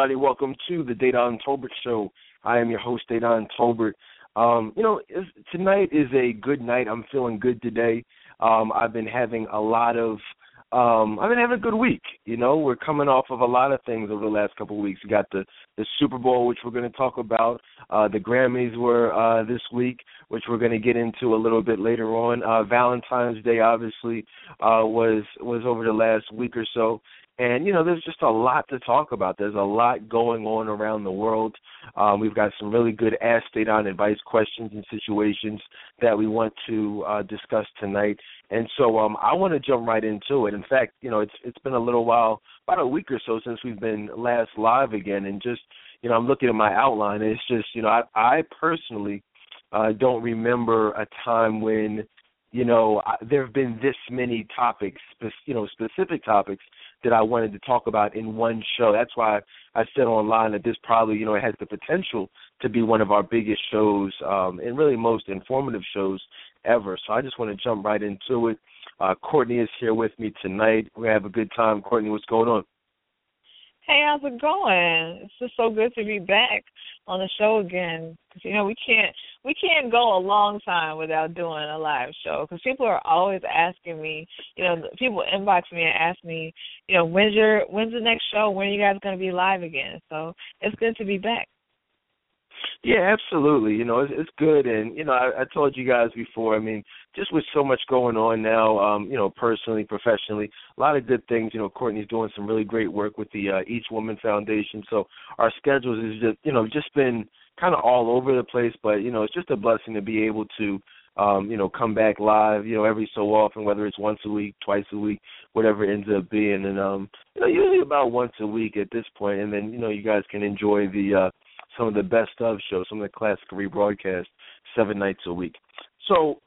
everybody? Welcome to the Dedan Tolbert Show. I am your host, Dedan Tolbert. Um, you know, tonight is a good night. I'm feeling good today. Um, I've been having a lot of um I've been having a good week. You know, we're coming off of a lot of things over the last couple of weeks. We got the the Super Bowl, which we're going to talk about. Uh the Grammys were uh this week, which we're going to get into a little bit later on. Uh Valentine's Day obviously uh was was over the last week or so. And you know, there's just a lot to talk about. There's a lot going on around the world. Um, we've got some really good Ask state on advice questions and situations that we want to uh, discuss tonight. And so um, I want to jump right into it. In fact, you know, it's it's been a little while, about a week or so since we've been last live again, and just you know, I'm looking at my outline. And it's just you know, I I personally uh, don't remember a time when you know there have been this many topics, you know, specific topics that I wanted to talk about in one show. That's why I said online that this probably, you know, it has the potential to be one of our biggest shows um, and really most informative shows ever. So I just want to jump right into it. Uh, Courtney is here with me tonight. We have a good time. Courtney, what's going on? Hey, how's it going? It's just so good to be back on the show again. Cause, you know, we can't we can't go a long time without doing a live show because people are always asking me. You know, people inbox me and ask me, you know, when's your when's the next show? When are you guys going to be live again? So it's good to be back. Yeah, absolutely. You know, it's, it's good, and you know, I, I told you guys before. I mean, just with so much going on now, um, you know, personally, professionally, a lot of good things. You know, Courtney's doing some really great work with the uh, Each Woman Foundation. So our schedules is just, you know, just been kind of all over the place. But you know, it's just a blessing to be able to um, you know, come back live, you know, every so often, whether it's once a week, twice a week, whatever it ends up being. And um, you know, usually about once a week at this point, and then, you know, you guys can enjoy the uh some of the best of shows, some of the classic rebroadcasts seven nights a week. So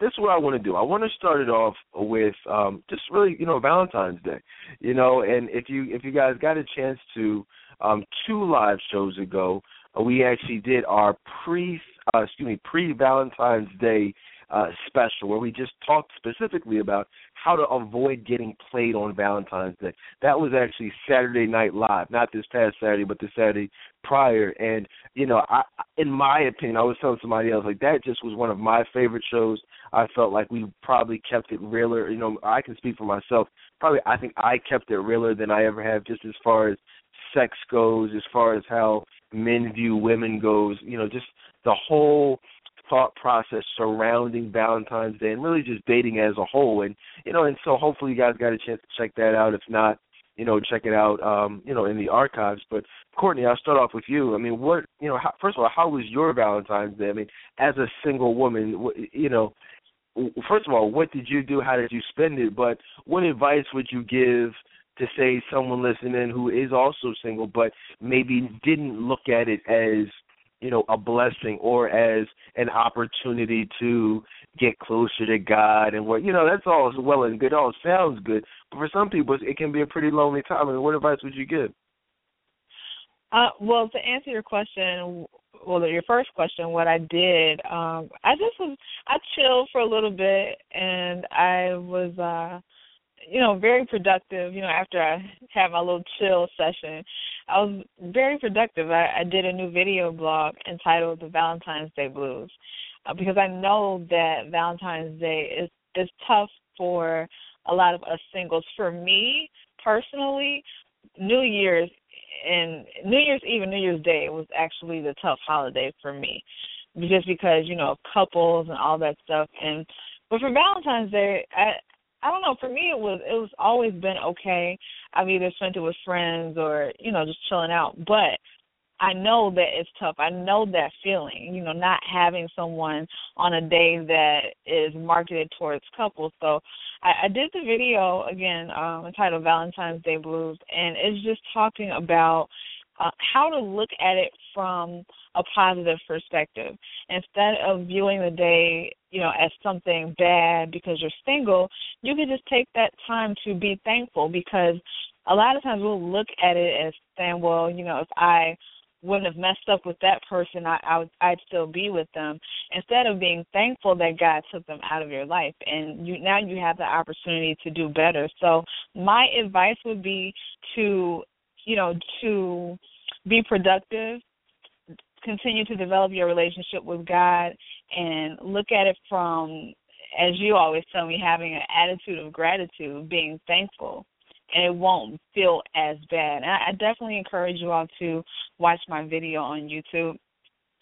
this is what I want to do. I want to start it off with um, just really, you know, Valentine's Day. You know, and if you if you guys got a chance to, um, two live shows ago, uh, we actually did our pre, uh, excuse me, pre Valentine's Day uh, special where we just talked specifically about how to avoid getting played on Valentine's Day. That was actually Saturday Night Live, not this past Saturday, but the Saturday prior. And you know, I, in my opinion, I was telling somebody else like that just was one of my favorite shows. I felt like we probably kept it realer. You know, I can speak for myself. Probably, I think I kept it realer than I ever have, just as far as sex goes, as far as how men view women goes. You know, just the whole thought process surrounding Valentine's Day and really just dating as a whole. And you know, and so hopefully you guys got a chance to check that out. If not, you know, check it out, um, you know, in the archives. But Courtney, I'll start off with you. I mean, what, you know, how, first of all, how was your Valentine's Day? I mean, as a single woman, you know, first of all, what did you do? How did you spend it? But what advice would you give? To say someone listening who is also single, but maybe didn't look at it as you know a blessing or as an opportunity to get closer to God and what you know that's all well and good. All sounds good. But for some people it can be a pretty lonely time. Mean what advice would you give? Uh well to answer your question well your first question what I did um I just was I chilled for a little bit and I was uh you know, very productive. You know, after I had my little chill session, I was very productive. I, I did a new video blog entitled "The Valentine's Day Blues," uh, because I know that Valentine's Day is is tough for a lot of us singles. For me personally, New Year's and New Year's Eve and New Year's Day was actually the tough holiday for me, just because you know couples and all that stuff. And but for Valentine's Day, I I don't know. For me, it was it was always been okay. I've either spent it with friends or you know just chilling out. But I know that it's tough. I know that feeling. You know, not having someone on a day that is marketed towards couples. So I, I did the video again um, entitled Valentine's Day Blues, and it's just talking about uh, how to look at it from a positive perspective. Instead of viewing the day you know as something bad because you're single you can just take that time to be thankful because a lot of times we'll look at it as saying well you know if i wouldn't have messed up with that person i, I would i'd still be with them. Instead of being thankful that god took them out of your life and you now you have the opportunity to do better. So my advice would be to you know, to be productive, continue to develop your relationship with God and look at it from as you always tell me, having an attitude of gratitude, being thankful, and it won't feel as bad. And I, definitely encourage you all to watch my video on YouTube,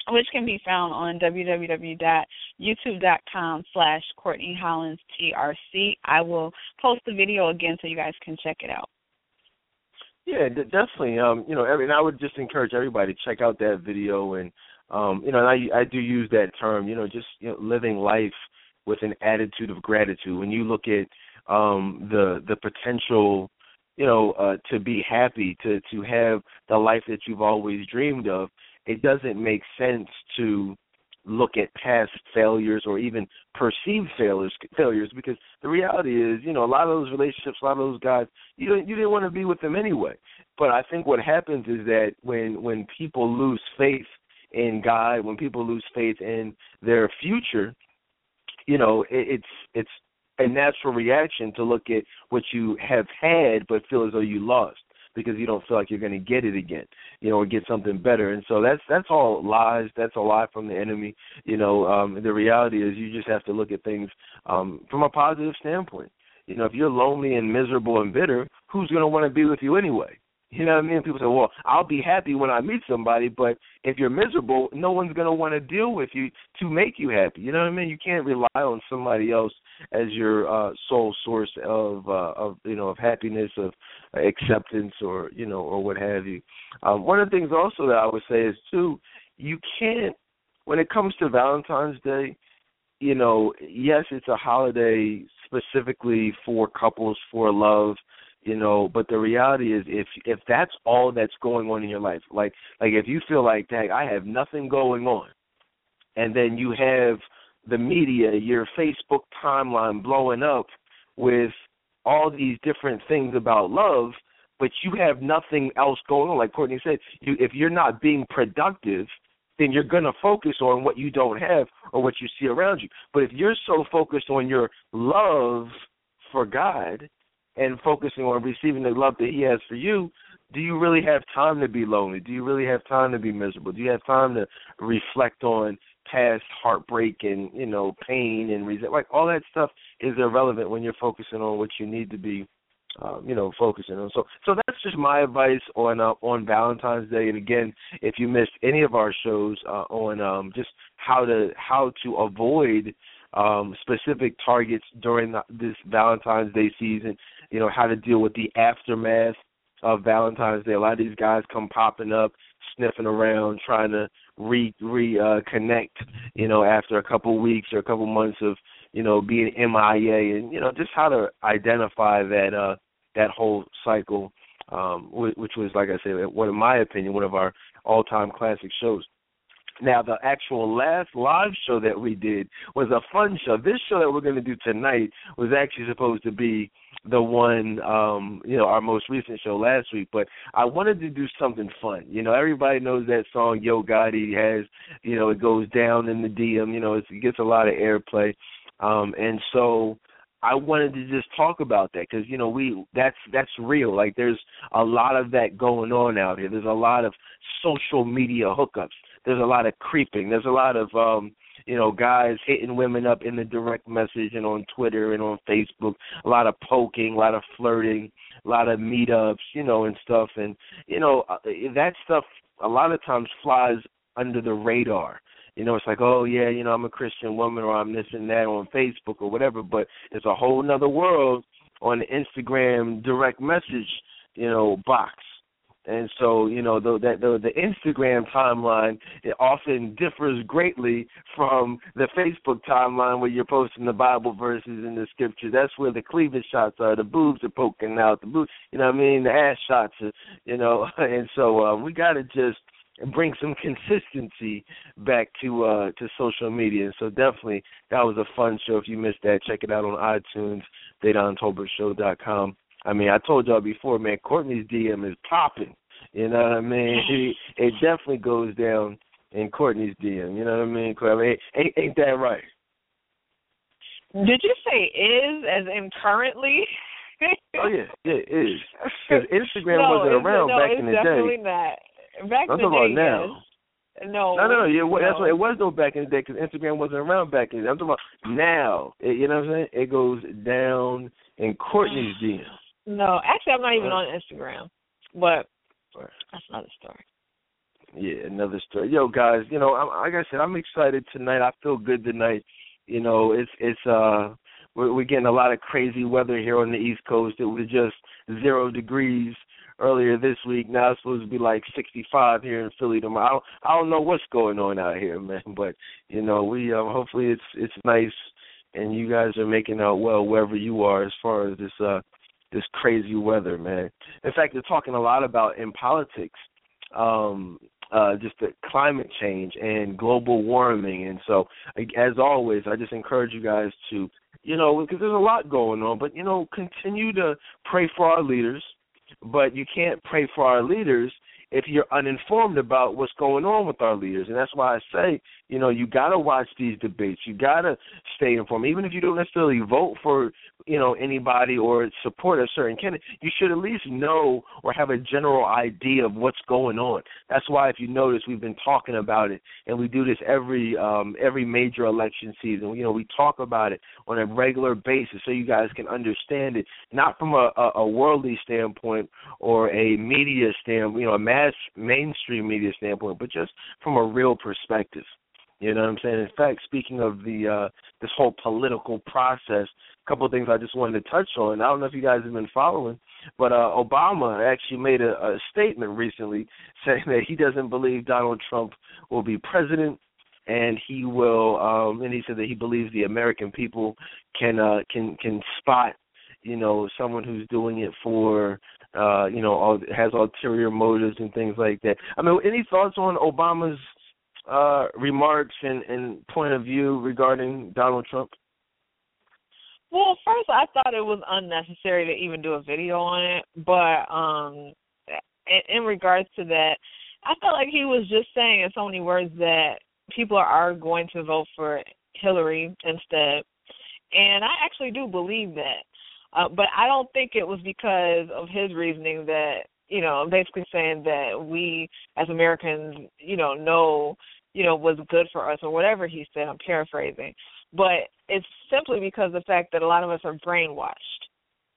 which can be found on www.youtube.com slash Courtney Hollins TRC. I will post the video again so you guys can check it out. Yeah, definitely. Um, you know, every, and I would just encourage everybody to check out that video and um, you know, and I I do use that term, you know, just you know, living life with an attitude of gratitude. When you look at um, the the potential, you know, uh, to be happy, to to have the life that you've always dreamed of, it doesn't make sense to look at past failures or even perceived failures failures because the reality is you know a lot of those relationships a lot of those guys you don't you didn't want to be with them anyway. But i think what happens is that when when people lose faith in god when people lose faith in their future you know, it, it's it's a natural reaction to look at what you have had but feel as though you lost because you don't feel like you're going to get it again, you know, or get something better. And so that's that's all lies. That's a lie from the enemy. You know, um, the reality is you just have to look at things um, from a positive standpoint. You know, if you're lonely and miserable and bitter, who's going to want to be with you anyway? You know what I mean? People say, "Well, I'll be happy when I meet somebody," but if you're miserable, no one's going to want to deal with you to make you happy. You know what I mean? You can't rely on somebody else as your uh sole source of uh of you know of happiness of acceptance or you know or what have you um one of the things also that i would say is too you can't when it comes to valentine's day you know yes it's a holiday specifically for couples for love you know but the reality is if if that's all that's going on in your life like like if you feel like dang i have nothing going on and then you have the media your facebook timeline blowing up with all these different things about love but you have nothing else going on like courtney said you if you're not being productive then you're going to focus on what you don't have or what you see around you. But if you're so focused on your love for god and focusing on receiving the love that he has for you, do you really have time to be lonely? Do you really have time to be miserable? Do you have time to reflect on past heartbreak and you know pain and resent? Like all that stuff is irrelevant when you're focusing on what you need to be, um, you know, focusing on. So, so that's just my advice on uh, on Valentine's Day. And again, if you missed any of our shows uh, on um, just how to how to avoid um, specific targets during the, this Valentine's Day season. You know how to deal with the aftermath of Valentine's Day. A lot of these guys come popping up, sniffing around, trying to re re uh, connect. You know, after a couple weeks or a couple months of you know being MIA, and you know just how to identify that uh that whole cycle, um, which was like I said, one in my opinion, one of our all time classic shows. Now, the actual last live show that we did was a fun show. This show that we're going to do tonight was actually supposed to be the one, um, you know, our most recent show last week. But I wanted to do something fun. You know, everybody knows that song Yo Gotti has, you know, it goes down in the DM. You know, it gets a lot of airplay, um, and so I wanted to just talk about that because you know we that's that's real. Like there's a lot of that going on out here. There's a lot of social media hookups there's a lot of creeping. There's a lot of um you know, guys hitting women up in the direct message and on Twitter and on Facebook, a lot of poking, a lot of flirting, a lot of meetups, you know, and stuff. And, you know, uh, that stuff a lot of times flies under the radar. You know, it's like, oh yeah, you know, I'm a Christian woman or I'm this and that on Facebook or whatever, but it's a whole nother world on the Instagram direct message, you know, box and so you know the that the, the Instagram timeline it often differs greatly from the Facebook timeline where you're posting the Bible verses and the scripture. That's where the cleavage shots are. The boobs are poking out. The boobs, you know, what I mean, the ass shots, are, you know, and so uh, we got to just bring some consistency back to uh to social media. So definitely that was a fun show. If you missed that, check it out on iTunes, DedanTolbertShow.com. I mean, I told y'all before, man, Courtney's DM is popping. You know what I mean? it definitely goes down in Courtney's DM. You know what I mean? I mean ain't, ain't that right? Did you say is as in currently? oh yeah, yeah, it is. Because Instagram no, wasn't around no, back in the definitely day. not. Back I'm in the talking day, about now. No, No, no. Yeah, no. that's what it was no back in the day because Instagram wasn't around back in the day. I'm talking about now. It, you know what I'm saying? It goes down in Courtney's DM. No, actually, I'm not even on Instagram, but that's another story. Yeah, another story. Yo, guys, you know, I'm, like I said, I'm excited tonight. I feel good tonight. You know, it's it's uh we're, we're getting a lot of crazy weather here on the East Coast. It was just zero degrees earlier this week. Now it's supposed to be like 65 here in Philly tomorrow. I don't, I don't know what's going on out here, man. But you know, we um, hopefully it's it's nice, and you guys are making out well wherever you are as far as this uh this crazy weather, man. In fact, they're talking a lot about in politics. Um, uh, just the climate change and global warming. And so, as always, I just encourage you guys to, you know, because there's a lot going on, but, you know, continue to pray for our leaders. But you can't pray for our leaders if you're uninformed about what's going on with our leaders. And that's why I say, you know, you got to watch these debates. You got to stay informed. Even if you don't necessarily vote for, you know, anybody or support a certain candidate, you should at least know or have a general idea of what's going on. That's why if you notice we've been talking about it and we do this every um every major election season. You know, we talk about it on a regular basis so you guys can understand it, not from a, a, a worldly standpoint or a media standpoint, you know, a mass mainstream media standpoint, but just from a real perspective. You know what I'm saying? In fact, speaking of the uh this whole political process, a couple of things I just wanted to touch on. I don't know if you guys have been following, but uh Obama actually made a, a statement recently saying that he doesn't believe Donald Trump will be president and he will um and he said that he believes the American people can uh can can spot you know someone who's doing it for uh you know has ulterior motives and things like that. I mean, any thoughts on Obama's uh remarks and, and point of view regarding Donald Trump? Well, first I thought it was unnecessary to even do a video on it, but um in, in regards to that, I felt like he was just saying in so many words that people are going to vote for Hillary instead. And I actually do believe that. Uh, but I don't think it was because of his reasoning that, you know, basically saying that we as Americans, you know, know, you know, was good for us or whatever he said. I'm paraphrasing. But it's simply because the fact that a lot of us are brainwashed.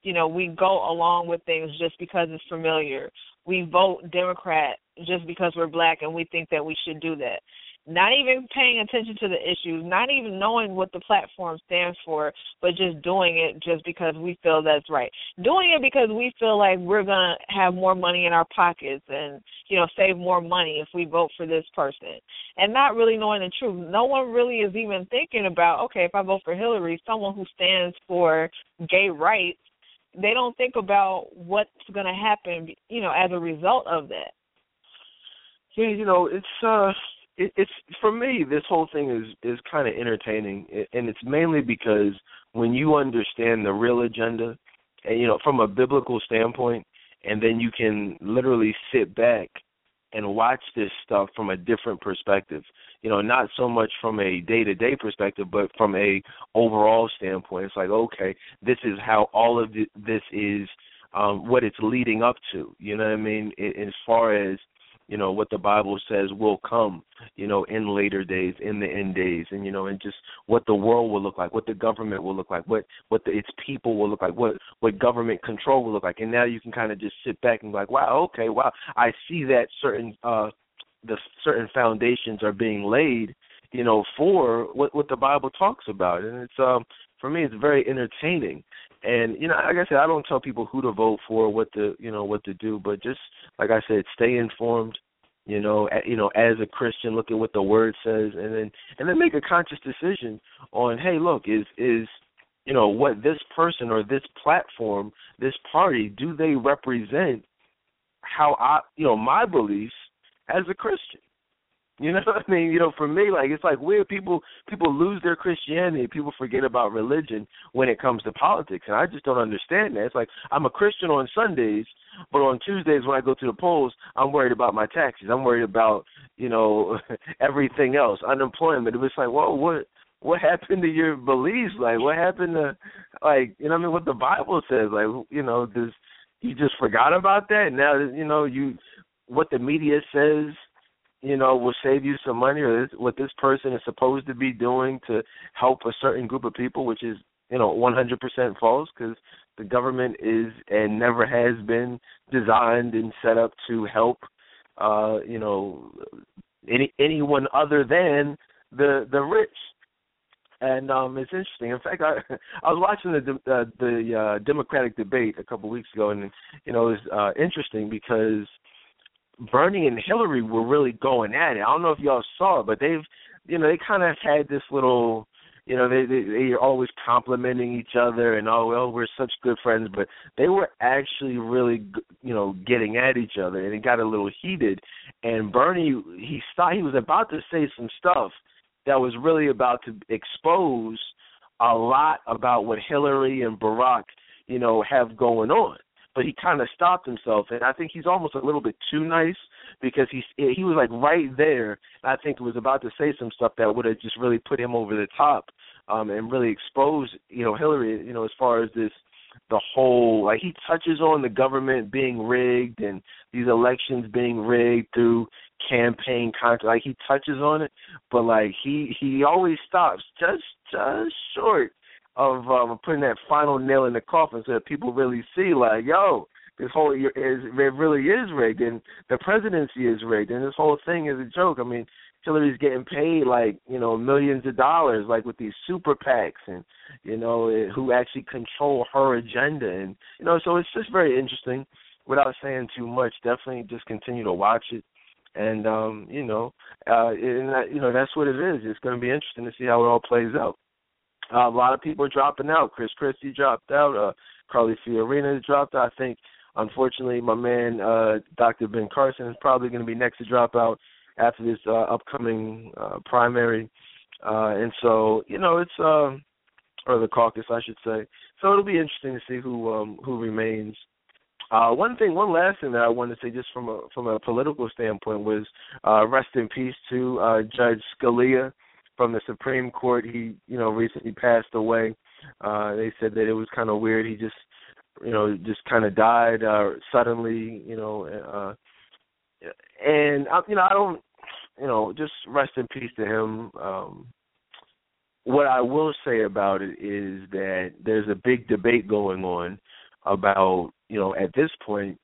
You know, we go along with things just because it's familiar. We vote Democrat just because we're black and we think that we should do that not even paying attention to the issues, not even knowing what the platform stands for, but just doing it just because we feel that's right. Doing it because we feel like we're going to have more money in our pockets and, you know, save more money if we vote for this person. And not really knowing the truth. No one really is even thinking about, okay, if I vote for Hillary, someone who stands for gay rights, they don't think about what's going to happen, you know, as a result of that. Yeah, you know, it's uh it, it's for me this whole thing is is kind of entertaining and it's mainly because when you understand the real agenda and you know from a biblical standpoint and then you can literally sit back and watch this stuff from a different perspective. You know not so much from a day to day perspective but from a overall standpoint. It's like okay this is how all of this is um what it's leading up to. You know what i mean? As far as you know what the bible says will come you know in later days in the end days and you know and just what the world will look like what the government will look like what what the, its people will look like what what government control will look like. And now you can kind of just sit back and be like wow okay wow i see that certain uh the certain foundations are being laid you know for what what the bible talks about. And it's um for me it's very entertaining. And you know like i said i don't tell people who to vote for what to you know what to do but just like i said stay informed you know you know as a christian look at what the word says and then and then make a conscious decision on hey look is is you know what this person or this platform this party do they represent how i you know my beliefs as a christian you know what I mean? You know, for me, like it's like weird. People people lose their Christianity. People forget about religion when it comes to politics, and I just don't understand that. It's like I'm a Christian on Sundays, but on Tuesdays when I go to the polls, I'm worried about my taxes. I'm worried about you know everything else, unemployment. It was like, well, what what happened to your beliefs? Like, what happened to, like, you know, I mean, what the Bible says? Like, you know, does you just forgot about that? Now, you know, you what the media says, you know, will save you some money, or what this person is supposed to be doing to help a certain group of people, which is, you know, 100% false because the government is and never has been designed and set up to help, uh, you know, any anyone other than the the rich and um it's interesting. In fact, I I was watching the uh, the uh, Democratic debate a couple of weeks ago, and you know it was uh, interesting because Bernie and Hillary were really going at it. I don't know if y'all saw it, but they've you know they kind of had this little you know they they they're always complimenting each other and oh well we're such good friends but they were actually really you know getting at each other and it got a little heated and bernie he thought he was about to say some stuff that was really about to expose a lot about what Hillary and Barack, you know, have going on. But he kind of stopped himself, and I think he's almost a little bit too nice because he's he was like right there. I think was about to say some stuff that would have just really put him over the top, um, and really expose you know Hillary, you know, as far as this the whole like he touches on the government being rigged and these elections being rigged through campaign content like he touches on it but like he he always stops just just short of um putting that final nail in the coffin so that people really see like yo this whole is it really is rigged and the presidency is rigged and this whole thing is a joke i mean Hillary's getting paid like you know millions of dollars, like with these super PACs, and you know eh, who actually control her agenda, and you know so it's just very interesting. Without saying too much, definitely just continue to watch it, and um, you know, uh, and that, you know that's what it is. It's going to be interesting to see how it all plays out. Uh, a lot of people are dropping out. Chris Christie dropped out. Uh, Carly Fiorina dropped out. I think, unfortunately, my man uh, Dr. Ben Carson is probably going to be next to drop out after this uh, upcoming uh, primary, uh, and so you know it's uh, or the caucus, I should say. So it'll be interesting to see who um, who remains. Uh, one thing, one last thing that I wanted to say, just from a from a political standpoint, was uh, rest in peace to uh, Judge Scalia from the Supreme Court. He, you know, recently passed away. Uh, they said that it was kind of weird. He just, you know, just kind of died uh, suddenly. You know, uh, and I, you know, I don't, you know, just rest in peace to him. Um, what I will say about it is that there's a big debate going on about, you know, at this point,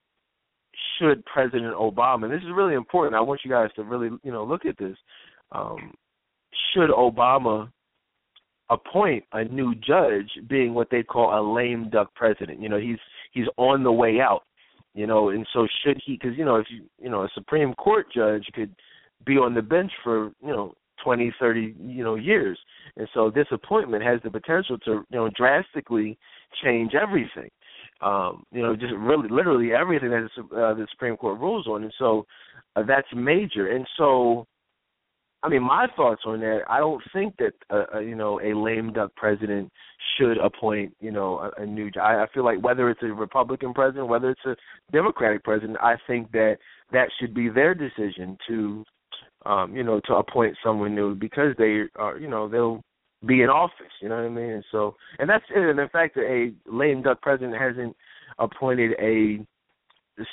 should President Obama, and this is really important. I want you guys to really, you know, look at this. Um, should Obama appoint a new judge, being what they call a lame duck president? You know, he's he's on the way out you know and so should he because you know if you you know a supreme court judge could be on the bench for you know twenty thirty you know years. And so this appointment has the potential to you know drastically change everything. Um you know just really literally everything that uh, the supreme court rules on. And so uh, that's major. And so I mean, my thoughts on that. I don't think that uh, uh, you know a lame duck president should appoint you know a, a new. I, I feel like whether it's a Republican president, whether it's a Democratic president, I think that that should be their decision to, um, you know, to appoint someone new because they are you know they'll be in office. You know what I mean? And so, and that's it. And in fact, a lame duck president hasn't appointed a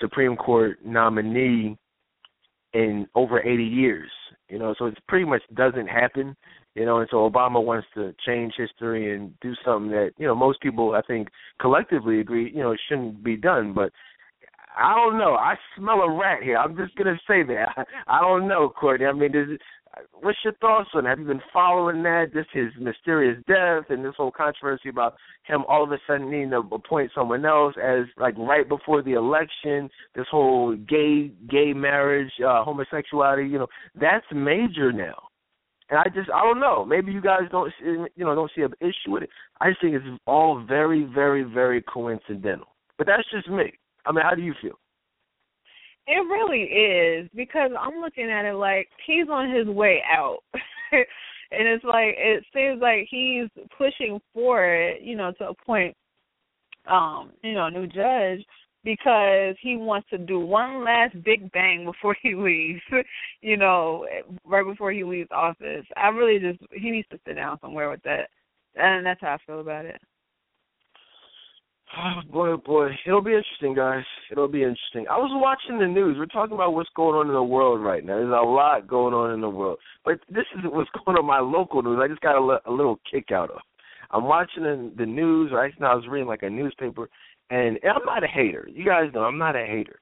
Supreme Court nominee in over 80 years. You know, so it pretty much doesn't happen. You know, and so Obama wants to change history and do something that you know most people I think collectively agree you know shouldn't be done. But I don't know. I smell a rat here. I'm just gonna say that. I don't know, Courtney. I mean, does what's your thoughts on? Have you been following that? Just his mysterious death and this whole controversy about him all of a sudden needing to appoint someone else as like right before the election. This whole gay gay marriage, uh, homosexuality. You know, that's major now. And I just I don't know. Maybe you guys don't you know don't see an issue with it. I just think it's all very very very coincidental. But that's just me. I mean, how do you feel? It really is because I'm looking at it like he's on his way out. and it's like it seems like he's pushing for it, you know, to appoint um, you know, a new judge because he wants to do one last big bang before he leaves. you know, right before he leaves office. I really just he needs to sit down somewhere with that, and that's how I feel about it. Oh boy, oh, boy, it'll be interesting, guys. It'll be interesting. I was watching the news. We're talking about what's going on in the world right now. There's a lot going on in the world, but this is what's going on in my local news. I just got a, a little kick out of. I'm watching the, the news. Right now, I was reading like a newspaper, and, and I'm not a hater. You guys know I'm not a hater,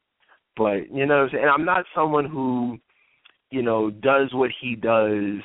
but you know, what I'm saying? and I'm not someone who, you know, does what he does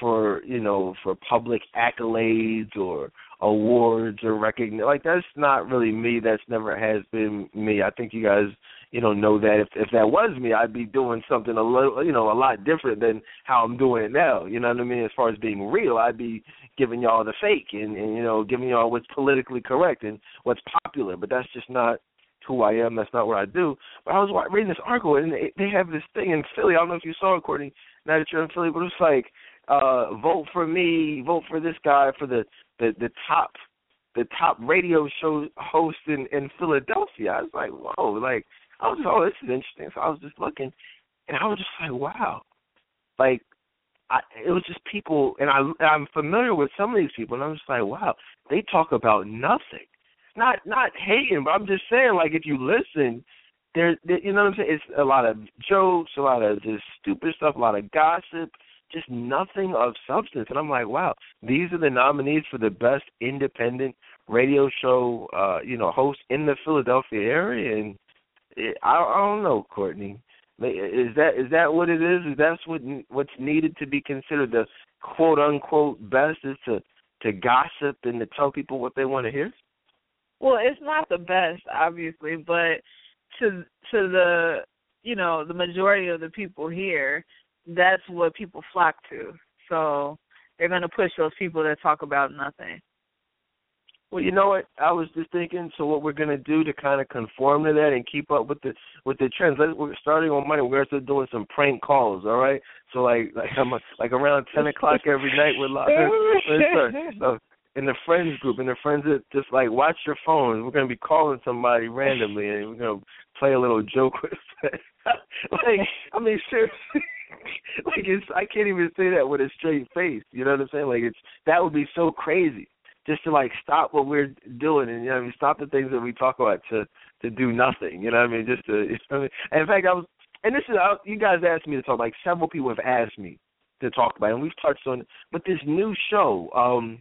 for you know for public accolades or awards or recognition. Like that's not really me. That's never has been me. I think you guys, you know, know that if if that was me, I'd be doing something a little, you know, a lot different than how I'm doing it now. You know what I mean? As far as being real, I'd be giving y'all the fake and, and you know giving y'all what's politically correct and what's popular. But that's just not who I am. That's not what I do. But I was reading this article and they, have this thing in Philly. I don't know if you saw it, Courtney. Now that you're in Philly, but it's like uh vote for me, vote for this guy for the the the top the top radio show host in in Philadelphia. I was like, whoa, like I was oh, this is interesting. So I was just looking, and I was just like, wow, like I it was just people, and I I'm familiar with some of these people, and I'm just like, wow, they talk about nothing, not not hating, but I'm just saying, like if you listen. There, you know what I'm saying? It's a lot of jokes, a lot of just stupid stuff, a lot of gossip, just nothing of substance. And I'm like, wow, these are the nominees for the best independent radio show, uh, you know, host in the Philadelphia area. And it, I, I don't know, Courtney. Is that is that what it is? Is that what what's needed to be considered the quote unquote best? Is to to gossip and to tell people what they want to hear? Well, it's not the best, obviously, but to to the you know the majority of the people here, that's what people flock to. So they're going to push those people that talk about nothing. Well, you know what? I was just thinking. So what we're going to do to kind of conform to that and keep up with the with the trends. Let's, we're starting on Monday. We're going to start doing some prank calls. All right. So like like I'm a, like around ten o'clock every night we're so in the friends group, and the friends that just like watch your phone. We're going to be calling somebody randomly, and we're going to play a little joke with. It. like I mean, seriously. like it's I can't even say that with a straight face. You know what I'm saying? Like it's that would be so crazy just to like stop what we're doing and you know I mean stop the things that we talk about to to do nothing. You know what I mean? Just to you know I mean? And in fact I was and this is I, you guys asked me to talk like several people have asked me to talk about it, and we've touched on it. But this new show, um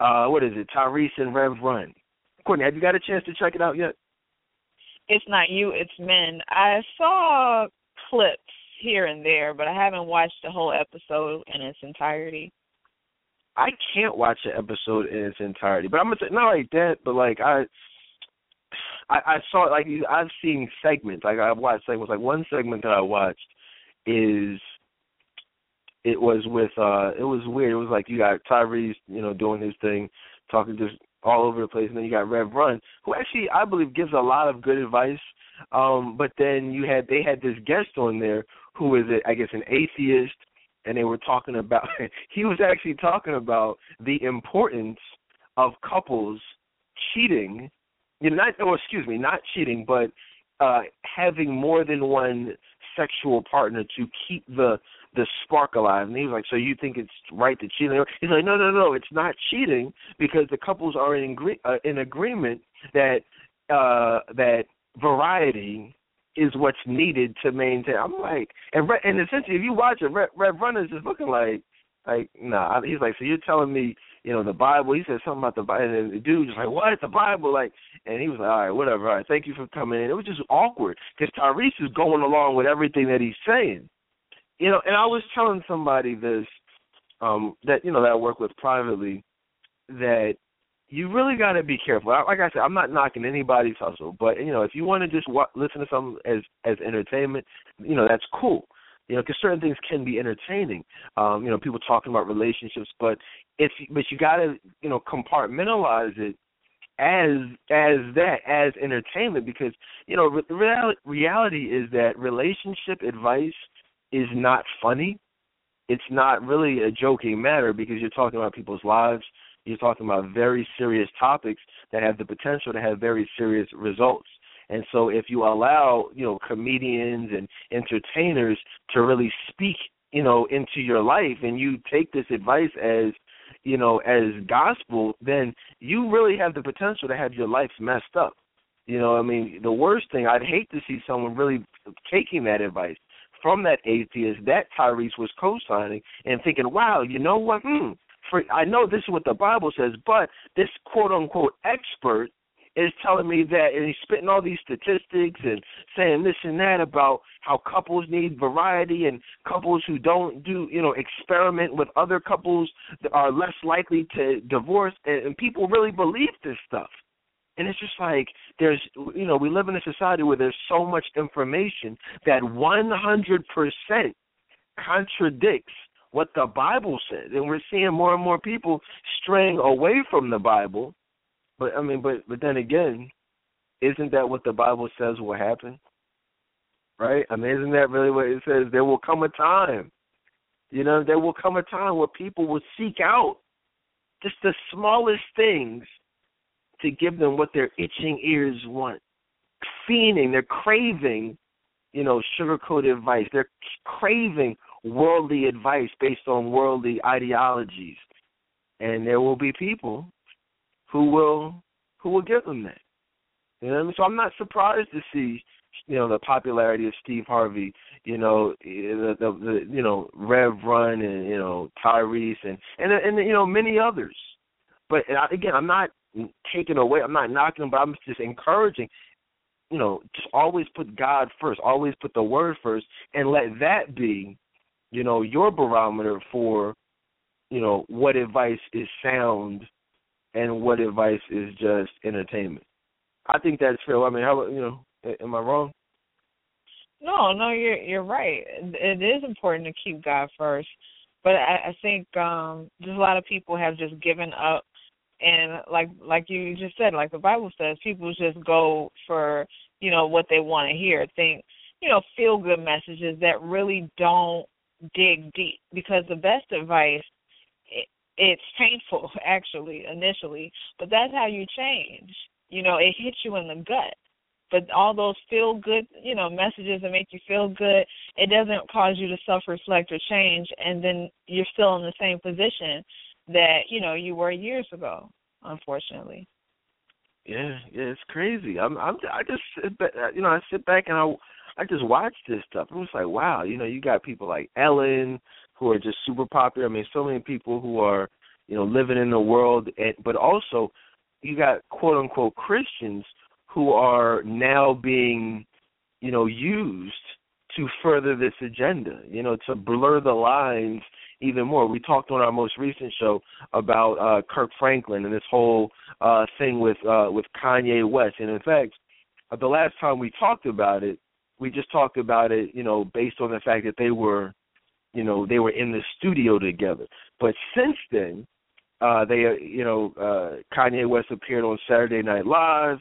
uh what is it, Tyrese and Rev Run. Courtney, have you got a chance to check it out yet? It's not you, it's men. I saw clips here and there, but I haven't watched the whole episode in its entirety. I can't watch the episode in its entirety, but I'm gonna say not like that, but like I, I, I saw like I've seen segments. Like I've watched segments. Like one segment that I watched is it was with uh it was weird. It was like you got Tyrese, you know, doing his thing, talking just all over the place, and then you got Rev Run, who actually I believe gives a lot of good advice. Um, but then you had they had this guest on there who is a, I guess an atheist, and they were talking about he was actually talking about the importance of couples cheating, you know, not oh excuse me, not cheating, but uh having more than one sexual partner to keep the the spark alive. And he was like, "So you think it's right to cheat?" He's like, "No, no, no, it's not cheating because the couples are in agree- uh, in agreement that uh that variety is what's needed to maintain. I'm like, and Rev, and essentially, if you watch it, Rev, Rev Run's just looking like, like, nah. He's like, so you're telling me, you know, the Bible? He said something about the Bible, and the dude was like, what? The Bible? Like, and he was like, all right, whatever. All right, thank you for coming in. It was just awkward because Tyrese is going along with everything that he's saying, you know. And I was telling somebody this, um, that you know that I work with privately, that you really got to be careful. Like I said, I'm not knocking anybody's hustle, but you know, if you want to just wa- listen to something as as entertainment, you know, that's cool. You know, because certain things can be entertaining. Um, you know, people talking about relationships, but if but you got to you know compartmentalize it as as that as entertainment because you know re- real, reality is that relationship advice is not funny. It's not really a joking matter because you're talking about people's lives you're talking about very serious topics that have the potential to have very serious results. And so if you allow, you know, comedians and entertainers to really speak, you know, into your life and you take this advice as, you know, as gospel, then you really have the potential to have your life messed up. You know, I mean, the worst thing I'd hate to see someone really taking that advice from that atheist that Tyrese was co-signing and thinking, "Wow, you know what? Hmm, for I know this is what the Bible says, but this quote unquote expert is telling me that and he's spitting all these statistics and saying this and that about how couples need variety and couples who don't do you know experiment with other couples are less likely to divorce and, and people really believe this stuff and it's just like there's you know we live in a society where there's so much information that 100% contradicts what the Bible says, and we're seeing more and more people straying away from the Bible. But I mean, but but then again, isn't that what the Bible says will happen? Right? I mean, isn't that really what it says? There will come a time, you know, there will come a time where people will seek out just the smallest things to give them what their itching ears want. Fiending, they're craving, you know, sugar coated advice. They're craving worldly advice based on worldly ideologies. And there will be people who will who will give them that. You know I mean? So I'm not surprised to see, you know, the popularity of Steve Harvey, you know, the, the, the you know Rev Run and you know Tyrese and and and you know many others. But again, I'm not taking away. I'm not knocking them, but I'm just encouraging. You know, just always put God first. Always put the Word first, and let that be you know, your barometer for, you know, what advice is sound and what advice is just entertainment. I think that's fair. I mean, how you know, am I wrong? No, no, you're you're right. It is important to keep God first, but I, I think um just a lot of people have just given up, and like like you just said, like the Bible says, people just go for you know what they want to hear. Think you know feel good messages that really don't dig deep because the best advice it, it's painful actually initially, but that's how you change. You know, it hits you in the gut. But all those feel good, you know, messages that make you feel good, it doesn't cause you to self reflect or change and then you're still in the same position that, you know, you were years ago, unfortunately. Yeah, yeah, it's crazy. I'm I'm I just sit back, uh, you know, I sit back and I I just watch this stuff. It was like, wow, you know, you got people like Ellen who are just super popular. I mean, so many people who are, you know, living in the world, and, but also you got quote unquote Christians who are now being, you know, used to further this agenda, you know, to blur the lines even more. We talked on our most recent show about uh Kirk Franklin and this whole uh thing with uh with Kanye West. And in fact, uh, the last time we talked about it, we just talked about it, you know, based on the fact that they were, you know, they were in the studio together. But since then, uh, they, uh, you know, uh, Kanye West appeared on Saturday Night Live.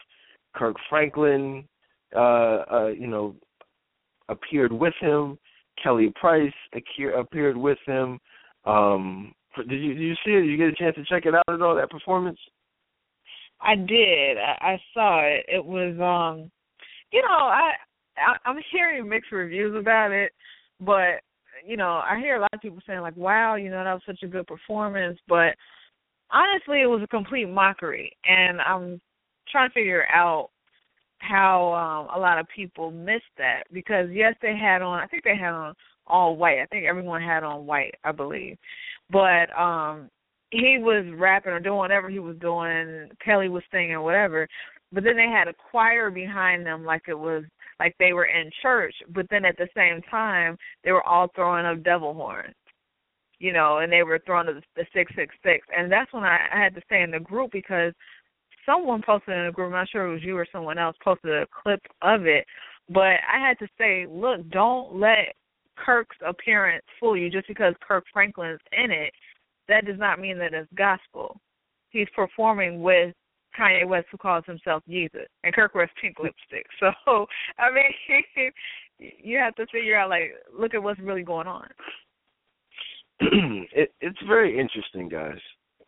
Kirk Franklin, uh, uh, you know, appeared with him. Kelly Price appeared with him. Um, did you did you see it? Did you get a chance to check it out at all? That performance? I did. I, I saw it. It was um you know, I I, I'm hearing mixed reviews about it, but you know, I hear a lot of people saying like, "Wow, you know, that was such a good performance," but honestly, it was a complete mockery, and I'm trying to figure out how um a lot of people missed that because yes, they had on. I think they had on all white. I think everyone had on white, I believe, but um he was rapping or doing whatever he was doing. Kelly was singing whatever, but then they had a choir behind them like it was like they were in church, but then at the same time they were all throwing up devil horns. You know, and they were throwing the, the six six six, and that's when I, I had to stay in the group because someone posted in the group. I'm not sure it was you or someone else posted a clip of it, but I had to say, look, don't let Kirk's appearance fool you. Just because Kirk Franklin's in it, that does not mean that it's gospel. He's performing with Kanye West who calls himself Jesus, and Kirk wears pink lipstick. So I mean, you have to figure out like, look at what's really going on. it, it's very interesting, guys.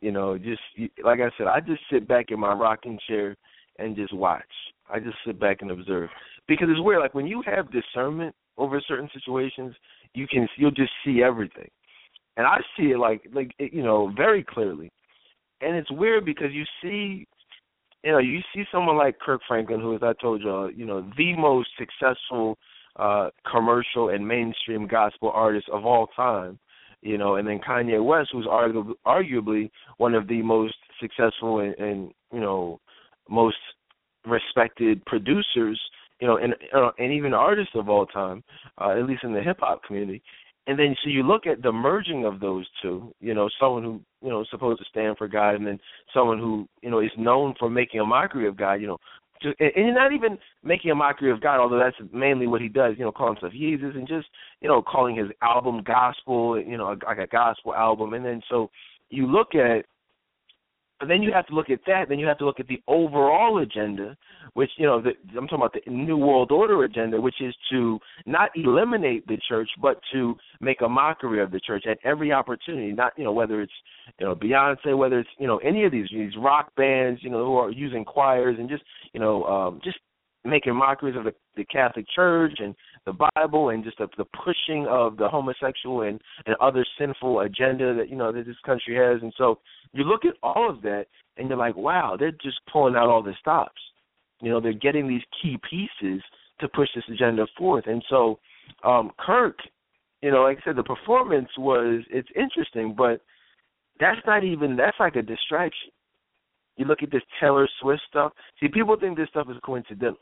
You know, just like I said, I just sit back in my rocking chair and just watch. I just sit back and observe because it's weird. Like when you have discernment over certain situations, you can you'll just see everything, and I see it like like you know very clearly, and it's weird because you see. You know, you see someone like Kirk Franklin, who, as I told you, you know, the most successful uh commercial and mainstream gospel artist of all time you know, and then Kanye West, who's arguably, arguably one of the most successful and, and you know most respected producers, you know, and uh, and even artists of all time, uh, at least in the hip hop community. And then so you look at the merging of those two, you know, someone who you know is supposed to stand for God, and then someone who you know is known for making a mockery of God, you know, just, and not even making a mockery of God, although that's mainly what he does. You know, calling himself Jesus and just you know calling his album gospel. You know, like a gospel album. And then so you look at but then you have to look at that. Then you have to look at the overall agenda, which you know the, I'm talking about the New World Order agenda, which is to not eliminate the church, but to make a mockery of the church at every opportunity. Not you know whether it's you know Beyonce, whether it's you know any of these these rock bands, you know who are using choirs and just you know um, just making mockeries of the, the Catholic Church and the Bible and just the, the pushing of the homosexual and, and other sinful agenda that you know that this country has. And so you look at all of that and you're like, wow, they're just pulling out all the stops. You know, they're getting these key pieces to push this agenda forth. And so um Kirk, you know, like I said, the performance was it's interesting, but that's not even that's like a distraction. You look at this Taylor Swift stuff. See, people think this stuff is coincidental.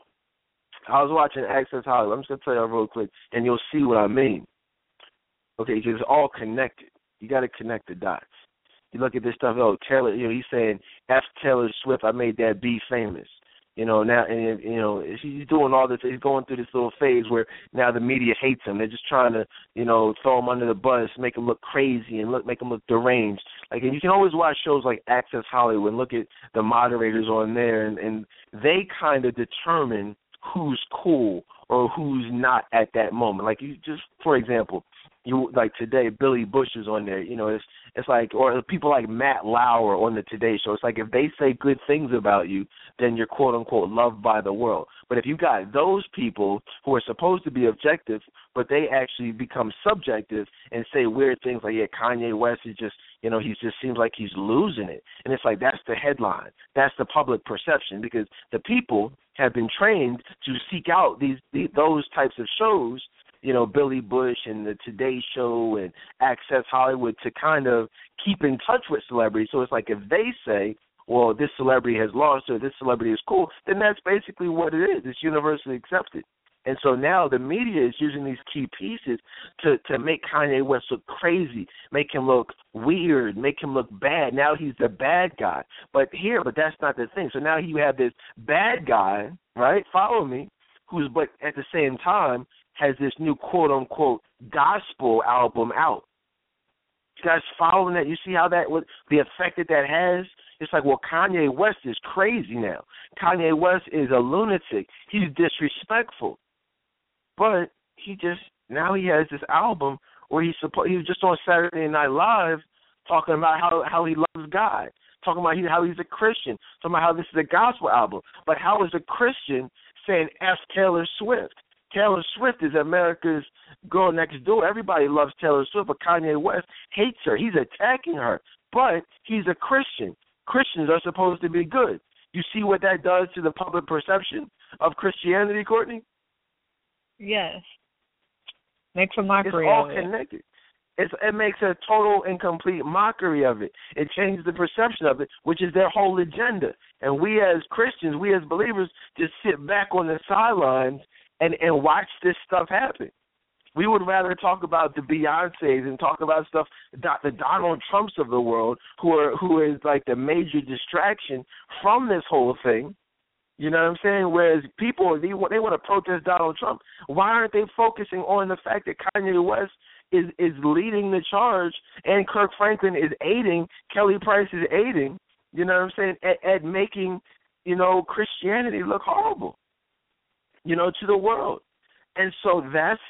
I was watching Access Hollywood. I'm just gonna tell y'all real quick, and you'll see what I mean. Okay, because it's all connected. You got to connect the dots. You look at this stuff. Oh, Taylor, you know, he's saying F Taylor Swift. I made that B famous. You know now, and you know he's doing all this. He's going through this little phase where now the media hates him. They're just trying to, you know, throw him under the bus, make him look crazy, and look make him look deranged. Like, and you can always watch shows like Access Hollywood and look at the moderators on there, and and they kind of determine who's cool or who's not at that moment. Like you just for example, you like today Billy Bush is on there. You know, it's it's like or people like Matt Lauer on the Today Show. It's like if they say good things about you, then you're quote unquote loved by the world. But if you got those people who are supposed to be objective, but they actually become subjective and say weird things like, yeah, Kanye West is just you know, he just seems like he's losing it. And it's like that's the headline. That's the public perception because the people have been trained to seek out these, these those types of shows you know Billy Bush and the Today Show and Access Hollywood to kind of keep in touch with celebrities. So it's like if they say, "Well, this celebrity has lost or this celebrity is cool," then that's basically what it is. It's universally accepted. And so now the media is using these key pieces to to make Kanye West look crazy, make him look weird, make him look bad. Now he's the bad guy. But here, but that's not the thing. So now you have this bad guy, right? Follow me, who's but at the same time has this new quote unquote gospel album out. You guys following that? You see how that would the effect that that has? It's like, well, Kanye West is crazy now. Kanye West is a lunatic. He's disrespectful. But he just now he has this album where he's supposed he was just on Saturday Night Live talking about how how he loves God, talking about he, how he's a Christian, talking about how this is a gospel album. But how is a Christian saying F Taylor Swift? Taylor Swift is America's girl next door. Everybody loves Taylor Swift, but Kanye West hates her. He's attacking her. But he's a Christian. Christians are supposed to be good. You see what that does to the public perception of Christianity, Courtney? Yes. Makes a mockery it's all of it. connected. It's, it makes a total and complete mockery of it. It changes the perception of it, which is their whole agenda. And we as Christians, we as believers, just sit back on the sidelines and and watch this stuff happen. We would rather talk about the Beyonces and talk about stuff the Donald Trumps of the world, who are who is like the major distraction from this whole thing, you know what I'm saying? Whereas people they they want to protest Donald Trump. Why aren't they focusing on the fact that Kanye West is is leading the charge and Kirk Franklin is aiding, Kelly Price is aiding, you know what I'm saying, at, at making, you know, Christianity look horrible. You know, to the world. And so that's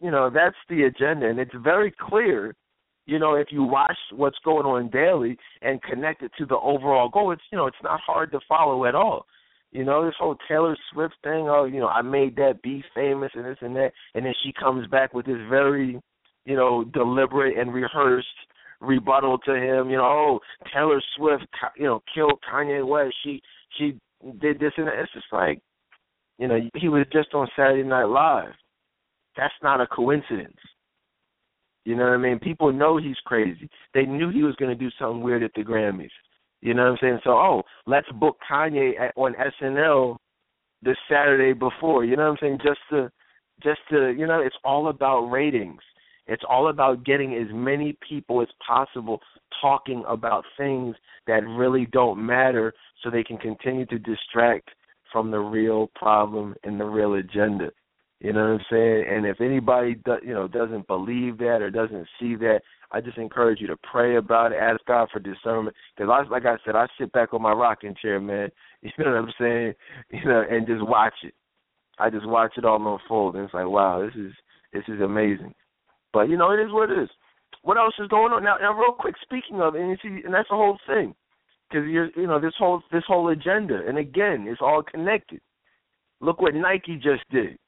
you know, that's the agenda and it's very clear you know, if you watch what's going on daily and connect it to the overall goal, it's you know, it's not hard to follow at all. You know, this whole Taylor Swift thing, oh, you know, I made that be famous and this and that and then she comes back with this very, you know, deliberate and rehearsed rebuttal to him, you know, oh, Taylor Swift, you know, killed Kanye West. She she did this and that. It's just like, you know, he was just on Saturday Night Live. That's not a coincidence. You know what I mean? People know he's crazy. They knew he was going to do something weird at the Grammys. You know what I'm saying? So, oh, let's book Kanye at, on SNL the Saturday before. You know what I'm saying? Just to, just to, you know, it's all about ratings. It's all about getting as many people as possible talking about things that really don't matter so they can continue to distract from the real problem and the real agenda. You know what I'm saying? And if anybody do, you know doesn't believe that or doesn't see that, I just encourage you to pray about it, ask God for discernment. Because like I said, I sit back on my rocking chair, man. You know what I'm saying? You know, and just watch it. I just watch it all unfold, and it's like, wow, this is this is amazing. But you know, it is what it is. What else is going on now? Now, real quick, speaking of, and you see, and that's the whole thing, because you're, you know, this whole this whole agenda, and again, it's all connected. Look what Nike just did.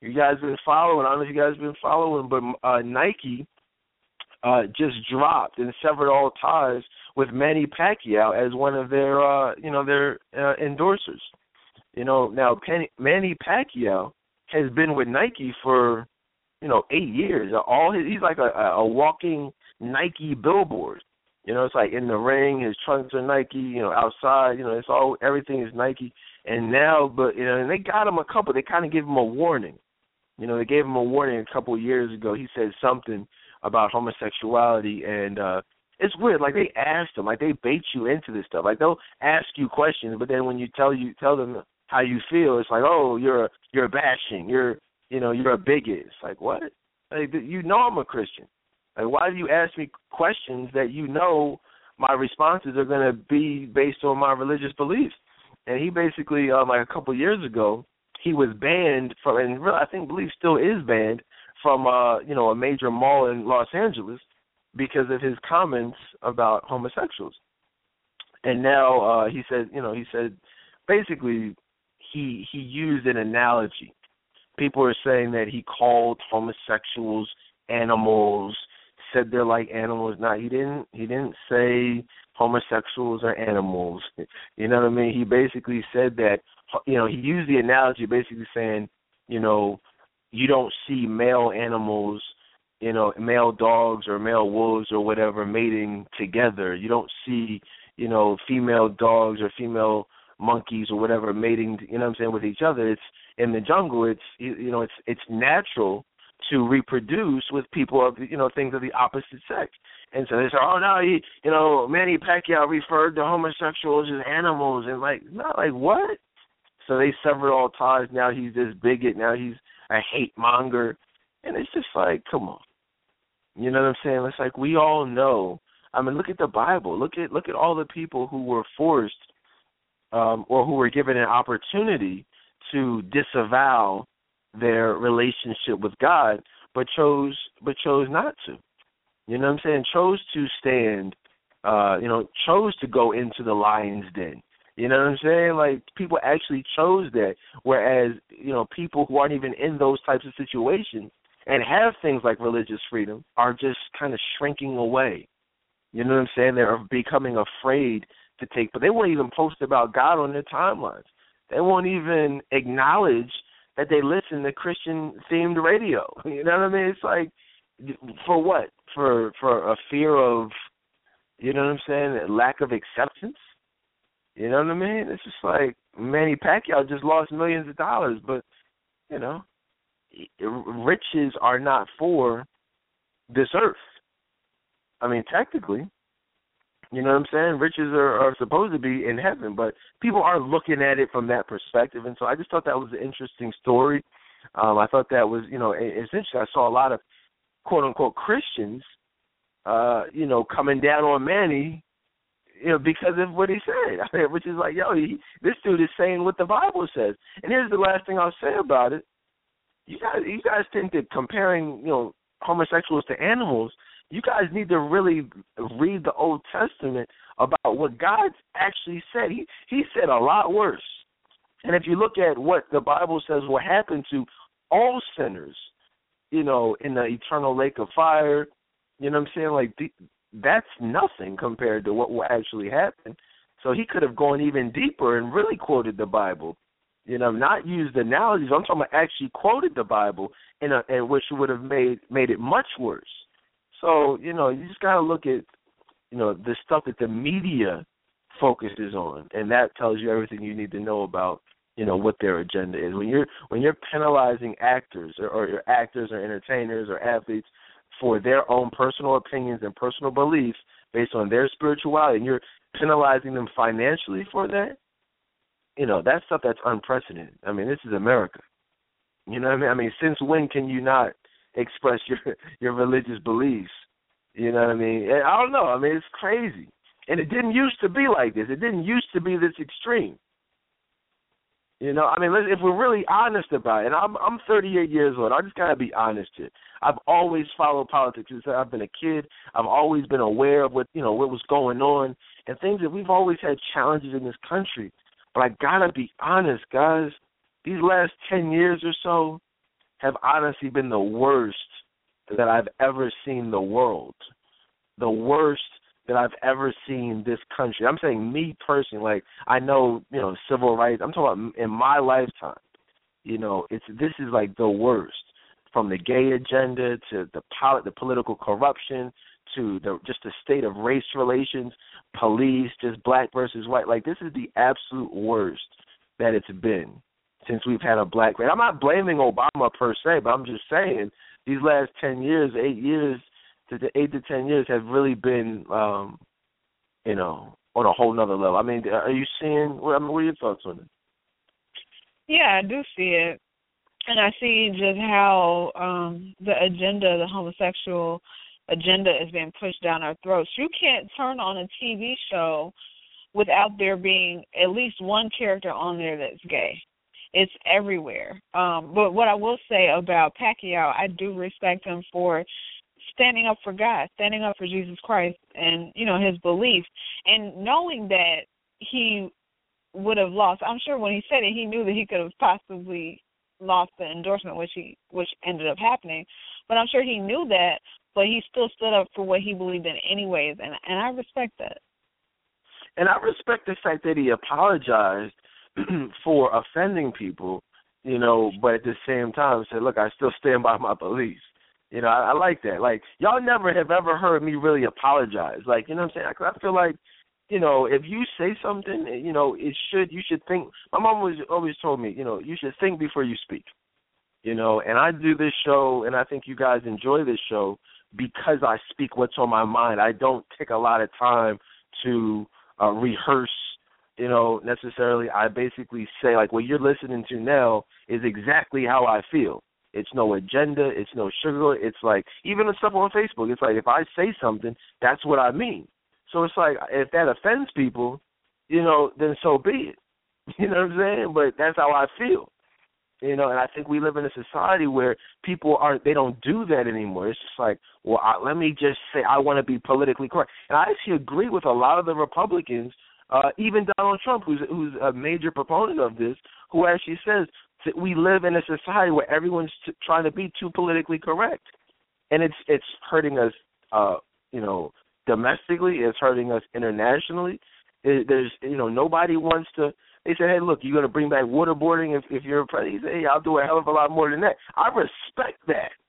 You guys been following? I don't know if you guys been following, but uh, Nike uh, just dropped and severed all ties with Manny Pacquiao as one of their, uh, you know, their uh, endorsers. You know, now Penny, Manny Pacquiao has been with Nike for, you know, eight years. All his, he's like a, a walking Nike billboard. You know, it's like in the ring, his trunks are Nike. You know, outside, you know, it's all everything is Nike. And now, but you know, and they got him a couple. They kind of gave him a warning. You know, they gave him a warning a couple of years ago. He said something about homosexuality and uh it's weird. Like they asked them, like they bait you into this stuff. Like they'll ask you questions, but then when you tell you tell them how you feel, it's like, oh, you're you're bashing, you're you know you're a bigot. It's like what? Like you know I'm a Christian. Like why do you ask me questions that you know my responses are going to be based on my religious beliefs? And he basically, um, like a couple of years ago, he was banned from, and really, I think believe still is banned from, uh, you know, a major mall in Los Angeles because of his comments about homosexuals. And now uh, he said, you know, he said basically he he used an analogy. People are saying that he called homosexuals animals, said they're like animals. Now he didn't he didn't say homosexuals are animals. You know what I mean? He basically said that you know, he used the analogy basically saying, you know, you don't see male animals, you know, male dogs or male wolves or whatever mating together. You don't see, you know, female dogs or female monkeys or whatever mating, you know what I'm saying, with each other. It's in the jungle, it's you know, it's it's natural to reproduce with people of you know things of the opposite sex. And so they say, oh no, he, you know, Manny Pacquiao referred to homosexuals as animals, and like, not like what? So they severed all ties. Now he's this bigot. Now he's a hate monger, and it's just like, come on, you know what I'm saying? It's like we all know. I mean, look at the Bible. Look at look at all the people who were forced, um, or who were given an opportunity to disavow their relationship with God, but chose but chose not to. You know what I'm saying? Chose to stand. Uh, you know, chose to go into the lion's den you know what I'm saying? Like people actually chose that, whereas you know people who aren't even in those types of situations and have things like religious freedom are just kind of shrinking away. You know what I'm saying? They're becoming afraid to take, but they won't even post about God on their timelines. They won't even acknowledge that they listen to Christian themed radio. You know what I mean? It's like for what? For for a fear of you know what I'm saying? Lack of acceptance. You know what I mean? It's just like Manny Pacquiao just lost millions of dollars, but you know, riches are not for this earth. I mean, technically, you know what I'm saying? Riches are, are supposed to be in heaven, but people are looking at it from that perspective, and so I just thought that was an interesting story. Um, I thought that was, you know, essentially I saw a lot of quote unquote Christians, uh, you know, coming down on Manny you know, because of what he said. I mean, which is like, yo, he, this dude is saying what the Bible says. And here's the last thing I'll say about it. You guys, you guys think that comparing, you know, homosexuals to animals, you guys need to really read the Old Testament about what God actually said. He he said a lot worse And if you look at what the Bible says will happen to all sinners, you know, in the eternal lake of fire, you know what I'm saying? Like the, that's nothing compared to what will actually happen. So he could have gone even deeper and really quoted the Bible. You know, not used analogies. I'm talking about actually quoted the Bible in a in which would have made made it much worse. So, you know, you just gotta look at, you know, the stuff that the media focuses on and that tells you everything you need to know about, you know, what their agenda is. When you're when you're penalizing actors or, or actors or entertainers or athletes for their own personal opinions and personal beliefs based on their spirituality and you're penalizing them financially for that, you know, that's stuff that's unprecedented. I mean, this is America. You know what I mean? I mean, since when can you not express your your religious beliefs? You know what I mean? And I don't know. I mean, it's crazy. And it didn't used to be like this. It didn't used to be this extreme. You know, I mean, if we're really honest about it, and I'm I'm 38 years old, I just gotta be honest here. I've always followed politics since I've been a kid. I've always been aware of what you know what was going on and things that we've always had challenges in this country. But I gotta be honest, guys. These last 10 years or so have honestly been the worst that I've ever seen the world. The worst that I've ever seen this country. I'm saying me personally, like I know, you know, civil rights. I'm talking about in my lifetime. You know, it's this is like the worst. From the gay agenda to the polit- the political corruption to the just the state of race relations, police, just black versus white. Like this is the absolute worst that it's been since we've had a black race. I'm not blaming Obama per se, but I'm just saying these last ten years, eight years, the eight to ten years have really been, um, you know, on a whole nother level. I mean, are you seeing? I mean, what are your thoughts on it? Yeah, I do see it, and I see just how um the agenda, the homosexual agenda, is being pushed down our throats. You can't turn on a TV show without there being at least one character on there that's gay. It's everywhere. Um, but what I will say about Pacquiao, I do respect him for standing up for God, standing up for Jesus Christ and, you know, his beliefs and knowing that he would have lost. I'm sure when he said it he knew that he could have possibly lost the endorsement which he which ended up happening. But I'm sure he knew that, but he still stood up for what he believed in anyways and and I respect that. And I respect the fact that he apologized for offending people, you know, but at the same time said, "Look, I still stand by my beliefs." You know, I, I like that. Like y'all never have ever heard me really apologize. Like you know what I'm saying? I, I feel like you know if you say something, you know it should you should think. My mom was always told me, you know, you should think before you speak. You know, and I do this show, and I think you guys enjoy this show because I speak what's on my mind. I don't take a lot of time to uh, rehearse you know, necessarily. I basically say like what you're listening to now is exactly how I feel. It's no agenda. It's no sugar. It's like even the stuff on Facebook. It's like if I say something, that's what I mean. So it's like if that offends people, you know, then so be it. You know what I'm saying? But that's how I feel. You know, and I think we live in a society where people aren't they don't do that anymore. It's just like, well, I, let me just say I want to be politically correct. And I actually agree with a lot of the Republicans, uh even Donald Trump who's who's a major proponent of this, who actually says we live in a society where everyone's t- trying to be too politically correct, and it's it's hurting us. Uh, you know, domestically, it's hurting us internationally. It, there's you know nobody wants to. They say, hey, look, you're to bring back waterboarding if if you're a president. Say, hey, I'll do a hell of a lot more than that. I respect that.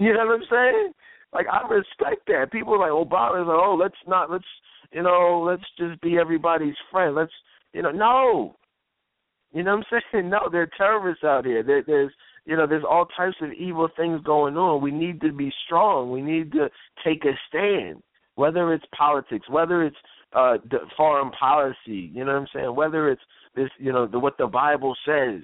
You know what I'm saying? Like I respect that. People are like Obama's like, oh, let's not let's you know let's just be everybody's friend. Let's you know no, you know what I'm saying? No, there are terrorists out here. There, there's you know, there's all types of evil things going on. We need to be strong. We need to take a stand, whether it's politics, whether it's uh the foreign policy, you know what I'm saying? Whether it's this, you know, the, what the Bible says,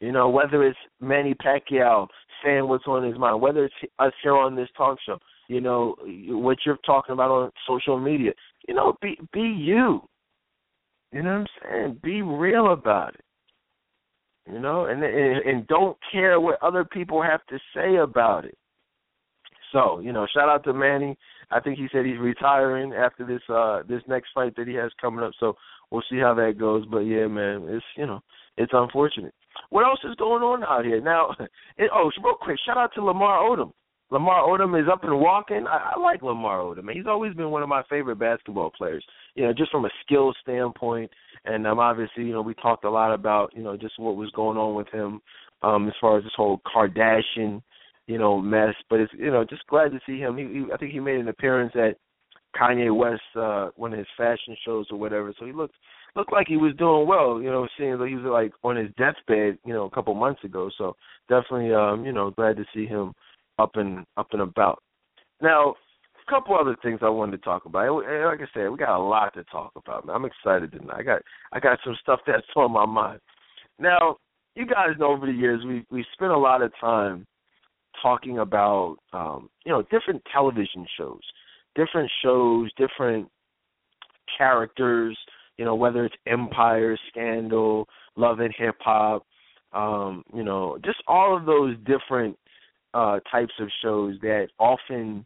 you know, whether it's Manny Pacquiao saying what's on his mind, whether it's us here on this talk show, you know, what you're talking about on social media, you know, be be you. You know what I'm saying? Be real about it. You know, and and, and don't care what other people have to say about it. So, you know, shout out to Manny. I think he said he's retiring after this uh this next fight that he has coming up. So we'll see how that goes. But yeah, man, it's you know, it's unfortunate. What else is going on out here now? It, oh, real quick, shout out to Lamar Odom. Lamar Odom is up and walking. I, I like Lamar Odom. He's always been one of my favorite basketball players. You know, just from a skill standpoint, and um, obviously, you know, we talked a lot about you know just what was going on with him um, as far as this whole Kardashian, you know, mess. But it's you know just glad to see him. He, he I think he made an appearance at Kanye West uh, one of his fashion shows or whatever. So he looked looked like he was doing well. You know, seeing that he was like on his deathbed, you know, a couple months ago. So definitely, um, you know, glad to see him up and up and about. Now, a couple other things I wanted to talk about. Like I said, we got a lot to talk about. Man. I'm excited tonight. I got I got some stuff that's on my mind. Now, you guys know over the years we we spent a lot of time talking about um, you know different television shows, different shows, different characters. You know whether it's Empire, Scandal, Love and Hip Hop, um, you know, just all of those different uh, types of shows that often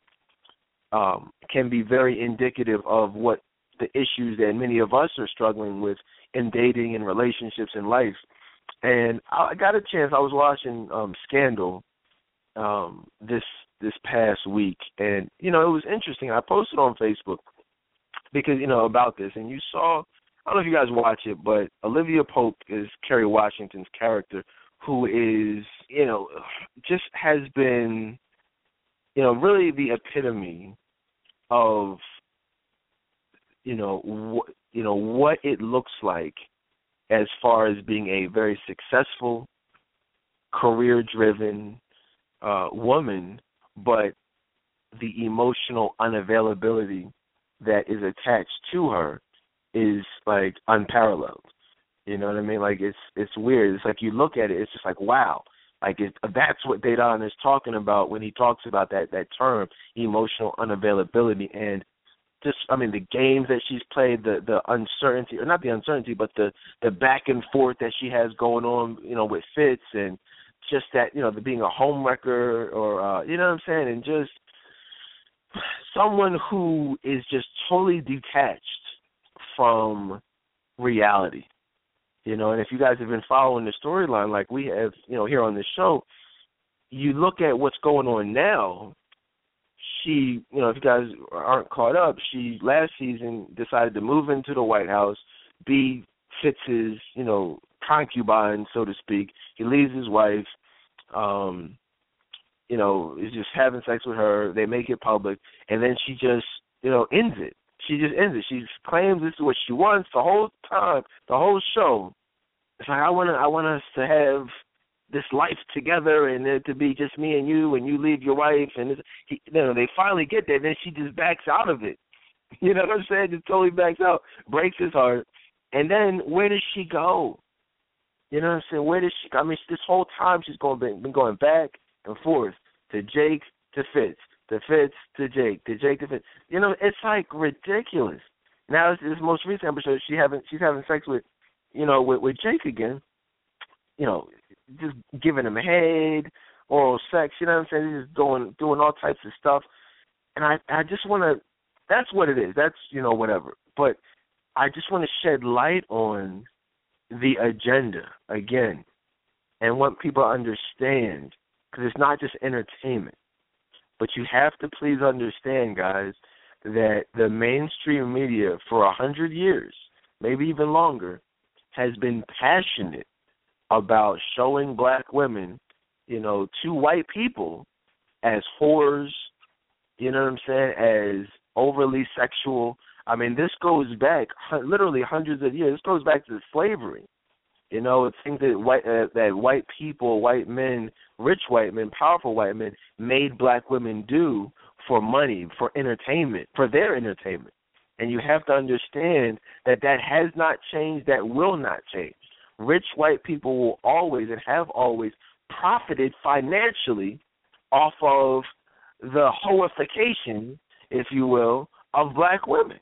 um, can be very indicative of what the issues that many of us are struggling with in dating and relationships in life. And I got a chance. I was watching um, Scandal um, this this past week, and you know it was interesting. I posted on Facebook because you know about this, and you saw. I don't know if you guys watch it, but Olivia Pope is Kerry Washington's character, who is you know just has been you know really the epitome of you know what you know what it looks like as far as being a very successful career driven uh woman but the emotional unavailability that is attached to her is like unparalleled you know what I mean? Like it's it's weird. It's like you look at it, it's just like wow. Like it, that's what Dedan is talking about when he talks about that that term, emotional unavailability, and just I mean the games that she's played, the the uncertainty, or not the uncertainty, but the the back and forth that she has going on, you know, with Fitz, and just that you know the being a homewrecker, or uh, you know what I'm saying, and just someone who is just totally detached from reality you know, and if you guys have been following the storyline like we have, you know, here on this show, you look at what's going on now. She, you know, if you guys aren't caught up, she last season decided to move into the White House, be Fitz's, you know, concubine, so to speak. He leaves his wife, um, you know, is just having sex with her. They make it public, and then she just, you know, ends it she just ends it. She claims this is what she wants the whole time, the whole show. It's like I want I want us to have this life together, and it to be just me and you, and you leave your wife, and it's, he, you know they finally get there. Then she just backs out of it. You know what I'm saying? Just totally backs out, breaks his heart, and then where does she go? You know what I'm saying? Where does she? I mean, this whole time she's going been, been going back and forth to Jake to Fitz the Fitz to Jake, to Jake to Fitz. You know, it's like ridiculous. Now this, most recent episode, she having she's having sex with, you know, with with Jake again. You know, just giving him a head, oral sex. You know what I'm saying? Just doing doing all types of stuff. And I I just want to. That's what it is. That's you know whatever. But I just want to shed light on the agenda again, and want people to understand because it's not just entertainment. But you have to please understand, guys, that the mainstream media for a hundred years, maybe even longer, has been passionate about showing black women, you know, to white people as whores, you know what I'm saying, as overly sexual. I mean, this goes back literally hundreds of years. This goes back to slavery. You know, it's things that white uh, that white people, white men, rich white men, powerful white men made black women do for money, for entertainment, for their entertainment. And you have to understand that that has not changed, that will not change. Rich white people will always and have always profited financially off of the hoification, if you will, of black women.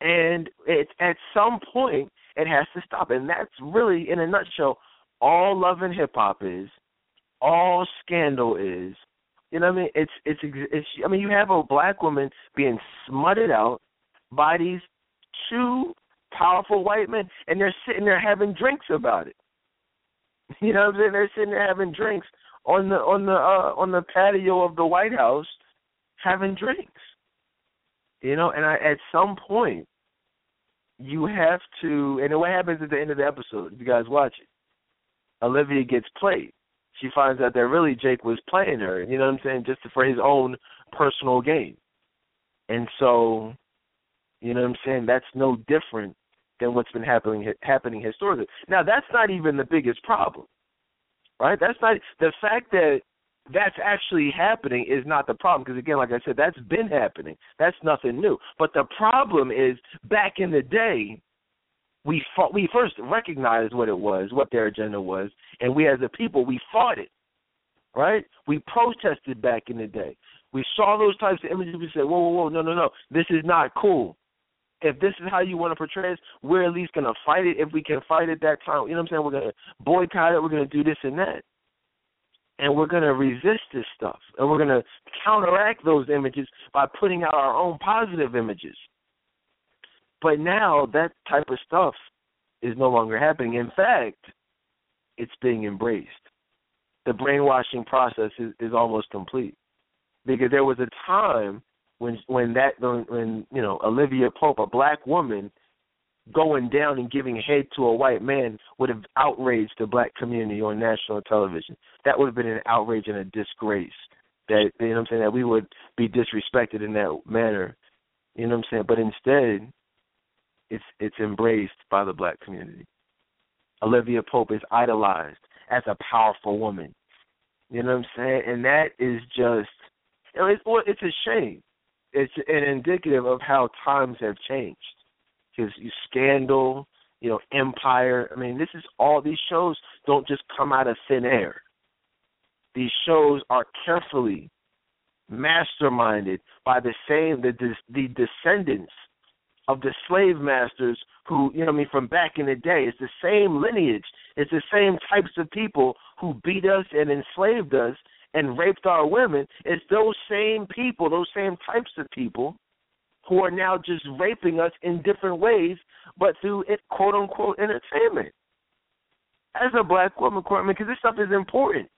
And it, at some point, it has to stop. And that's really, in a nutshell, all love and hip hop is, all scandal is. You know what I mean? It's it's it's. I mean, you have a black woman being smutted out by these two powerful white men, and they're sitting there having drinks about it. You know what I'm saying? They're sitting there having drinks on the on the uh, on the patio of the White House, having drinks. You know, and I, at some point, you have to. And what happens at the end of the episode? If you guys watch it, Olivia gets played. She finds out that really Jake was playing her. You know what I'm saying? Just for his own personal gain. And so, you know what I'm saying? That's no different than what's been happening happening historically. Now, that's not even the biggest problem, right? That's not the fact that that's actually happening is not the problem because again, like I said, that's been happening. That's nothing new. But the problem is back in the day, we fought. We first recognized what it was, what their agenda was, and we as a people we fought it. Right? We protested back in the day. We saw those types of images. We said, "Whoa, whoa, whoa! No, no, no! This is not cool." if this is how you want to portray us, we're at least gonna fight it if we can fight it that time. You know what I'm saying? We're gonna boycott it, we're gonna do this and that. And we're gonna resist this stuff. And we're gonna counteract those images by putting out our own positive images. But now that type of stuff is no longer happening. In fact, it's being embraced. The brainwashing process is, is almost complete. Because there was a time when when that when, when you know Olivia Pope, a black woman, going down and giving head to a white man would have outraged the black community on national television. That would have been an outrage and a disgrace. That you know what I'm saying that we would be disrespected in that manner. You know what I'm saying? But instead, it's it's embraced by the black community. Olivia Pope is idolized as a powerful woman. You know what I'm saying? And that is just it's it's a shame it's an indicative of how times have changed. Because Scandal, you know, Empire. I mean, this is all these shows don't just come out of thin air. These shows are carefully masterminded by the same the the descendants of the slave masters who you know I mean from back in the day. It's the same lineage. It's the same types of people who beat us and enslaved us and raped our women, it's those same people, those same types of people who are now just raping us in different ways, but through it quote unquote entertainment. As a black woman, Courtney, because this stuff is important.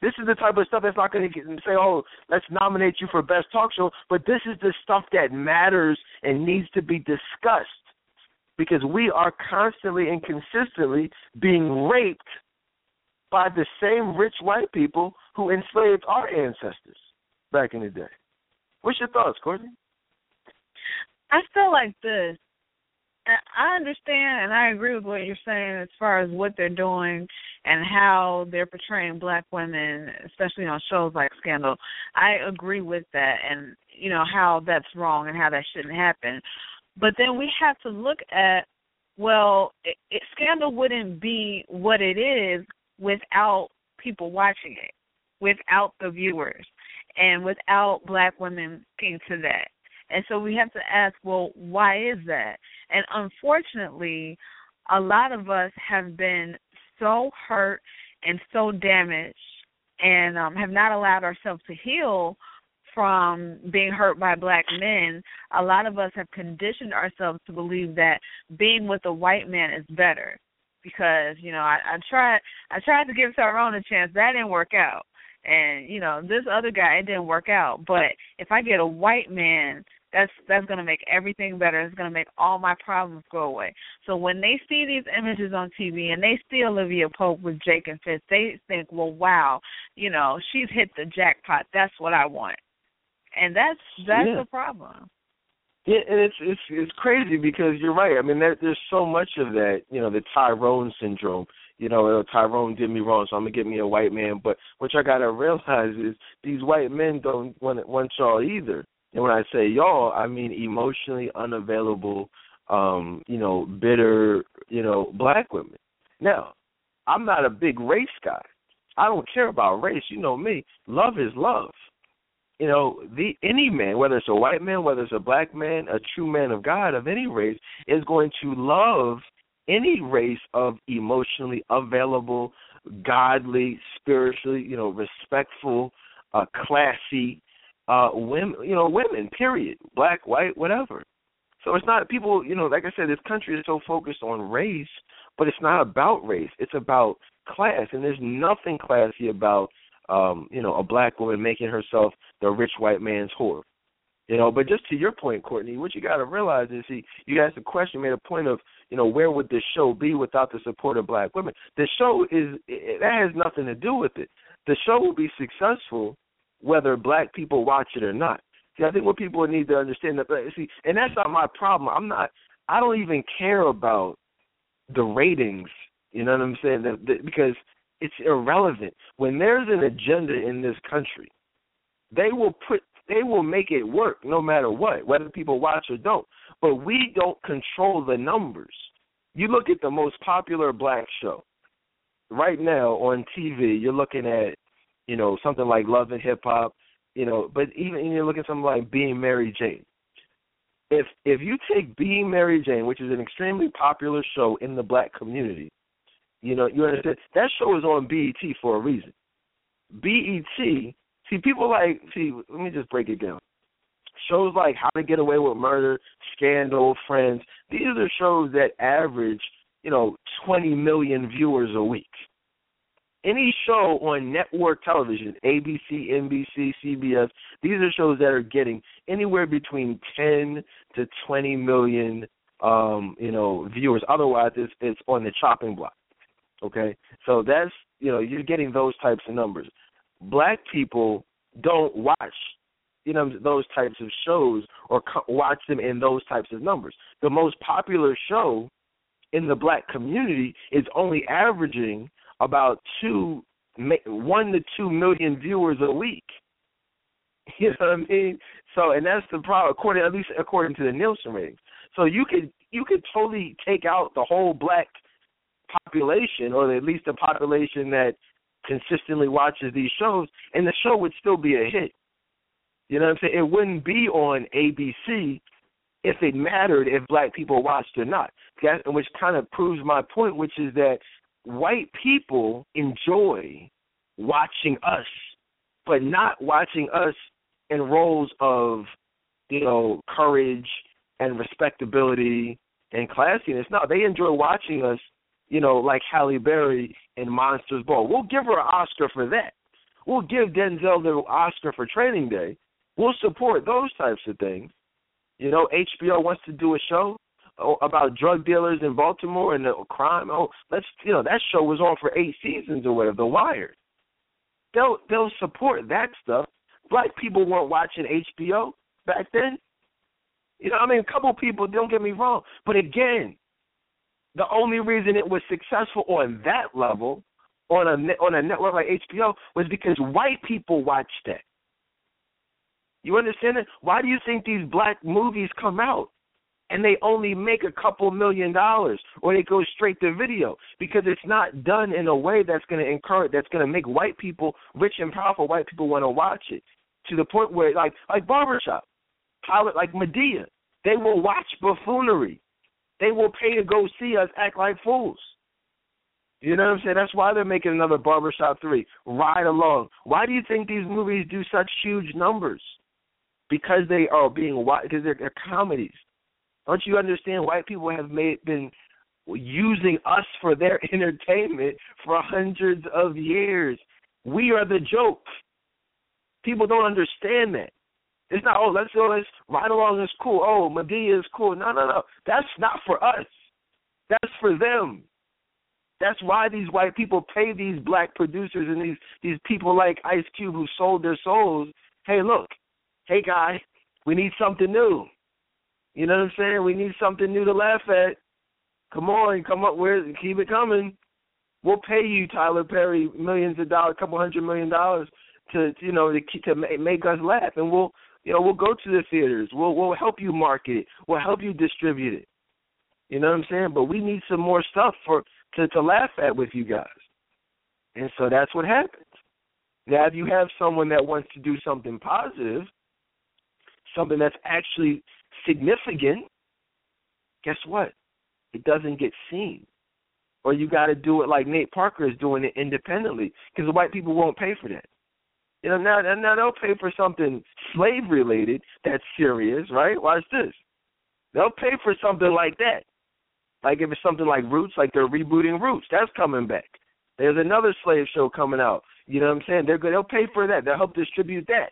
This is the type of stuff that's not going to say, "Oh, let's nominate you for best talk show," but this is the stuff that matters and needs to be discussed because we are constantly and consistently being raped by the same rich white people who enslaved our ancestors back in the day. What's your thoughts, Courtney? I feel like this. I understand and I agree with what you're saying as far as what they're doing and how they're portraying black women, especially on shows like Scandal. I agree with that and you know how that's wrong and how that shouldn't happen. But then we have to look at well, it, it, Scandal wouldn't be what it is without people watching it, without the viewers, and without black women being to that. And so we have to ask, well, why is that? And unfortunately, a lot of us have been so hurt and so damaged and um, have not allowed ourselves to heal from being hurt by black men, a lot of us have conditioned ourselves to believe that being with a white man is better because you know I, I tried I tried to give Tyrone a chance. That didn't work out, and you know this other guy it didn't work out. But if I get a white man, that's that's going to make everything better. It's going to make all my problems go away. So when they see these images on TV and they see Olivia Pope with Jake and Fitz, they think, well, wow, you know she's hit the jackpot. That's what I want, and that's that's yeah. the problem. Yeah, and it's it's it's crazy because you're right. I mean, there, there's so much of that. You know, the Tyrone syndrome. You know, uh, Tyrone did me wrong, so I'm gonna get me a white man. But what y'all gotta realize is these white men don't want want y'all either. And when I say y'all, I mean emotionally unavailable, um, you know, bitter, you know, black women. Now, I'm not a big race guy. I don't care about race. You know me. Love is love you know, the any man, whether it's a white man, whether it's a black man, a true man of God of any race, is going to love any race of emotionally available, godly, spiritually, you know, respectful, uh, classy uh women, you know, women, period. Black, white, whatever. So it's not people, you know, like I said, this country is so focused on race, but it's not about race. It's about class, and there's nothing classy about, um, you know, a black woman making herself the rich white man's whore. You know, but just to your point, Courtney, what you got to realize is, see, you asked a question, made a point of, you know, where would this show be without the support of black women? The show is it, that has nothing to do with it. The show will be successful whether black people watch it or not. See, I think what people need to understand that see, and that's not my problem. I'm not. I don't even care about the ratings. You know what I'm saying? That, that, because it's irrelevant. When there's an agenda in this country, they will put they will make it work no matter what, whether people watch or don't. But we don't control the numbers. You look at the most popular black show right now on TV. You're looking at, you know, something like Love and Hip Hop, you know. But even you look at something like Being Mary Jane. If if you take Being Mary Jane, which is an extremely popular show in the black community, you know, you understand that show is on BET for a reason. BET See, people like see. Let me just break it down. Shows like How to Get Away with Murder, Scandal, Friends. These are shows that average, you know, 20 million viewers a week. Any show on network television, ABC, NBC, CBS, these are shows that are getting anywhere between 10 to 20 million, um, you know, viewers. Otherwise, it's it's on the chopping block. Okay, so that's you know you're getting those types of numbers black people don't watch you know those types of shows or co- watch them in those types of numbers. The most popular show in the black community is only averaging about two one to two million viewers a week. You know what I mean? So, and that's the problem, according at least according to the Nielsen ratings. So you could you could totally take out the whole black population, or at least the population that consistently watches these shows, and the show would still be a hit. You know what I'm saying? It wouldn't be on ABC if it mattered if black people watched or not. That, which kind of proves my point, which is that white people enjoy watching us, but not watching us in roles of, you know, courage and respectability and classiness. No, they enjoy watching us you know, like Halle Berry in Monsters Ball. We'll give her an Oscar for that. We'll give Denzel the Oscar for Training Day. We'll support those types of things. You know, HBO wants to do a show Oh, about drug dealers in Baltimore and the crime. Oh, let's you know that show was on for eight seasons or whatever. The Wire. They'll they'll support that stuff. Black people weren't watching HBO back then. You know, I mean, a couple people. Don't get me wrong, but again, the only reason it was successful on that level, on a on a network like HBO, was because white people watched it. You understand it? Why do you think these black movies come out and they only make a couple million dollars, or they go straight to video? Because it's not done in a way that's going to encourage, that's going to make white people rich and powerful. White people want to watch it to the point where, like, like barbershop, pilot, like Madea they will watch buffoonery they will pay to go see us act like fools. You know what I'm saying? That's why they're making another Barbershop 3. Ride along. Why do you think these movies do such huge numbers? Because they are being watched, because they're, they're comedies. Don't you understand? White people have made been using us for their entertainment for hundreds of years. We are the joke. People don't understand that. It's not, oh, let's go, let's ride along, it's cool. Oh, Madea is cool. No, no, no. That's not for us. That's for them. That's why these white people pay these black producers and these these people like Ice Cube who sold their souls. Hey, look, hey guy, we need something new. You know what I'm saying? We need something new to laugh at. Come on, come up with keep it coming. We'll pay you, Tyler Perry, millions of dollars, a couple hundred million dollars to you know to keep, to make us laugh, and we'll you know, we'll go to the theaters. We'll we'll help you market it. We'll help you distribute it. You know what I'm saying? But we need some more stuff for to to laugh at with you guys. And so that's what happens. Now, if you have someone that wants to do something positive, something that's actually significant, guess what? It doesn't get seen. Or you got to do it like Nate Parker is doing it independently because the white people won't pay for that. You know, now now they'll pay for something slave related that's serious, right? Watch this. They'll pay for something like that. Like if it's something like Roots, like they're rebooting Roots, that's coming back. There's another slave show coming out. You know what I'm saying? They're good. They'll pay for that. They'll help distribute that,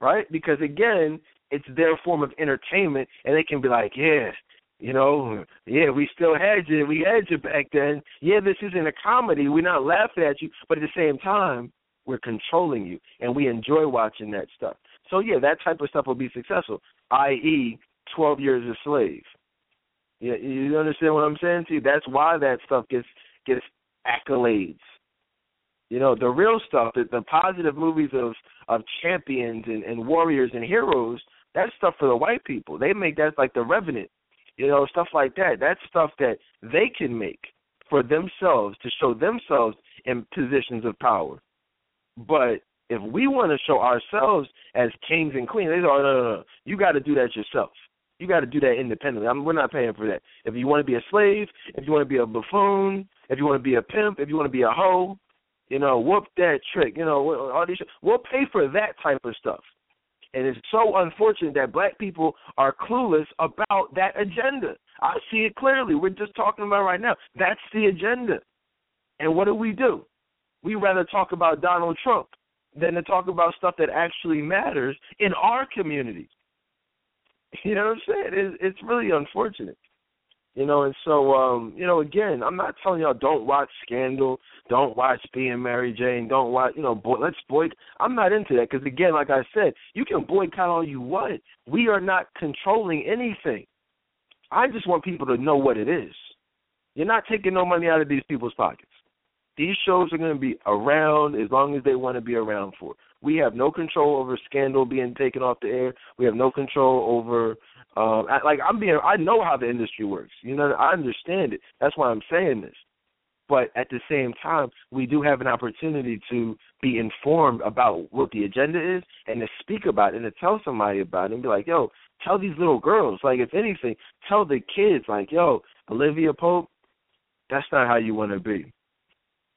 right? Because again, it's their form of entertainment, and they can be like, yeah, you know, yeah, we still had you. We had you back then. Yeah, this isn't a comedy. We're not laughing at you, but at the same time, we're controlling you, and we enjoy watching that stuff. So yeah, that type of stuff will be successful. I.e., Twelve Years a Slave. Yeah, you understand what I'm saying? to you? that's why that stuff gets gets accolades. You know, the real stuff, the, the positive movies of of champions and, and warriors and heroes, that's stuff for the white people. They make that like the Revenant, you know, stuff like that. That's stuff that they can make for themselves to show themselves in positions of power. But if we want to show ourselves as kings and queens, they say, oh, no, no, no. You got to do that yourself. You got to do that independently. I mean, we're not paying for that. If you want to be a slave, if you want to be a buffoon, if you want to be a pimp, if you want to be a hoe, you know, whoop that trick. You know, all these. We'll pay for that type of stuff. And it's so unfortunate that black people are clueless about that agenda. I see it clearly. We're just talking about right now. That's the agenda. And what do we do? We rather talk about Donald Trump than to talk about stuff that actually matters in our community. You know what I'm saying? It's, it's really unfortunate. You know, and so um, you know, again, I'm not telling y'all don't watch Scandal, don't watch Being Mary Jane, don't watch, you know, boy, let's boycott. I'm not into that because again, like I said, you can boycott all you want. We are not controlling anything. I just want people to know what it is. You're not taking no money out of these people's pockets. These shows are going to be around as long as they want to be around for. We have no control over Scandal being taken off the air. We have no control over um, like I'm being, I know how the industry works. You know, I understand it. That's why I'm saying this. But at the same time, we do have an opportunity to be informed about what the agenda is and to speak about it and to tell somebody about it and be like, yo, tell these little girls. Like, if anything, tell the kids, like, yo, Olivia Pope, that's not how you want to be.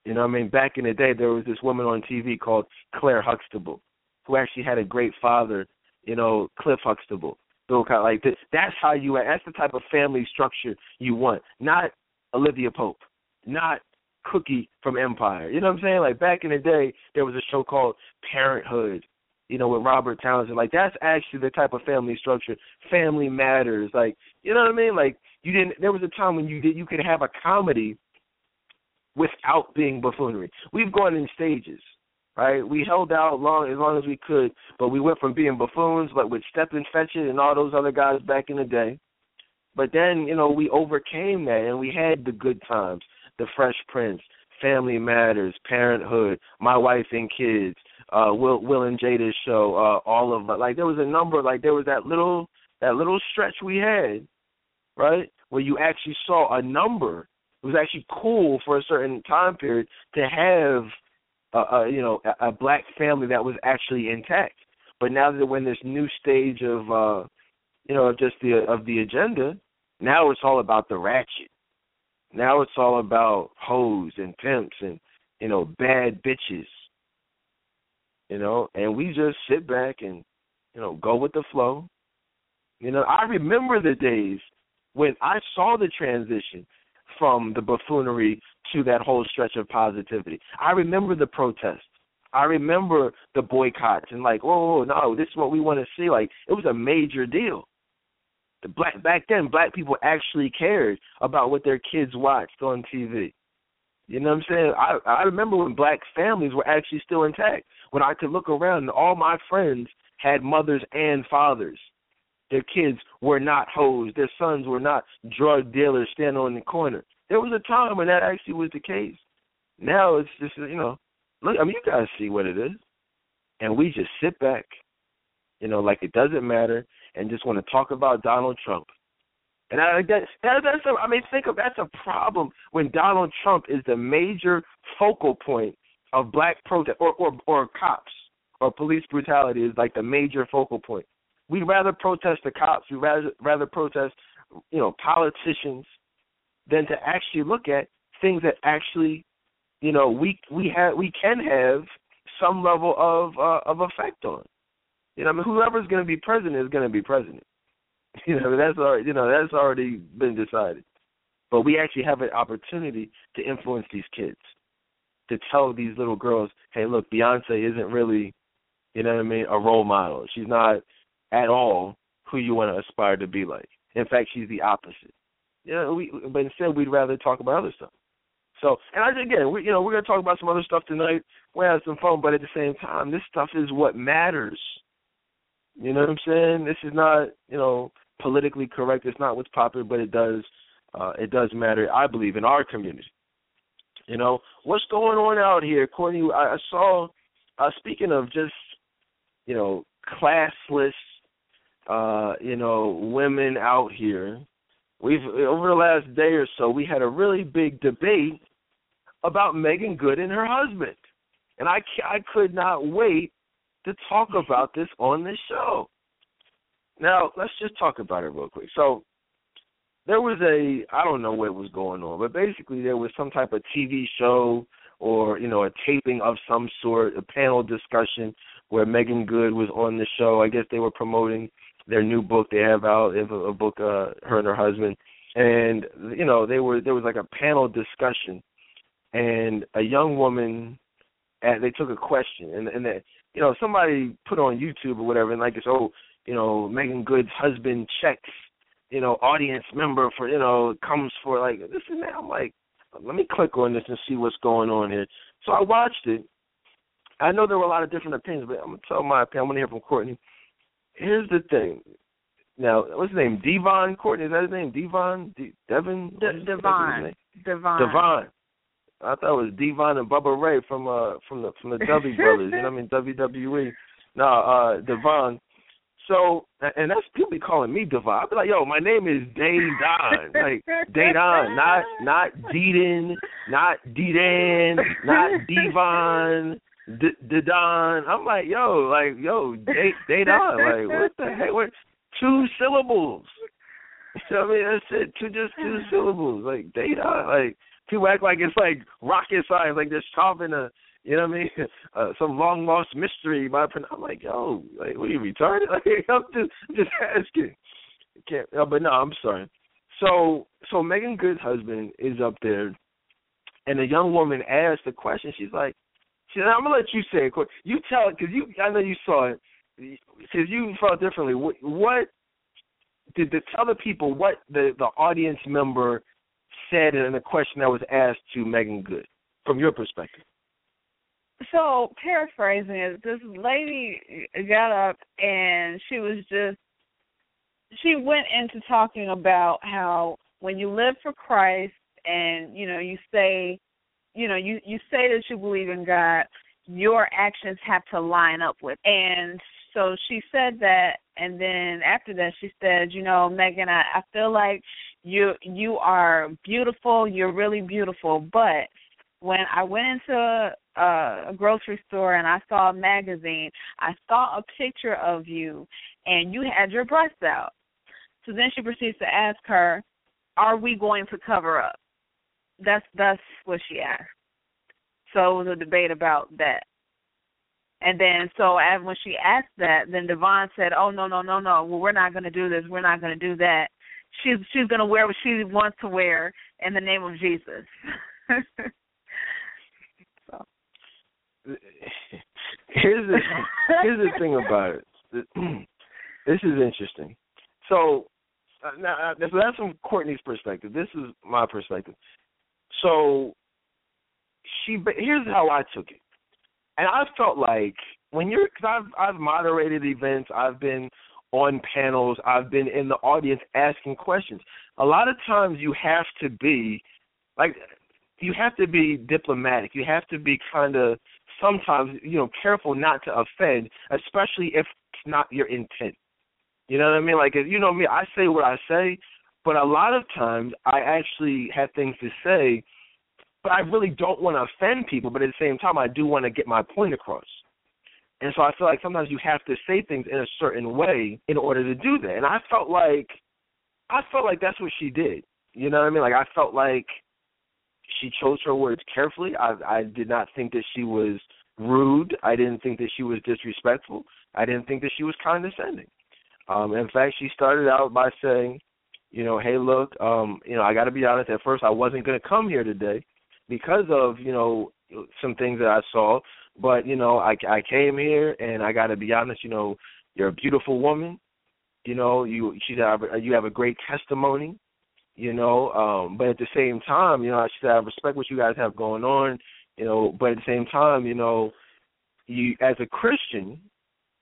You know, I mean, back in the day, there was this woman on TV called Claire Huxtable, who actually had a great father, you know, Cliff Huxtable, Bill Cosby. Like this, that's how you. That's the type of family structure you want. Not Olivia Pope. Not Cookie from Empire. You know what I'm saying? Like back in the day, there was a show called Parenthood. You know, with Robert Townsend. Like that's actually the type of family structure. Family matters. Like you know what I mean? Like you didn't. There was a time when you did. You could have a comedy without being buffoonery. We've gone in stages right? We held out long as long as we could, but we went from being buffoons, like with Stepin Fetchit and all those other guys back in the day. But then, you know, we overcame that and we had the good times, the Fresh Prince, Family Matters, Parenthood, My Wife and Kids, uh, Will Will and Jada's show, uh, all of like there was a number, like there was that little that little stretch we had, right, where you actually saw a number. It was actually cool for a certain time period to have a you know a, a black family that was actually intact. But now that we're in this new stage of uh, you know just the of the agenda, now it's all about the ratchet. Now it's all about hoes and pimps and you know bad bitches. You know, and we just sit back and you know go with the flow. You know, I remember the days when I saw the transition from the buffoonery to that whole stretch of positivity. I remember the protests. I remember the boycotts and like, oh, oh no, this is what we want to see. Like it was a major deal. The black back then, black people actually cared about what their kids watched on TV. You know what I'm saying? I I remember when black families were actually still intact. When I could look around and all my friends had mothers and fathers. Their kids were not hoes. Their sons were not drug dealers standing on the corner. There was a time when that actually was the case. Now it's just you know, look. I mean, you guys see what it is, and we just sit back, you know, like it doesn't matter, and just want to talk about Donald Trump. And I that, that that's a, I mean, think of that's a problem when Donald Trump is the major focal point of black protest or or or cops or police brutality is like the major focal point. We'd rather protest the cops. We'd rather rather protest, you know, politicians than to actually look at things that actually, you know, we we have we can have some level of uh, of effect on. You know, I mean, whoever's going to be president is going to be president. You know, that's already you know that's already been decided. But we actually have an opportunity to influence these kids, to tell these little girls, hey, look, Beyonce isn't really, you know what I mean, a role model. She's not at all who you want to aspire to be like. In fact, she's the opposite. You know, we but instead we'd rather talk about other stuff. So, and I again, we you know we're gonna talk about some other stuff tonight. We have some fun, but at the same time, this stuff is what matters. You know what I'm saying? This is not you know politically correct. It's not what's popular, but it does uh, it does matter. I believe in our community. You know what's going on out here, Courtney? I, I saw. Uh, speaking of just you know classless, uh, you know women out here. We've over the last day or so, we had a really big debate about Meagan Good and her husband, and I I could not wait to talk about this on this show. Now let's just talk about it real quick. So there was a I don't know what was going on, but basically there was some type of TV show or you know a taping of some sort, a panel discussion where Meagan Good was on the show. I guess they were promoting their new book they have out, a book uh her and her husband, and you know they were there was like a panel discussion. And a young woman and they took a question. And and that you know somebody put on YouTube or whatever and like this oh you know Meagan Good's husband checks you know audience member for you know comes for like this and that. I'm like let me click on this and see what's going on here. So I watched it. I know there were a lot of different opinions but I'm gonna tell my opinion. I'm gonna hear from Courtney here's the thing now what's his name Devon Courtney is that his name Devon De- Devon De- Devon Devon Devon I thought it was Devon and Bubba Ray from uh from the from the W Brothers. you know what I mean? WWE. No, uh Devon. So and that's people be calling me Devon. I'd be like, yo, my name is Dedan. like Dedan, not not Deedon, not Dedan, not Devon. Dedan. I'm like, yo, like, yo, Dedan. Like, what the heck? What? Two syllables. You know what I mean? That's it. Two just two syllables. Like Dedan. Like people act like it's like rocket science, like they're solving a you know what I mean? Uh, some long lost mystery by I'm like, yo, like, what are you retarded? Like, I'm just just asking. Can't, uh, but no, I'm sorry. So, so Meagan Good's husband is up there, and the young woman asked the question. She's like, I'm gonna let you say it. You tell it because you, I know you saw it. Because you felt differently. What, what did the the people what the the audience member said in the question that was asked to Meagan Good, from your perspective? So paraphrasing it, this lady got up and she was just she went into talking about how when you live for Christ and you know you say you know you you say that you believe in God, your actions have to line up with. And so she said that and then after that she said, you know, Meagan, I, I feel like you you are beautiful you're really beautiful. But when i went into a, a grocery store and i saw a magazine i saw a picture of you and you had your breasts out. So then she proceeds to ask her are we going to cover up that's that's what she asked so it was a debate about that and then so as when she asked that, then Devon said, "Oh no no no no! Well, we're not going to do this. We're not going to do that." she's she's going to wear what she wants to wear in the name of Jesus. so. Here's the here's the thing about it. This is interesting. So uh, now uh, so that's from Courtney's perspective. This is my perspective. So she here's how I took it, and I felt like when you're because I've I've moderated events, I've been on panels, I've been in the audience asking questions. A lot of times you have to be like you have to be diplomatic. You have to be kind of sometimes, you know, careful not to offend, especially if it's not your intent. You know what I mean? Like you know me, I say what I say, but a lot of times I actually have things to say, but I really don't want to offend people, but at the same time I do want to get my point across. And so I feel like sometimes you have to say things in a certain way in order to do that. And I felt like I felt like that's what she did. You know what I mean? Like I felt like she chose her words carefully. I I did not think that she was rude. I didn't think that she was disrespectful. I didn't think that she was condescending. Um, in fact, she started out by saying, you know, hey, look, um, you know, I got to be honest. At first, I wasn't going to come here today because of you know some things that I saw. But you know, I I came here, and I got to be honest. You know, you're a beautiful woman. You know, you she you have a great testimony. You know, um, but at the same time, you know, she said I respect what you guys have going on. You know, but at the same time, you know, you as a Christian,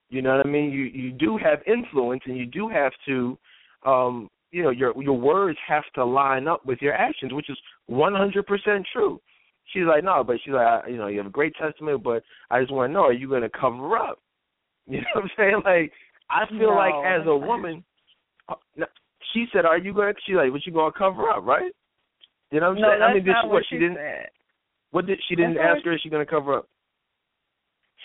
you know what I mean. You you do have influence, and you do have to, um, you know, your your words have to line up with your actions, which is 100% true. She's like, no, but she's like, you know, you have a great testimony, but I just want to know, are you going to cover up? You know what I'm saying? Like, I feel no, like as a woman, uh, she said, "Are you going?" to She's like, "What you going to cover up, right?" You know what I'm no, saying? I mean, this what, what she, she didn't? Said. What did she didn't That's ask her? Is she going to cover up?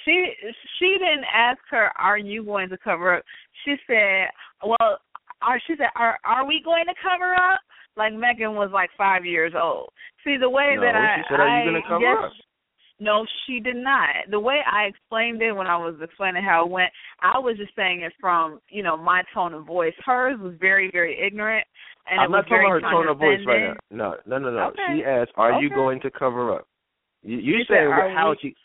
She she didn't ask her, "Are you going to cover up?" She said, "Well, are she said, are are we going to cover up?" Like Meagan was like five years old. See the way no, that I she said, "Are you going to cover yes, up?" No, she did not. The way I explained it when I was explaining how it went, I was just saying it from, you know, my tone of voice. Hers was very, very ignorant and I'm it not talking about her tone of voice right now. No, no, no, no. Okay. She asked, "Are you going to cover up?" You, you said, saying how we-" she?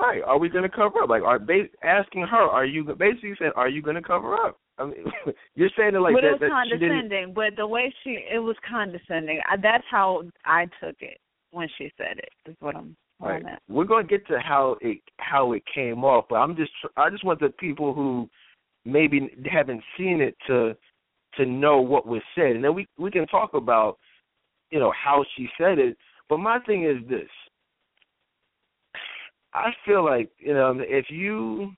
Right? Are we going to cover up? Like, are ba- asking her, "Are you?" Basically saying, "Are you going to cover up?" I mean, you're saying it like but that. it was that condescending. But the way she, it was condescending. I, that's how I took it when she said it. Is what I'm. Right. We're going to get to how it how it came off, but I'm just I just want the people who maybe haven't seen it to to know what was said, and then we we can talk about you know how she said it. But my thing is this: I feel like you know if you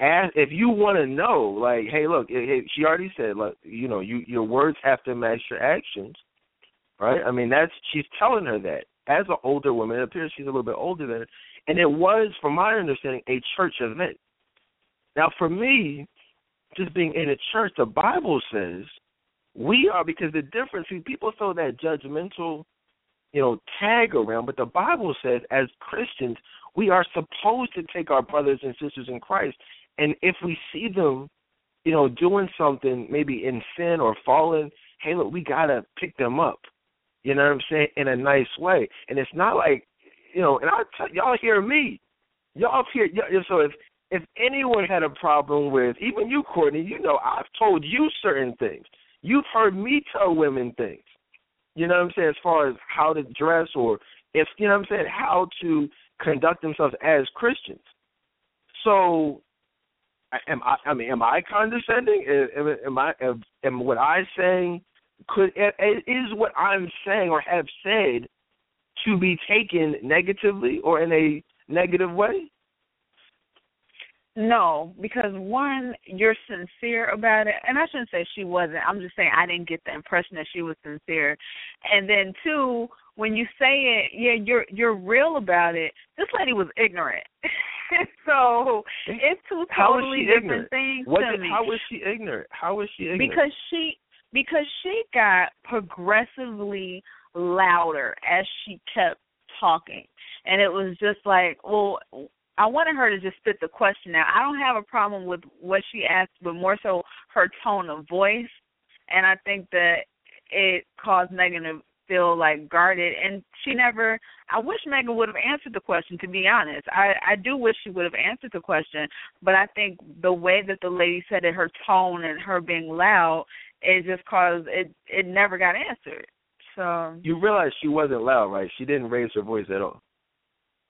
ask if you want to know, like, hey, look, eh, hey, she already said, like, you know, you your words have to match your actions, right? I mean, that's she's telling her that as an older woman. It appears she's a little bit older than her, and it was, from my understanding, a church event. Now, for me, just being in a church, the Bible says we are because the difference. See, people throw that judgmental, you know, tag around, but the Bible says as Christians we are supposed to take our brothers and sisters in Christ, and if we see them, you know, doing something maybe in sin or falling, hey, look, we gotta pick them up. You know what I'm saying? In a nice way, and it's not like, you know, and I tell y'all hear me, y'all hear. y- So if if anyone had a problem with even you, Courtney, you know I've told you certain things. You've heard me tell women things. You know what I'm saying? As far as how to dress or if you know what I'm saying, how to conduct themselves as Christians. So am I I mean am I condescending? Am, am I am, am what I saying could is what I'm saying or have said to be taken negatively or in a negative way? No, because one, you're sincere about it, and I shouldn't say she wasn't. I'm just saying I didn't get the impression that she was sincere. And then two, when you say it, yeah, you're you're real about it. This lady was ignorant, so it's two How was totally she different ignorant? things What to did, me. how was she ignorant? How was she ignorant? because she because she got progressively louder as she kept talking and it was just like well i wanted her to just spit the question out. I don't have a problem with what she asked but more so her tone of voice. And i think that it caused megan to feel like guarded. And she never i wish megan would have answered the question to be honest. I i do wish she would have answered the question but i think the way that the lady said it her tone and her being loud it just caused it it never got answered. So you realize she wasn't loud, right? She didn't raise her voice at all.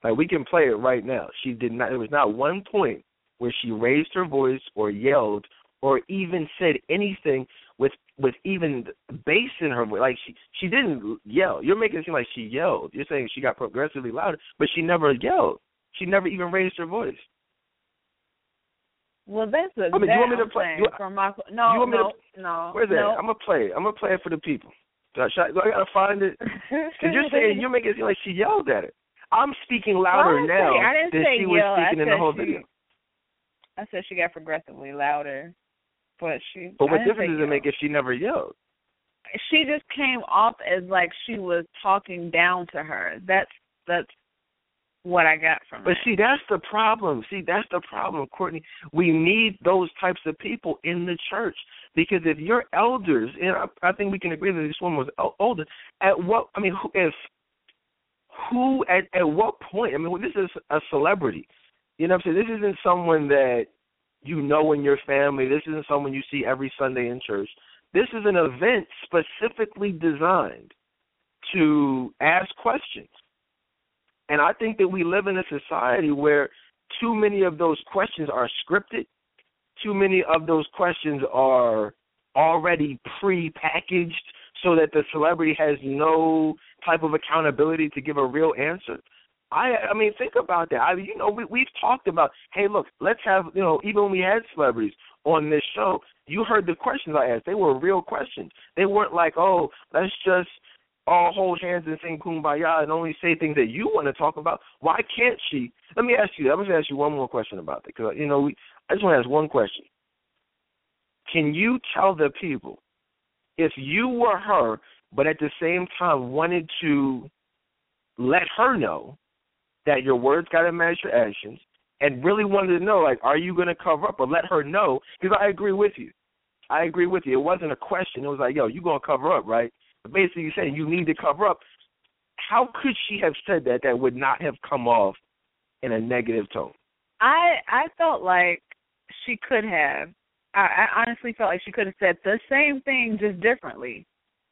Like we can play it right now. She did not. There was not one point where she raised her voice or yelled or even said anything with with even bass in her voice. Like she she didn't yell. You're making it seem like she yelled. You're saying she got progressively louder, but she never yelled. She never even raised her voice. well that's a I mean, you want me to play- you- from my no you want me no to- no Where's that? no. I'm gonna play it. I'm gonna play it for the people. Do I, I, do I gotta find it? Because you're saying you're making it seem like she yelled at it. I'm speaking louder didn't now I didn't than say she was yell. I speaking in the whole she- video. I said she got progressively louder, but she. But what difference does it make if she never yelled? She just came off as like she was talking down to her. That's that's what I got from But it. see, that's the problem. See, that's the problem, Courtney. We need those types of people in the church because if your elders, and I, I think we can agree that this woman was older. At what? I mean, if who at at what point? I mean, this is a celebrity. You know what I'm saying? This isn't someone that you know in your family. This isn't someone you see every Sunday in church. This is an event specifically designed to ask questions. And I think that we live in a society where too many of those questions are scripted. Too many of those questions are already pre-packaged so that the celebrity has no type of accountability to give a real answer. I I mean think about that. I you know we we've talked about hey look let's have you know even when we had celebrities on this show you heard the questions I asked. They were real questions. They weren't like oh let's just all hold hands and sing kumbaya and only say things that you want to talk about. Why can't she? Let me ask you I'm going to ask you one more question about that because you know we I just want to ask one question. Can you tell the people if you were her but at the same time wanted to let her know that your words got to match your actions and really wanted to know, like, are you going to cover up or let her know? Because I agree with you. I agree with you. It wasn't a question. It was like, yo, you going to cover up, right? But basically, you're saying you need to cover up. How could she have said that that would not have come off in a negative tone? I I felt like she could have. I, I honestly felt like she could have said the same thing just differently.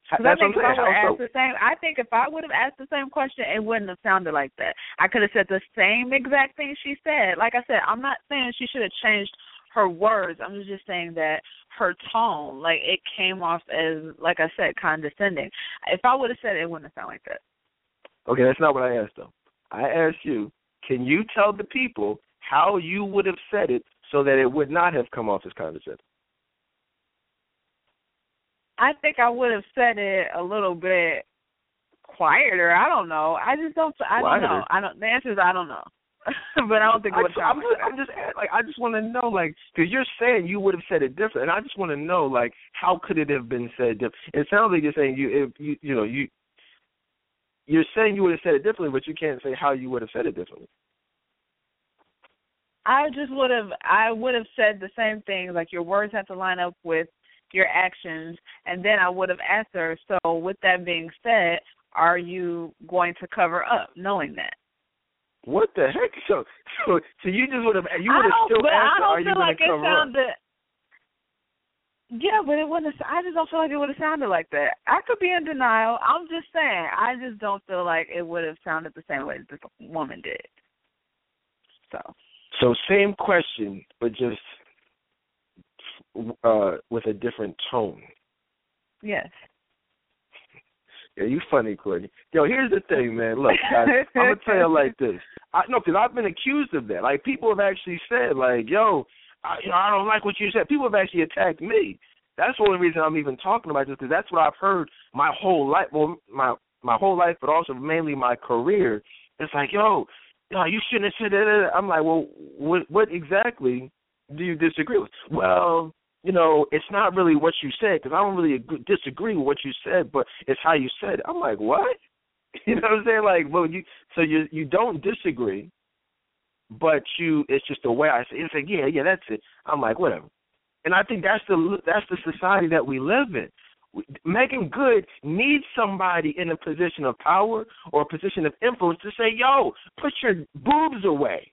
Because I That's think if what I I'm would have saying. asked the same, I think if I would have asked the same question, it wouldn't have sounded like that. I could have said the same exact thing she said. Like I said, I'm not saying she should have changed her words. I'm just saying that her tone, like it came off as, like I said, condescending. If I would have said it, it wouldn't have sounded like that. Okay, that's not what I asked though. I asked you, can you tell the people how you would have said it so that it would not have come off as condescending? I think I would have said it a little bit quieter. I don't know. I just don't. I don't know. I don't. The answer is I don't know. but I don't think it I would just, have I'm just, like I'm just like I just want to know like because you're saying you would have said it different, and I just want to know like how could it have been said different? It sounds like you're saying you if you you know you you're saying you would have said it differently, but you can't say how you would have said it differently. I just would have. I would have said the same thing. Like your words have to line up with your actions, and then I would have asked her. So, with that being said, are you going to cover up, knowing that? What the heck? So so so you just would have you would have still I asked her, don't are you feel going like to it cover up? sounded. Yeah, but it wouldn't. Have, I just don't feel like it would have sounded like that. I could be in denial. I'm just saying. I just don't feel like it would have sounded the same way this woman did. So So same question, but just uh with a different tone. yes. Yeah, you funny, Courtney. Yo, here's the thing, man. Look, guys, I'm gonna tell you like this. I no, because I've been accused of that. Like people have actually said, like, yo, I, you know, I don't like what you said. People have actually attacked me. That's the only reason I'm even talking about this because that's what I've heard my whole life. Well, my my whole life, but also mainly my career. It's like, yo, yo, you shouldn't have said that. I'm like, well, what what exactly do you disagree with? Well, you know, it's not really what you said because I don't really agree, disagree with what you said, but it's how you said it. I'm like, what? You know what I'm saying? Like, well, you so you you don't disagree, but you it's just the way I say. it. It's like, yeah, yeah, that's it. I'm like, whatever. And I think that's the that's the society that we live in. Meagan Good needs somebody in a position of power or a position of influence to say, "Yo, put your boobs away."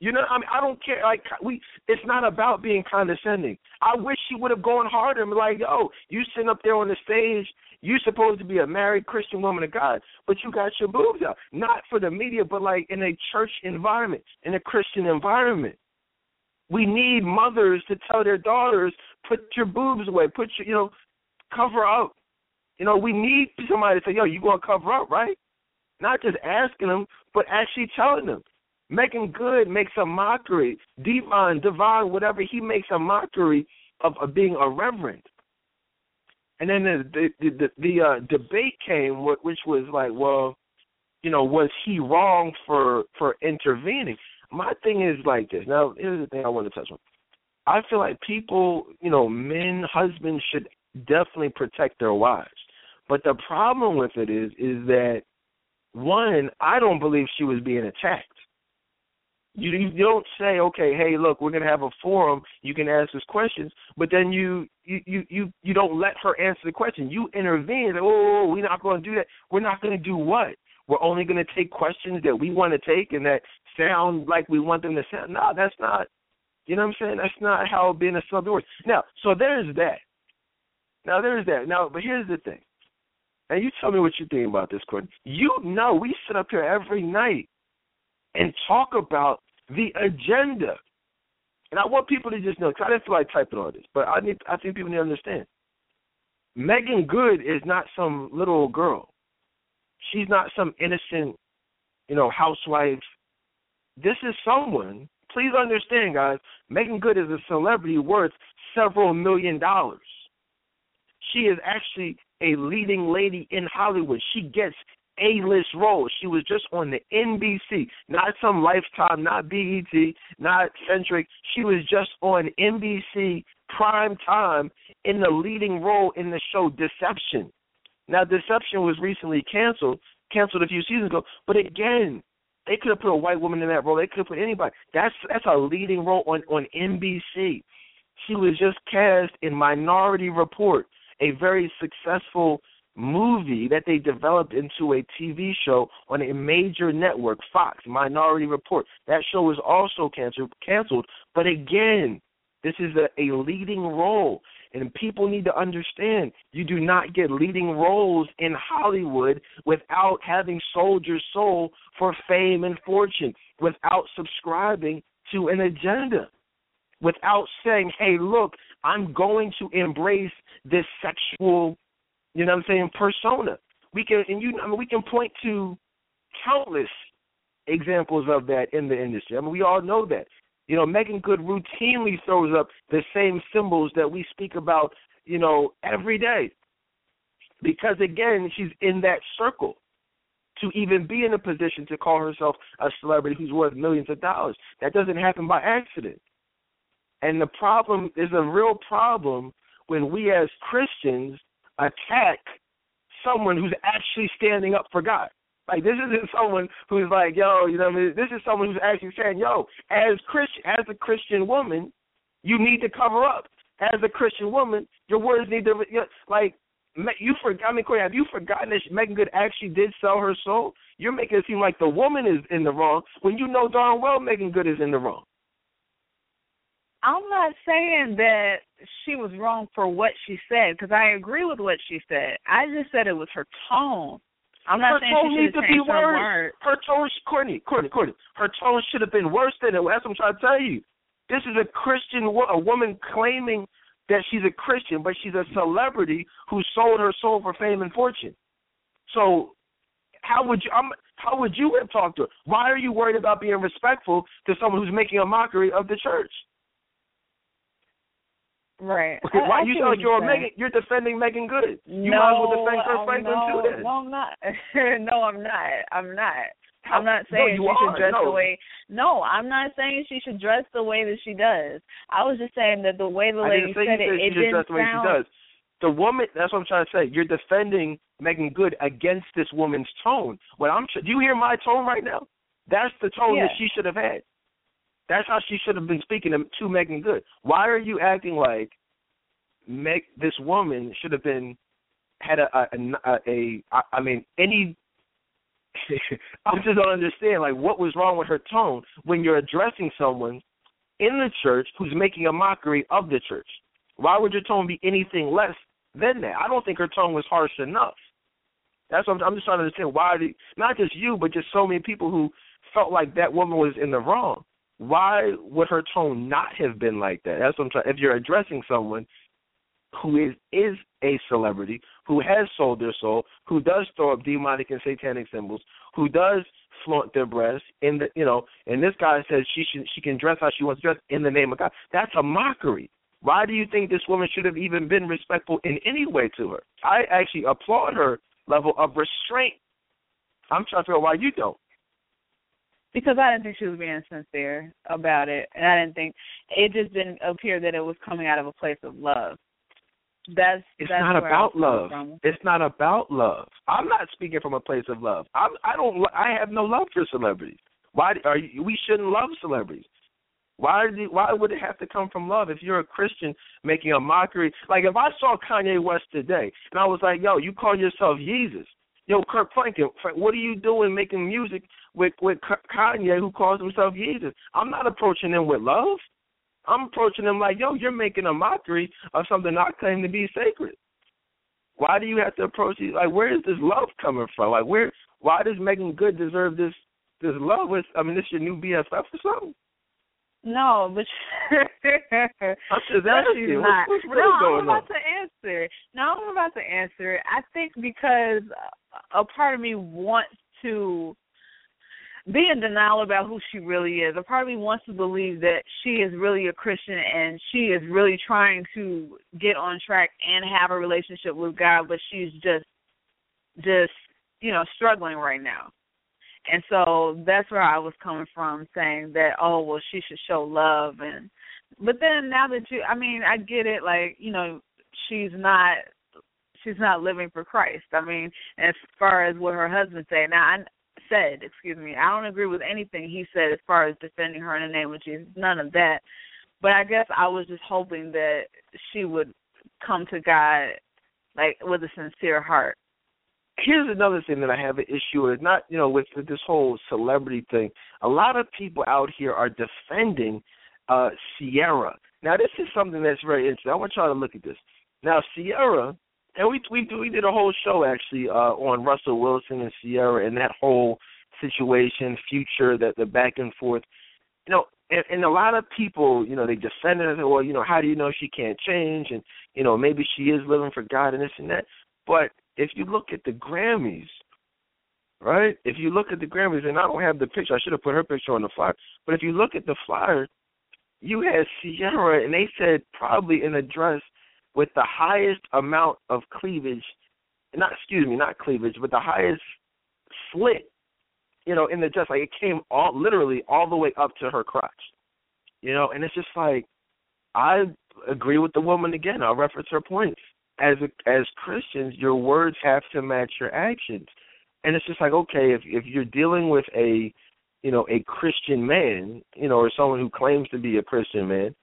You know, I mean, I don't care. Like we, it's not about being condescending. I wish she would have gone harder and be like, "Yo, you sitting up there on the stage, you supposed to be a married Christian woman of God, but you got your boobs out. Not for the media, but like in a church environment, in a Christian environment. We need mothers to tell their daughters, "Put your boobs away. Put your, you know, cover up." You know, we need somebody to say, "Yo, you gonna cover up, right?" Not just asking them, but actually telling them. Meagan Good makes a mockery. Devon, divine, whatever, he makes a mockery of, of being irreverent. And then the the the, the, the uh, debate came, which was like, well, you know, was he wrong for for intervening? My thing is like this. Now, here's the thing I want to touch on. I feel like people, you know, men, husbands should definitely protect their wives. But the problem with it is, is that one, I don't believe she was being attacked. You you don't say, okay, hey, look, we're gonna have a forum. You can ask us questions, but then you you you you, you don't let her answer the question. You intervene. Oh, oh, oh we're not to do that. We're not to do what? We're only to take questions that we want to take and that sound like we want them to sound. No, that's not. You know what I'm saying? That's not how being a sub works. Now, so there's that. Now there's that. Now, but here's the thing. And you tell me what you think about this, Courtney. You know we sit up here every night and talk about the agenda. And I want people to just know, because I didn't feel like typing all this, but I need I think people need to understand. Meagan Good is not some little girl. She's not some innocent, you know, housewife. This is someone, please understand, guys, Meagan Good is a celebrity worth several million dollars. She is actually a leading lady in Hollywood. She gets A-list roles. She was just on the NBC, not some Lifetime, not BET, not Centric. She was just on NBC prime time in the leading role in the show Deception. Now, Deception was recently canceled, canceled a few seasons ago. But again, they could have put a white woman in that role. They could have put anybody. That's that's a leading role on on NBC. She was just cast in Minority Report a very successful movie that they developed into a TV show on a major network, Fox, Minority Report. That show was also canceled, canceled but again, this is a, a leading role. And people need to understand you do not get leading roles in Hollywood without having sold your soul for fame and fortune, without subscribing to an agenda, without saying, hey, look, I'm going to embrace this sexual, you know what I'm saying, persona. We can and you I mean we can point to countless examples of that in the industry. I mean we all know that. You know, Meagan Good routinely throws up the same symbols that we speak about, you know, every day. Because again, she's in that circle to even be in a position to call herself a celebrity who's worth millions of dollars. That doesn't happen by accident. And the problem is a real problem when we as Christians attack someone who's actually standing up for God. Like this isn't someone who's like, yo, you know, what I mean? this is someone who's actually saying, yo, as Christian, as a Christian woman, you need to cover up. As a Christian woman, your words need to, you know, like, you forgot. I mean, Corey, have you forgotten that Meagan Good actually did sell her soul? You're making it seem like the woman is in the wrong when you know darn well Meagan Good is in the wrong. I'm not saying that she was wrong for what she said because I agree with what she said. I just said it was her tone. I'm not her saying tone she needs to be worse. Word. Her tone, Courtney, Courtney, Courtney. Her tone should have been worse than it. That's what I'm trying to tell you. This is a Christian, a woman claiming that she's a Christian, but she's a celebrity who sold her soul for fame and fortune. So, how would you? I'm, how would you have talked to her? Why are you worried about being respectful to someone who's making a mockery of the church? Right. Why I, you sound like you're saying. Meagan? You're defending Meagan Good. You no, might as well defend oh, Franklin no, too. Then. No, I'm not. no, I'm not. I'm not. How, I'm not no, saying you she are. should dress no. the way. No, I'm not saying she should dress the way that she does. I was just saying that the way the lady said it, said it should didn't dress the way sound. she does. The woman. That's what I'm trying to say. You're defending Meagan Good against this woman's tone. What I'm. Do you hear my tone right now? That's the tone Yeah. that she should have had. That's how she should have been speaking to, Meagan Good. Why are you acting like Meg, this woman should have been had a a, a, a I, I mean any I just don't understand like what was wrong with her tone when you're addressing someone in the church who's making a mockery of the church. Why would your tone be anything less than that? I don't think her tone was harsh enough. That's what I'm, I'm just trying to understand why the, not just you but just so many people who felt like that woman was in the wrong. Why would her tone not have been like that? That's what I'm trying. If you're addressing someone who is is a celebrity, who has sold their soul, who does throw up demonic and satanic symbols, who does flaunt their breasts in the you know, and this guy says she should she can dress how she wants to dress in the name of God. That's a mockery. Why do you think this woman should have even been respectful in any way to her? I actually applaud her level of restraint. I'm trying to figure out why you don't. Because I didn't think she was being sincere about it, and I didn't think it just didn't appear that it was coming out of a place of love. that's it's that's not about love. From. It's not about love. I'm not speaking from a place of love. I'm, I don't. I have no love for celebrities. Why are you, we shouldn't love celebrities? Why do, why would it have to come from love if you're a Christian making a mockery? Like if I saw Kanye West today and I was like, "Yo, you call yourself Jesus?" Yo, Kirk Franklin, what are you doing making music with with Kanye who calls himself Jesus? I'm not approaching him with love. I'm approaching him like, yo, you're making a mockery of something I claim to be sacred. Why do you have to approach it? Like, where is this love coming from? Like, where? Why does Meagan Good deserve this this love? With, I mean, this your new BFF or something? No, but I'm just asking. What's, what's really no, I'm about on? to answer. No, I'm about to answer. I think because a part of me wants to be in denial about who she really is. A part of me wants to believe that she is really a Christian and she is really trying to get on track and have a relationship with God, but she's just just, you know, struggling right now. And so that's where I was coming from saying that, oh well she should show love and but then now that you I mean, I get it, like, you know, she's not she's not living for Christ. I mean, as far as what her husband said. Now I said, excuse me, I don't agree with anything he said as far as defending her in the name of Jesus. None of that. But I guess I was just hoping that she would come to God like with a sincere heart. Here's another thing that I have an issue with, not you know, with, this whole celebrity thing. A lot of people out here are defending uh Ciara. Now this is something that's very interesting. I want y'all to look at this. Now Ciara and we we we did a whole show actually uh on Russell Wilson and Ciara and that whole situation, future, that the back and forth. You know, and, and a lot of people, you know, they defended her. Well, you know, how do you know she can't change? And you know, maybe she is living for God and this and that. But if you look at the Grammys, right? If you look at the Grammys, and I don't have the picture, I should have put her picture on the flyer. But if you look at the flyer, you had Ciara, and they said probably in a dress with the highest amount of cleavage, not excuse me, not cleavage, but the highest slit, you know, in the dress. Like it came all literally all the way up to her crotch, you know. And it's just like I agree with the woman again. I'll reference her points. As a, as Christians, your words have to match your actions, and it's just like okay, if if you're dealing with a you know a Christian man, you know, or someone who claims to be a Christian man,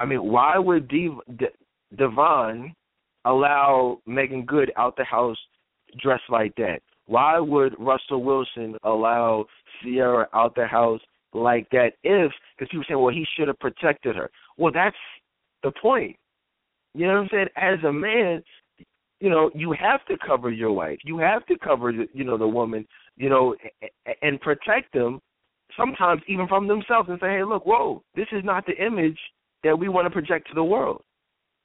I mean, why would Div- D- Devon allow Meagan Good out the house dressed like that? Why would Russell Wilson allow Ciara out the house like that? If because people say, well, he should have protected her. Well, that's the point. You know what I'm saying? As a man, you know, you have to cover your wife. You have to cover, the, you know, the woman, you know, and protect them. Sometimes even from themselves, and say, hey, look, whoa, this is not the image that we want to project to the world.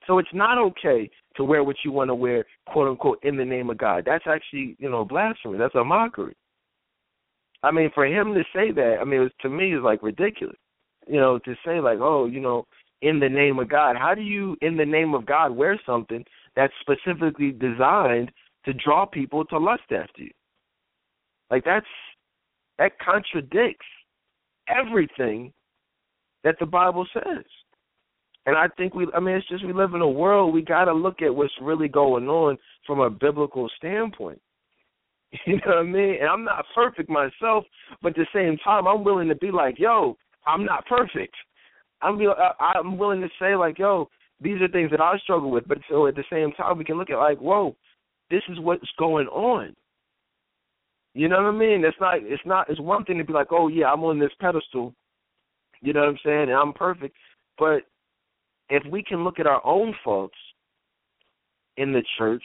So it's not okay to wear what you want to wear, quote unquote, in the name of God. That's actually, you know, blasphemy. That's a mockery. I mean, for him to say that, I mean, it was, to me, is like ridiculous. You know, to say like, oh, you know, in the name of God. How do you, in the name of God, wear something that's specifically designed to draw people to lust after you? Like that's that contradicts everything that the Bible says. And I think we, I mean, it's just we live in a world, we got to look at what's really going on from a biblical standpoint. You know what I mean? And I'm not perfect myself, but at the same time, I'm willing to be like, yo, I'm not perfect. I'm be, I'm willing to say like, yo, these are things that I struggle with. But so at the same time, we can look at like, whoa, this is what's going on. You know what I mean? It's not. It's not. It's one thing to be like, oh yeah, I'm on this pedestal. You know what I'm saying? And I'm perfect. But if we can look at our own faults in the church,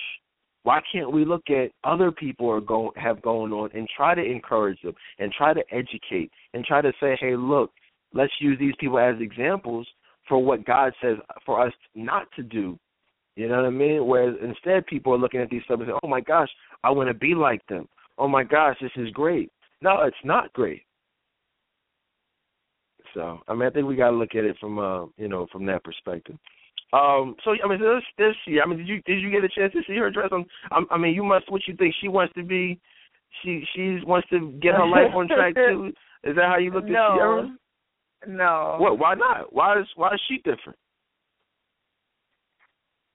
why can't we look at other people are going have going on and try to encourage them and try to educate and try to say, hey, look, let's use these people as examples for what God says for us not to do. You know what I mean? Whereas instead, people are looking at these stuff and saying, "Oh my gosh, I want to be like them. Oh my gosh, this is great." No, it's not great. So I mean, I think we got to look at it from uh, you know, from that perspective. Um, so I mean, this this year, I mean, did you did you get a chance to see her dress on? I, I mean, you must. What you think she wants to be? She she wants to get her life on track too. Is that how you look at no. Ciara? No. What? Why not? Why is why is she different?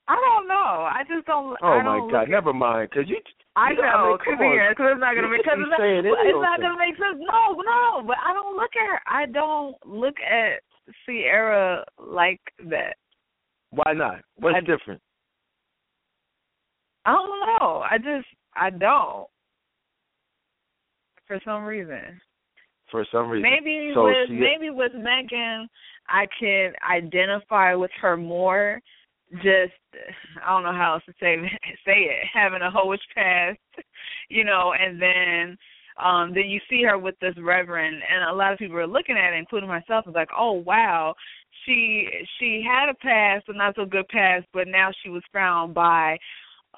I don't know. I just don't. Oh I don't my God! At, Never mind, because you. I know, because because it's not gonna make because it's, not, it's not gonna make sense. No, no, but I don't look at her. I don't look at Ciara like that. Why not? What's I, different? I don't know. I just I don't. For some reason. For some reason. Maybe so with she, maybe with Meagan, I can identify with her more. Just I don't know how else to say say it. Having a hoish past, you know, and then um then you see her with this reverend and a lot of people are looking at it including myself is like oh wow she she had a past a not so good past but now she was found by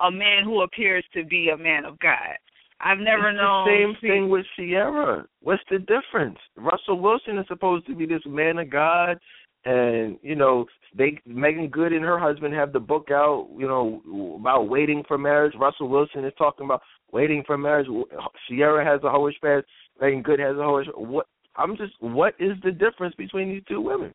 a man who appears to be a man of god i've never it's known the same thing with Ciara. what's the difference russell wilson is supposed to be this man of god and you know they Meagan Good and her husband have the book out, you know, about waiting for marriage. Russell Wilson is talking about waiting for marriage. Ciara has a hoish past. Meagan Good has a hoish. What I'm just, what is the difference between these two women?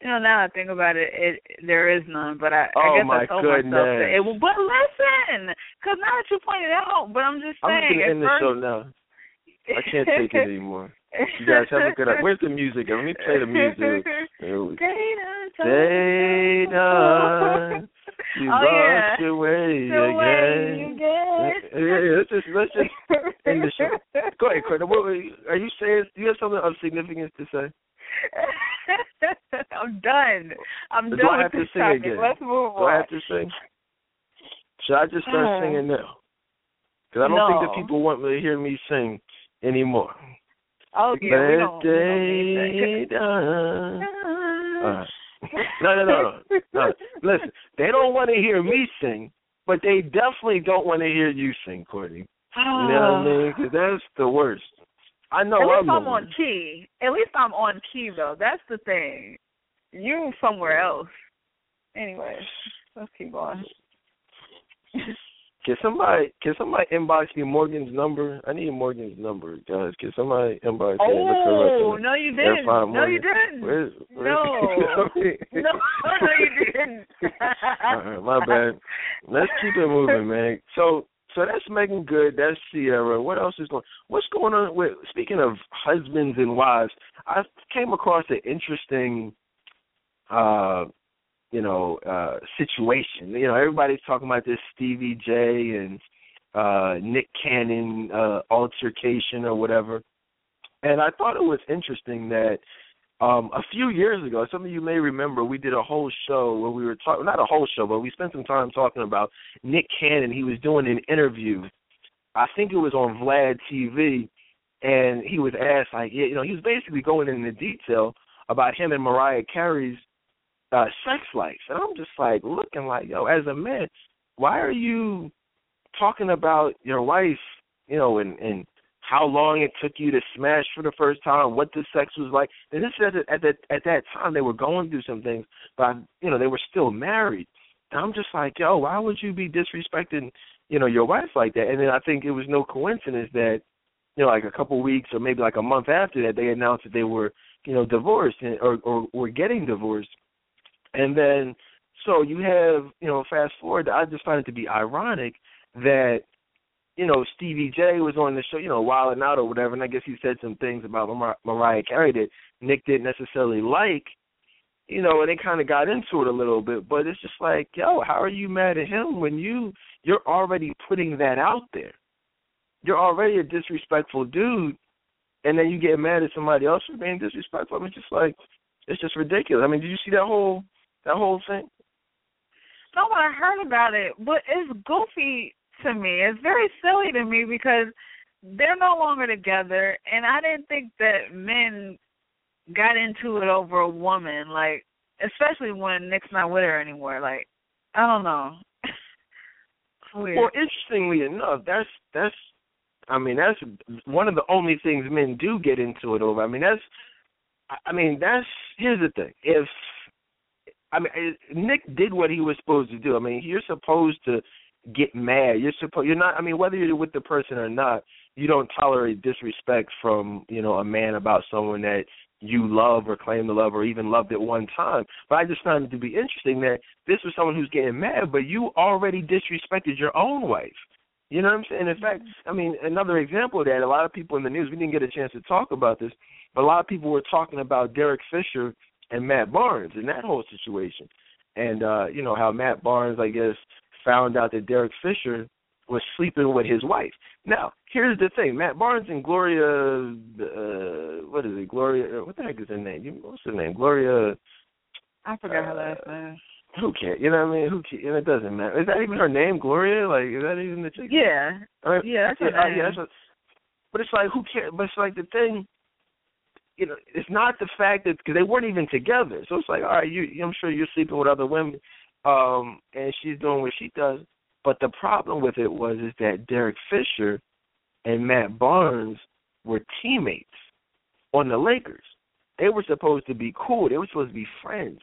You know, now I think about it, it there is none. But I, oh I guess my I told goodness. myself that it. But listen, because now that you pointed out, but I'm just saying. I'm just gonna end the first, show now. I can't take it anymore. You guys have a good. Where's the music? Let me play the music. Dana, Dana, you oh, lost yeah. your way again. way. Yeah, let's just let's just end the show. Go ahead, Courtney. What, are you saying? Do you have something of significance to say? I'm done. I'm Do done I have with to this sing topic. again? Let's move on. Do. I have to sing? Should I just start Uh, singing now? Because I don't no. think that people want to hear me sing anymore. Oh yeah, we don't. We don't done. Uh, no, no, no, no, no. Listen, they don't want to hear me sing, but they definitely don't want to hear you sing, Courtney. You know what I mean? 'Cause that's the worst. I know At least I'm, I'm on worst. key. At least I'm on key though. That's the thing. You somewhere else. Anyway, let's keep going. Can somebody can somebody inbox me Morgan's number? I need Morgan's number, guys. Can somebody inbox me? and look her Oh no, you didn't. No, you didn't. Where's, where's No. No, no, you didn't. All right, my bad. Let's keep it moving, man. So so that's Meagan Good, that's Ciara. What else is going what's going on with speaking of husbands and wives, I came across an interesting uh you know, uh situation. You know, everybody's talking about this Stevie J and uh Nick Cannon uh altercation or whatever. And I thought it was interesting that um a few years ago, some of you may remember we did a whole show where we were talking not a whole show, but we spent some time talking about Nick Cannon. He was doing an interview. I think it was on Vlad TV and he was asked like you know, he was basically going into detail about him and Mariah Carey's uh sex life. And I'm just like looking like, yo, as a man, why are you talking about your wife, you know, and and how long it took you to smash for the first time, what the sex was like. And this is at that at that time they were going through some things, but you know they were still married. And I'm just like, yo, why would you be disrespecting, you know, your wife like that? And then I think it was no coincidence that, you know, like a couple weeks or maybe like a month after that, they announced that they were, you know, divorced and, or or were getting divorced. And then so you have, you know, fast forward. I just find it to be ironic that you know, Stevie J was on the show, you know, wilding out or whatever, and I guess he said some things about Mar- Mariah Carey that Nick didn't necessarily like, you know, and they kind of got into it a little bit. But it's just like, yo, how are you mad at him when you you're already putting that out there? You're already a disrespectful dude, and then you get mad at somebody else for being disrespectful. I mean, just like it's just ridiculous. I mean, did you see that whole that whole thing? No, but I heard about it, but it's goofy to me. It's very silly to me because they're no longer together, and I didn't think that men got into it over a woman, like especially when Nick's not with her anymore. Like, I don't know. Well, interestingly enough, that's that's I mean that's one of the only things men do get into it over. I mean that's I mean that's here's the thing. If I mean eh, Nick did what he was supposed to do. I mean you're supposed to get mad. You're supposed you're not I mean whether you're with the person or not, you don't tolerate disrespect from, you know, a man about someone that you love or claim to love or even loved at one time. But I just found it to be interesting that this was someone who's getting mad, but you already disrespected your own wife. You know what I'm saying? In fact, mm-hmm. I mean, another example of that, a lot of people in the news, we didn't get a chance to talk about this, but a lot of people were talking about Derek Fisher and Matt Barnes and that whole situation. And, uh, you know, how Matt Barnes, I guess, found out that Derek Fisher was sleeping with his wife. Now, here's the thing: Matt Barnes and Gloria, uh, what is it? Gloria, what the heck is her name? What's her name? Gloria. I forgot uh, her last name. Who cares? You know what I mean? Who cares? It doesn't matter. Is that even her name, Gloria? Like, is that even the chick? Yeah. I mean, yeah, that's her yeah, name. Yeah, that's what, but it's like, who cares? But it's like the thing. You know, it's not the fact that because they weren't even together. So it's like, all right, you, I'm sure you're sleeping with other women, um, and she's doing what she does. But the problem with it was is that Derek Fisher and Matt Barnes were teammates on the Lakers. They were supposed to be cool. They were supposed to be friends.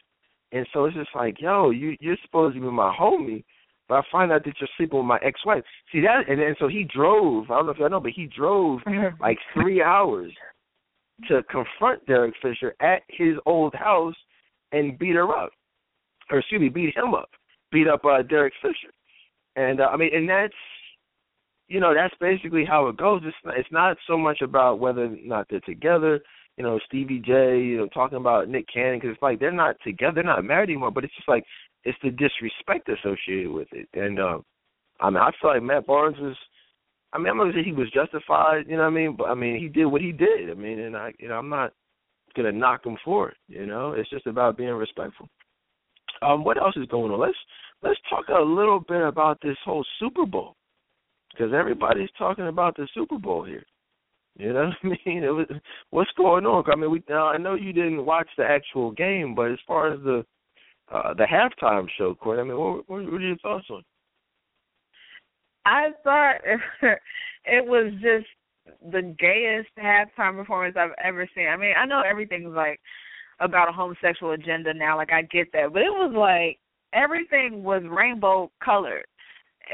And so it's just like, yo, you you're supposed to be my homie, but I find out that you're sleeping with my ex-wife. See that, and then so he drove. I don't know if y'all know, but he drove like three hours to confront Derek Fisher at his old house and beat her up, or excuse me, beat him up, beat up uh, Derek Fisher. And uh, I mean, and that's you know that's basically how it goes. It's not, it's not so much about whether or not they're together. You know, Stevie J, you know, talking about Nick Cannon because it's like they're not together, they're not married anymore. But it's just like it's the disrespect associated with it. And um, I mean, I feel like Matt Barnes was. I mean, I'm not gonna say he was justified. You know what I mean? But I mean, he did what he did. I mean, and I, you know, I'm not gonna knock him for it. You know, it's just about being respectful. Um, what else is going on? Let's let's talk a little bit about this whole Super Bowl because everybody's talking about the Super Bowl here. You know what I mean? It was, what's going on? I mean, we now I know you didn't watch the actual game, but as far as the uh the halftime show, Court, I mean, what, what, what are your thoughts on? I thought it was just the gayest halftime performance I've ever seen. I mean, I know everything's like about a homosexual agenda now, like I get that, but it was like everything was rainbow colored.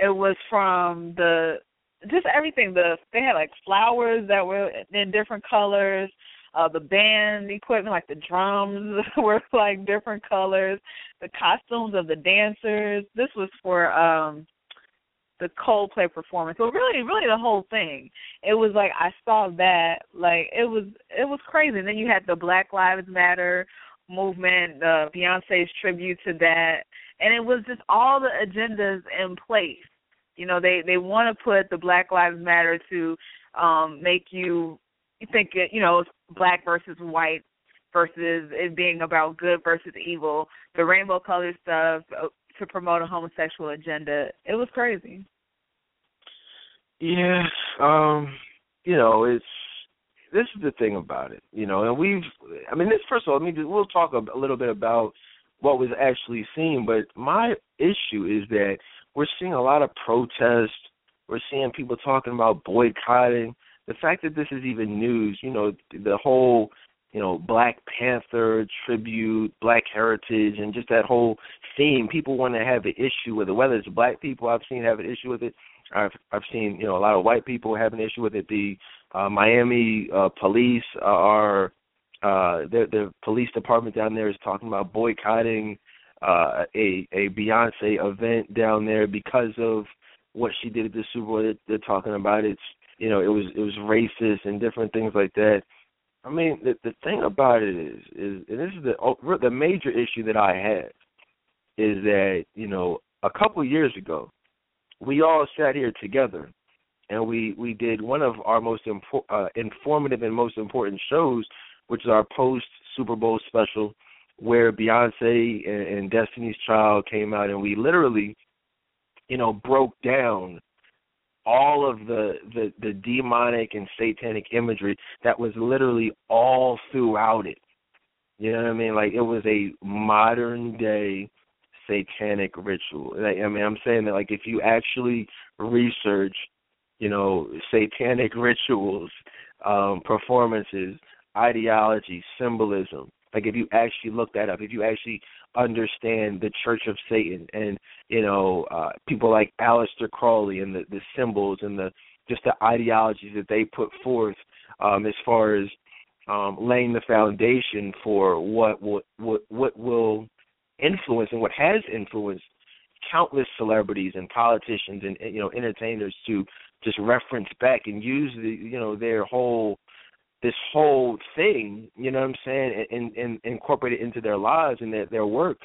It was from the just everything. The they had like flowers that were in different colors. Uh the band equipment, like the drums were like different colors. The costumes of the dancers. This was for um the Coldplay performance. So really, really the whole thing. It was like I saw that, like it was it was crazy. And then you had the Black Lives Matter movement, uh Beyonce's tribute to that and it was just all the agendas in place. You know, they they want to put the Black Lives Matter to um make you think it, you know, black versus white versus it being about good versus evil. The rainbow color stuff uh, to promote a homosexual agenda. It was crazy. Yeah, um, you know, it's this is the thing about it, you know, and we've, I mean, this first of all, I mean, we'll talk a, a little bit about what was actually seen. But my issue is that we're seeing a lot of protests. We're seeing people talking about boycotting. The fact that this is even news, you know, the whole, you know, Black Panther tribute, Black heritage, and just that whole theme. People want to have an issue with it. Whether it's black people, I've seen have an issue with it. I've I've seen you know a lot of white people have an issue with it. The uh, Miami uh, police are uh the the police department down there is talking about boycotting uh a a Beyonce event down there because of what she did at the Super Bowl. They're, talking about it's you know it was it was racist and different things like that. I mean the the thing about it is is and this is the oh, the major issue that I have is that you know a couple years ago we all sat here together and we we did one of our most impo- uh, informative and most important shows which is our post Super Bowl special, where Beyonce and, and Destiny's Child came out, and we literally, you know, broke down all of the, the the demonic and satanic imagery that was literally all throughout it. You know what I mean? Like it was a modern day satanic ritual. I mean, I'm saying that like if you actually research, you know, satanic rituals, um, performances, ideology, symbolism. Like if you actually look that up, if you actually understand the Church of Satan and you know uh, people like Aleister Crowley and the, the symbols and the just the ideologies that they put forth um, as far as um, laying the foundation for what what what what will influence and what has influenced countless celebrities and politicians and you know entertainers to just reference back and use the you know their whole this whole thing, you know what I'm saying, and, and, and incorporate it into their lives and their their work.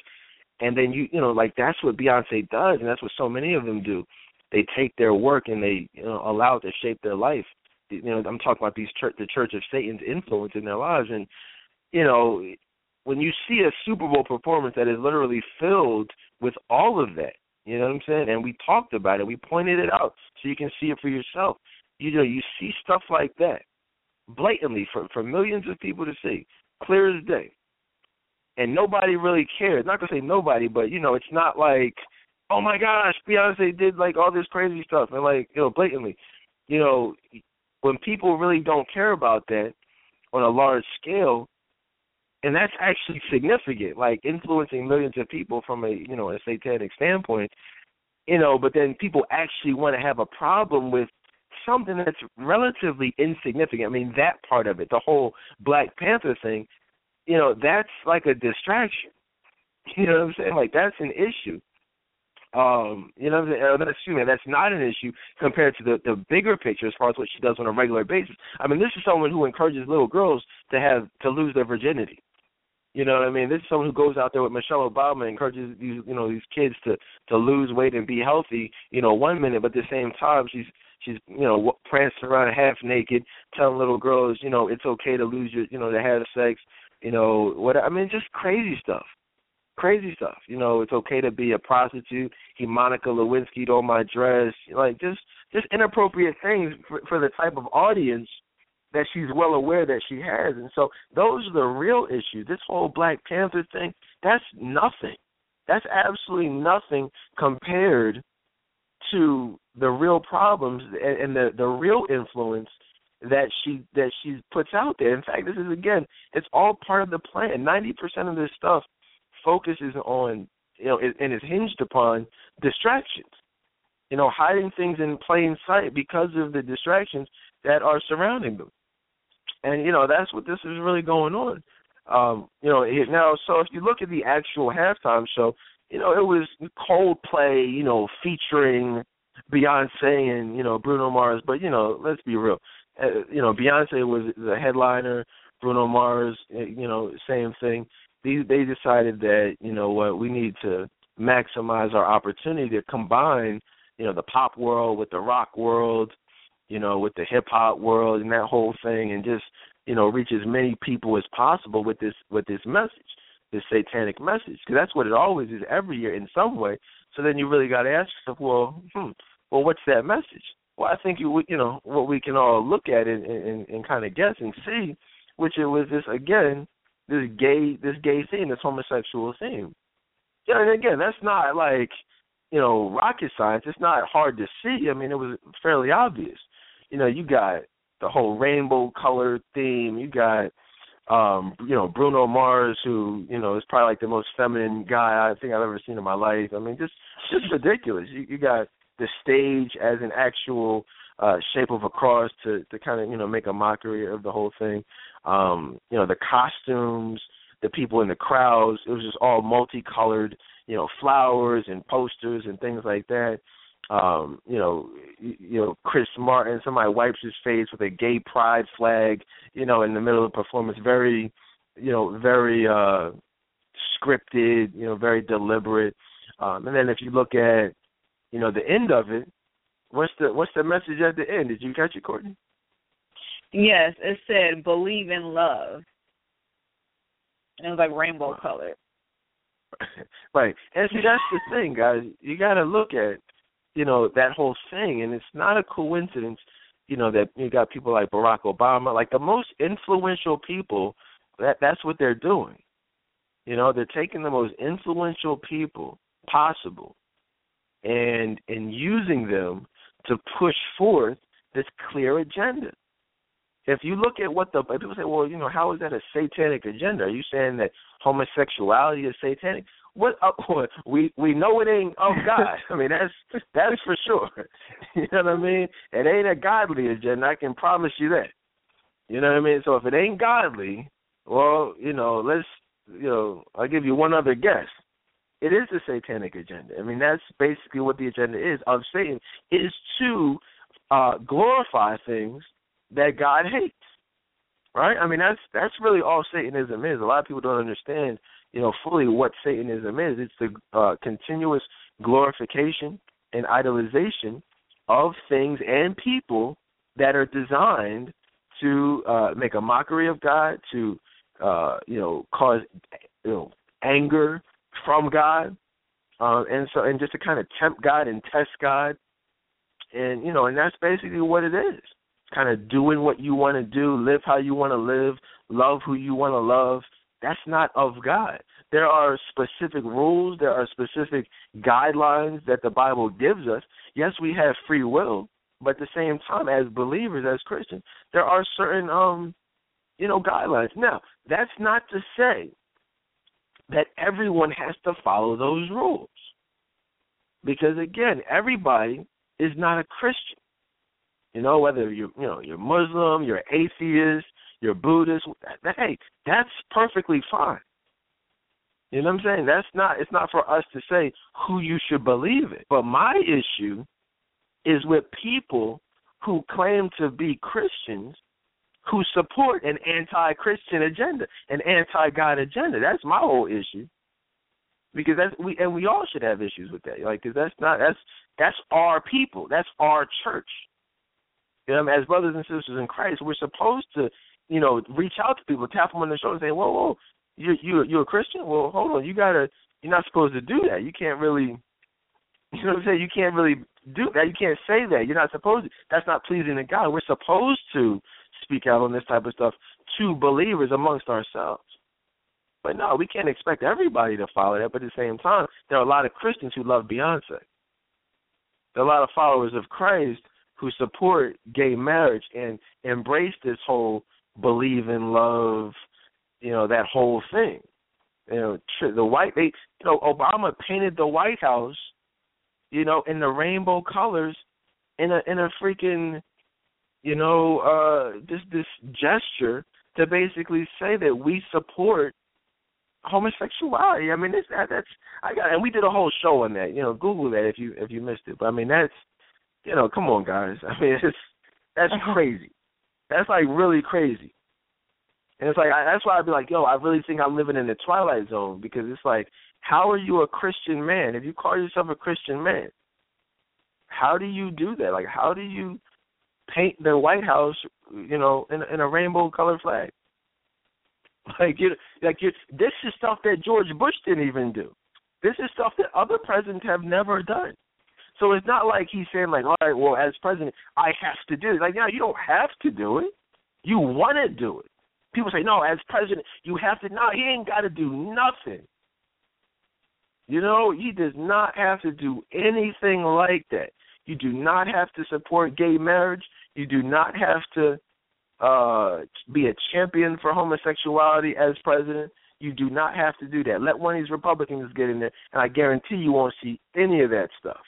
And then you you know like that's what Beyonce does, and that's what so many of them do. They take their work and they you know allow it to shape their life. You know I'm talking about these church the Church of Satan's influence in their lives, and you know when you see a Super Bowl performance that is literally filled with all of that, you know what I'm saying? And we talked about it, we pointed it out so you can see it for yourself. You know, you see stuff like that blatantly for for millions of people to see, clear as day. And nobody really cares. Not gonna say nobody, but you know, it's not like, oh my gosh, Beyonce did like all this crazy stuff and like you know blatantly, you know, when people really don't care about that on a large scale, and that's actually significant, like influencing millions of people from a you know a satanic standpoint, you know. But then people actually want to have a problem with something that's relatively insignificant. I mean, that part of it, the whole Black Panther thing, you know, that's like a distraction. You know what I'm saying? Like that's an issue. Um, you know, uh, excuse me, that's not an issue compared to the the bigger picture as far as what she does on a regular basis. I mean, this is someone who encourages little girls to have to lose their virginity. You know what I mean? This is someone who goes out there with Michelle Obama and encourages these, you know, these kids to to lose weight and be healthy. You know, one minute, but at the same time, she's she's you know prancing around half naked, telling little girls, you know, it's okay to lose your, you know, to have sex, you know, what I mean, just crazy stuff, crazy stuff. You know, it's okay to be a prostitute. He Monica Lewinsky on my dress, like just just inappropriate things for, for the type of audience that she's well aware that she has. And so those are the real issues. This whole Black Panther thing, that's nothing. That's absolutely nothing compared to the real problems and, and the the real influence that she that she puts out there. In fact, this is again, it's all part of the plan. Ninety percent of this stuff focuses on you know and is hinged upon distractions. You know, hiding things in plain sight because of the distractions that are surrounding them. And you know that's what this is really going on. Um, you know it, now, so if you look at the actual halftime show, you know, it was Coldplay, you know, featuring Beyonce and you know Bruno Mars. But you know, let's be real. Uh, you know, Beyonce was the headliner. Bruno Mars, uh, you know, same thing. These they decided that you know what we need to maximize our opportunity to combine, you know, the pop world with the rock world, you know, with the hip hop world and that whole thing, and just you know reach as many people as possible with this with this message this satanic message because that's what it always is every year in some way. So then you really got to ask yourself, well, hmm, well, what's that message? Well, I think you you know what we can all look at and and, and kind of guess and see, which it was this again this gay this gay theme, this homosexual theme. Yeah, and again, that's not like you know rocket science. It's not hard to see. I mean, it was fairly obvious. You know, you got the whole rainbow color theme. You got um, you know, Bruno Mars, who, you know, is probably like the most feminine guy I think I've ever seen in my life. I mean, just just ridiculous. You, you got the stage as an actual uh shape of a cross to to kind of, you know, make a mockery of the whole thing. Um, you know, the costumes, the people in the crowds, it was just all multicolored, you know, flowers and posters and things like that um, you know, you know, Chris Martin, somebody wipes his face with a gay pride flag, you know, in the middle of the performance, very, you know, very uh scripted, you know, very deliberate. Um and then if you look at, you know, the end of it, what's the what's the message at the end? Did you catch it, Courtney? Yes, it said believe in love. And it was like rainbow colored. right. And see that's the thing, guys. You gotta look at you know that whole thing. And it's not a coincidence you know that you got people like Barack Obama like the most influential people that that's what they're doing. You know they're taking the most influential people possible and and using them to push forth this clear agenda. If you look at what the people say well you know how is that a satanic agenda? Are you saying that homosexuality is satanic what uh, we we know it ain't of God. I mean that's that's for sure. You know what I mean? It ain't a godly agenda. I can promise you that. You know what I mean? So if it ain't godly, well, you know, let's you know, I'll give you one other guess. It is the satanic agenda. I mean, that's basically what the agenda is of Satan is to uh glorify things that God hates. Right? I mean, that's that's really all Satanism is. A lot of people don't understand, you know, fully what Satanism is. It's the uh, continuous glorification and idolization of things and people that are designed to uh, make a mockery of God, to uh, you know cause you know anger from God, uh, and so and just to kind of tempt God and test God, and you know, and that's basically what it is. Kind of doing what you want to do, live how you want to live, love who you want to love. That's not of God. There are specific rules, there are specific guidelines that the Bible gives us. Yes, we have free will, but at the same time, as believers, as Christians, there are certain um, you know, guidelines. Now, that's not to say that everyone has to follow those rules. Because again, everybody is not a Christian. You know, whether you're you know, you're Muslim, you're atheist, you're Buddhist, hey, that's perfectly fine. You know what I'm saying? That's not it's not for us to say who you should believe in. But my issue is with people who claim to be Christians who support an anti-Christian agenda, an anti-God agenda. That's my whole issue. Because that's we and we all should have issues with that. Like, cause that's not that's that's our people. That's our church. You know, as brothers and sisters in Christ, we're supposed to, you know, reach out to people, tap them on the shoulder, and say, "Whoa, whoa, you you you're a Christian? Well, hold on, you gotta, you're not supposed to do that. You can't really, you know what I'm saying? You can't really do that. You can't say that. You're not supposed to. That's not pleasing to God. We're supposed to speak out on this type of stuff to believers amongst ourselves. But no, we can't expect everybody to follow that. But at the same time, there are a lot of Christians who love Beyonce. There are a lot of followers of Christ who support gay marriage and embrace this whole believe in love, you know, that whole thing. You know, the white they, you know, Obama painted the White House, you know, in the rainbow colors, in a in a freaking you know, uh, this this gesture to basically say that we support homosexuality. I mean, this that, that's I got, and we did a whole show on that. You know, Google that if you if you missed it. But I mean, that's you know, come on, guys. I mean, it's that's crazy. That's like really crazy. And it's like I, that's why I'd be like, yo, I really think I'm living in the twilight zone because it's like, how are you a Christian man if you call yourself a Christian man? How do you do that? Like, how do you paint the White House, you know, in, in a rainbow colored flag. Like you, like you, this is stuff that George Bush didn't even do. This is stuff that other presidents have never done. So it's not like he's saying like, all right, well, as president, I have to do it. Like, no, you don't have to do it. You want to do it. People say, no, as president, you have to. No, he ain't got to do nothing. You know, he does not have to do anything like that. You do not have to support gay marriage. You do not have to uh, be a champion for homosexuality as president. You do not have to do that. Let one of these Republicans get in there, and I guarantee you won't see any of that stuff.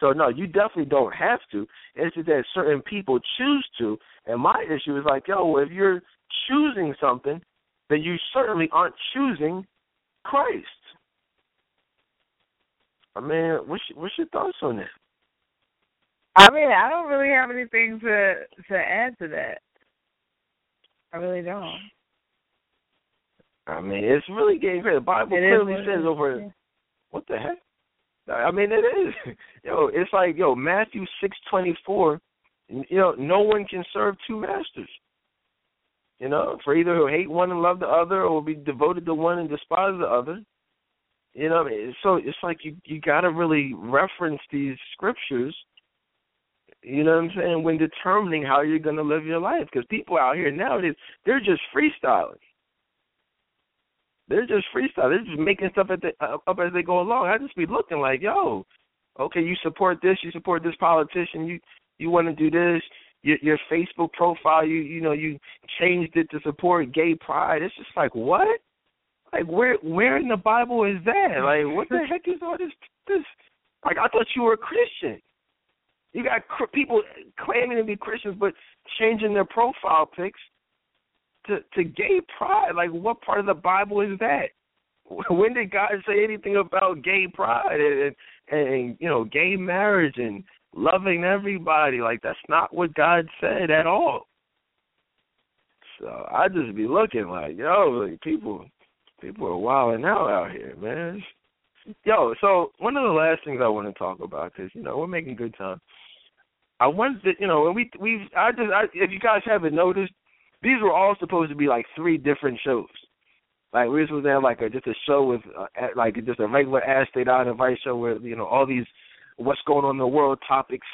So no, you definitely don't have to. It's just that certain people choose to. And my issue is like, yo, if you're choosing something, then you certainly aren't choosing Christ. I mean, what's what's your thoughts on that? I mean, I don't really have anything to to add to that. I really don't. I mean, it's really getting crazy. The Bible it clearly says over. What the heck? I mean, it is. Yo, it's like yo Matthew six twenty four. You know, no one can serve two masters. You know, for either who hate one and love the other, or be devoted to one and despise the other. You know, so it's like you you got to really reference these scriptures you know what I'm saying? When determining how you're going to live your life, because people out here nowadays they're just freestyling. They're just freestyle. They're just making stuff at the, uh, up as they go along. I just be looking like, yo, okay, you support this, you support this politician, you you want to do this. Your, your Facebook profile, you you know, you changed it to support gay pride. It's just like what? Like where where in the Bible is that? Like what the heck is all this this? Like I thought you were a Christian. You got cr- people claiming to be Christians but changing their profile pics to to gay pride. Like, what part of the Bible is that? When did God say anything about gay pride and, and, and you know gay marriage and loving everybody? Like, that's not what God said at all. So I just be looking like, yo, like people, people are wilding out out here, man. Yo, so one of the last things I want to talk about, because you know we're making good time. I wanted to, you know, when we we I just I, if you guys haven't noticed, these were all supposed to be like three different shows. Like we were supposed to have like a just a show with uh, like just a regular Ask State Out Advice show where you know all these what's going on in the world topics.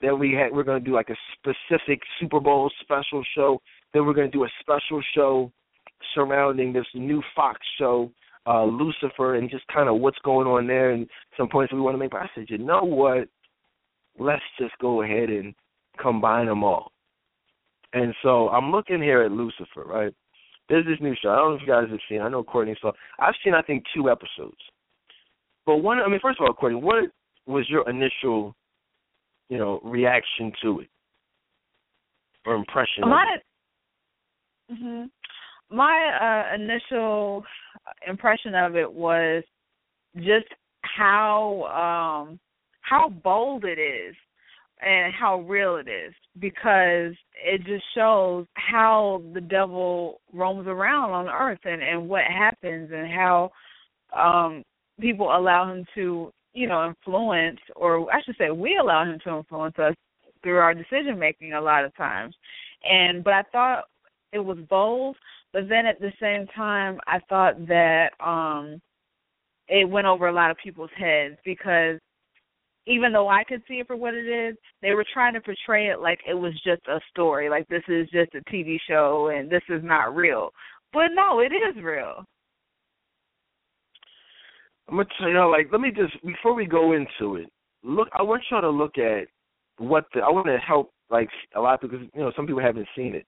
Then we had we're going to do like a specific Super Bowl special show. Then we're going to do a special show surrounding this new Fox show, uh, Lucifer, and just kind of what's going on there and some points we want to make. But I said, you know what? Let's just go ahead and combine them all. And so I'm looking here at Lucifer, right? There's this new show. I don't know if you guys have seen. I know Courtney saw. I've seen I think two episodes. But one, I mean, first of all, Courtney, what was your initial, you know, reaction to it or impression? My, mm-hmm. my uh, initial impression of it was just how um how bold it is and how real it is because it just shows how the devil roams around on earth and and what happens and how um people allow him to you know influence or I should say we allow him to influence us through our decision making a lot of times. And but I thought it was bold but then at the same time I thought that um it went over a lot of people's heads because even though I could see it for what it is, they were trying to portray it like it was just a story, like this is just a TV show and this is not real. But no, it is real. I'm gonna tell y'all like, let me just before we go into it, look. I want y'all to look at what the. I want to help, like, a lot because you know some people haven't seen it.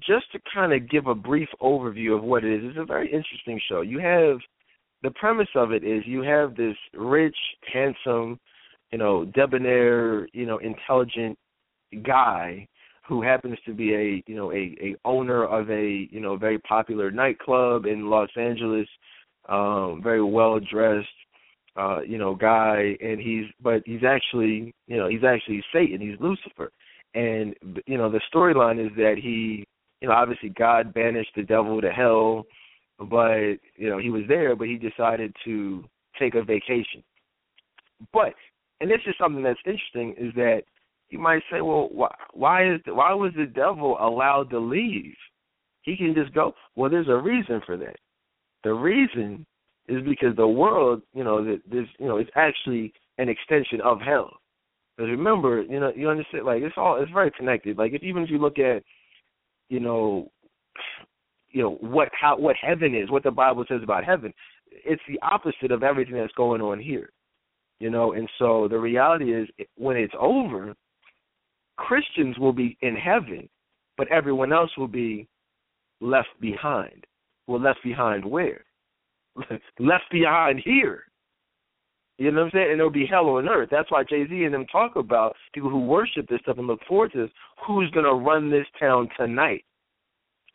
Just to kind of give a brief overview of what it is. It's a very interesting show. You have the premise of it is you have this rich, handsome, you know, debonair, you know, intelligent guy who happens to be a, you know, a, a owner of a, you know, very popular nightclub in Los Angeles, um, very well dressed, uh, you know, guy and he's but he's actually you know, he's actually Satan, he's Lucifer. And you know, the storyline is that he you know, obviously God banished the devil to hell, but you know, he was there but he decided to take a vacation. But and this is something that's interesting is that you might say, well, why, why is the, why was the devil allowed to leave? He can just go. Well, there's a reason for that. The reason is because the world, you know, that this, you know, it's actually an extension of hell. Because remember, you know, you understand, like it's all, it's very connected. Like if even if you look at, you know, you know what how what heaven is, what the Bible says about heaven, it's the opposite of everything that's going on here you know and so the reality is when it's over christians will be in heaven but everyone else will be left behind. Well left behind where? Left behind here. You know what i'm saying? And there'll be hell on earth. That's why jay-z and them talk about people who worship this stuff and look forward to this who's going to run this town tonight?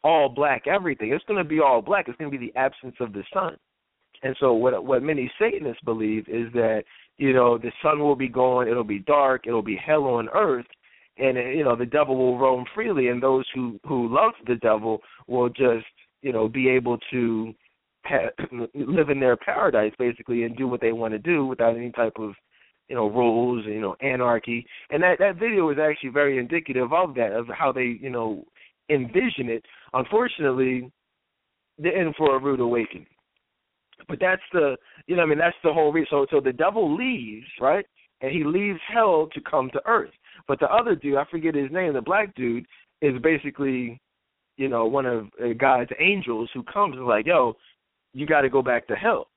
All black everything. It's going to be all black. It's going to be the absence of the sun. And so what what many Satanists believe is that you know the sun will be gone, it'll be dark, it'll be hell on earth, and you know the devil will roam freely, and those who who love the devil will just you know be able to ha- live in their paradise basically and do what they want to do without any type of you know rules, you know anarchy, and that that video is actually very indicative of that of how they you know envision it. Unfortunately, they're in for a rude awakening but that's the you know I mean that's the whole reason. So so the devil leaves right, and he leaves hell to come to earth. But the other dude, I forget his name, the black dude, is basically you know one of uh, God's angels who comes and like yo, you got to go back to hell.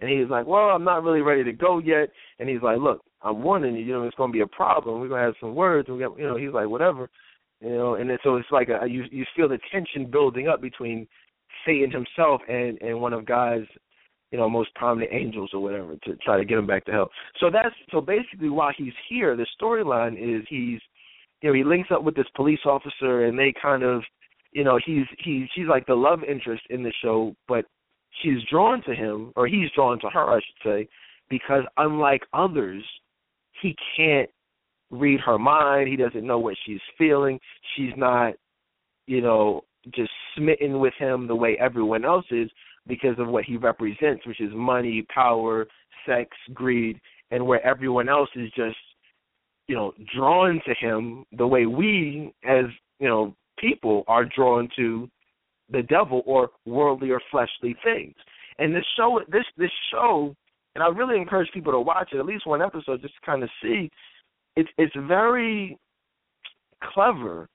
And he's like, well, I'm not really ready to go yet. And he's like, look, I'm warning you. You know, it's going to be a problem. We're going to have some words. We got, you know, he's like, whatever. You know, and then, so it's like a, you you feel the tension building up between Satan himself and and one of God's you know most prominent angels or whatever to try to get him back to hell. So that's so basically while he's here, the storyline is he's you know he links up with this police officer and they kind of you know he's he's she's like the love interest in the show, but she's drawn to him or he's drawn to her, I should say, because unlike others, he can't read her mind. He doesn't know what she's feeling. She's not, you know, just smitten with him the way everyone else is because of what he represents, which is money, power, sex, greed, and where everyone else is just, you know, drawn to him the way we as, you know, people are drawn to the devil or worldly or fleshly things. And this show this this show and I really encourage people to watch it, at least one episode just to kind of see it's it's very clever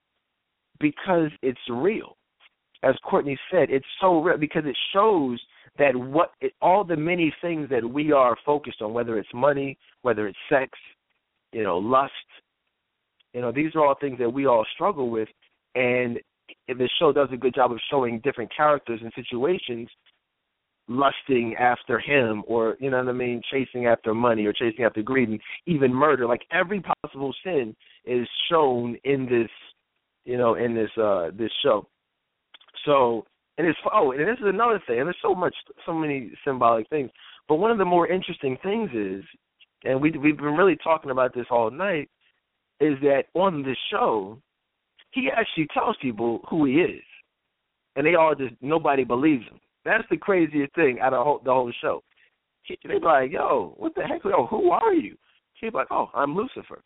because it's real. As Courtney said, it's so real because it shows that what it, all the many things that we are focused on, whether it's money, whether it's sex, you know, lust, you know, these are all things that we all struggle with, and the show does a good job of showing different characters and situations lusting after him or you know what I mean, chasing after money or chasing after greed and even murder. Like every possible sin is shown in this you know, in this uh this show. So and it's oh, and this is another thing, and there's so much so many symbolic things. But one of the more interesting things is and we we've been really talking about this all night, is that on the show he actually tells people who he is. And they all just nobody believes him that's the craziest thing out of whole, the whole show. He, they be like, "Yo, what the heck? Yo, who are you?" She'd be like, "Oh, I'm Lucifer.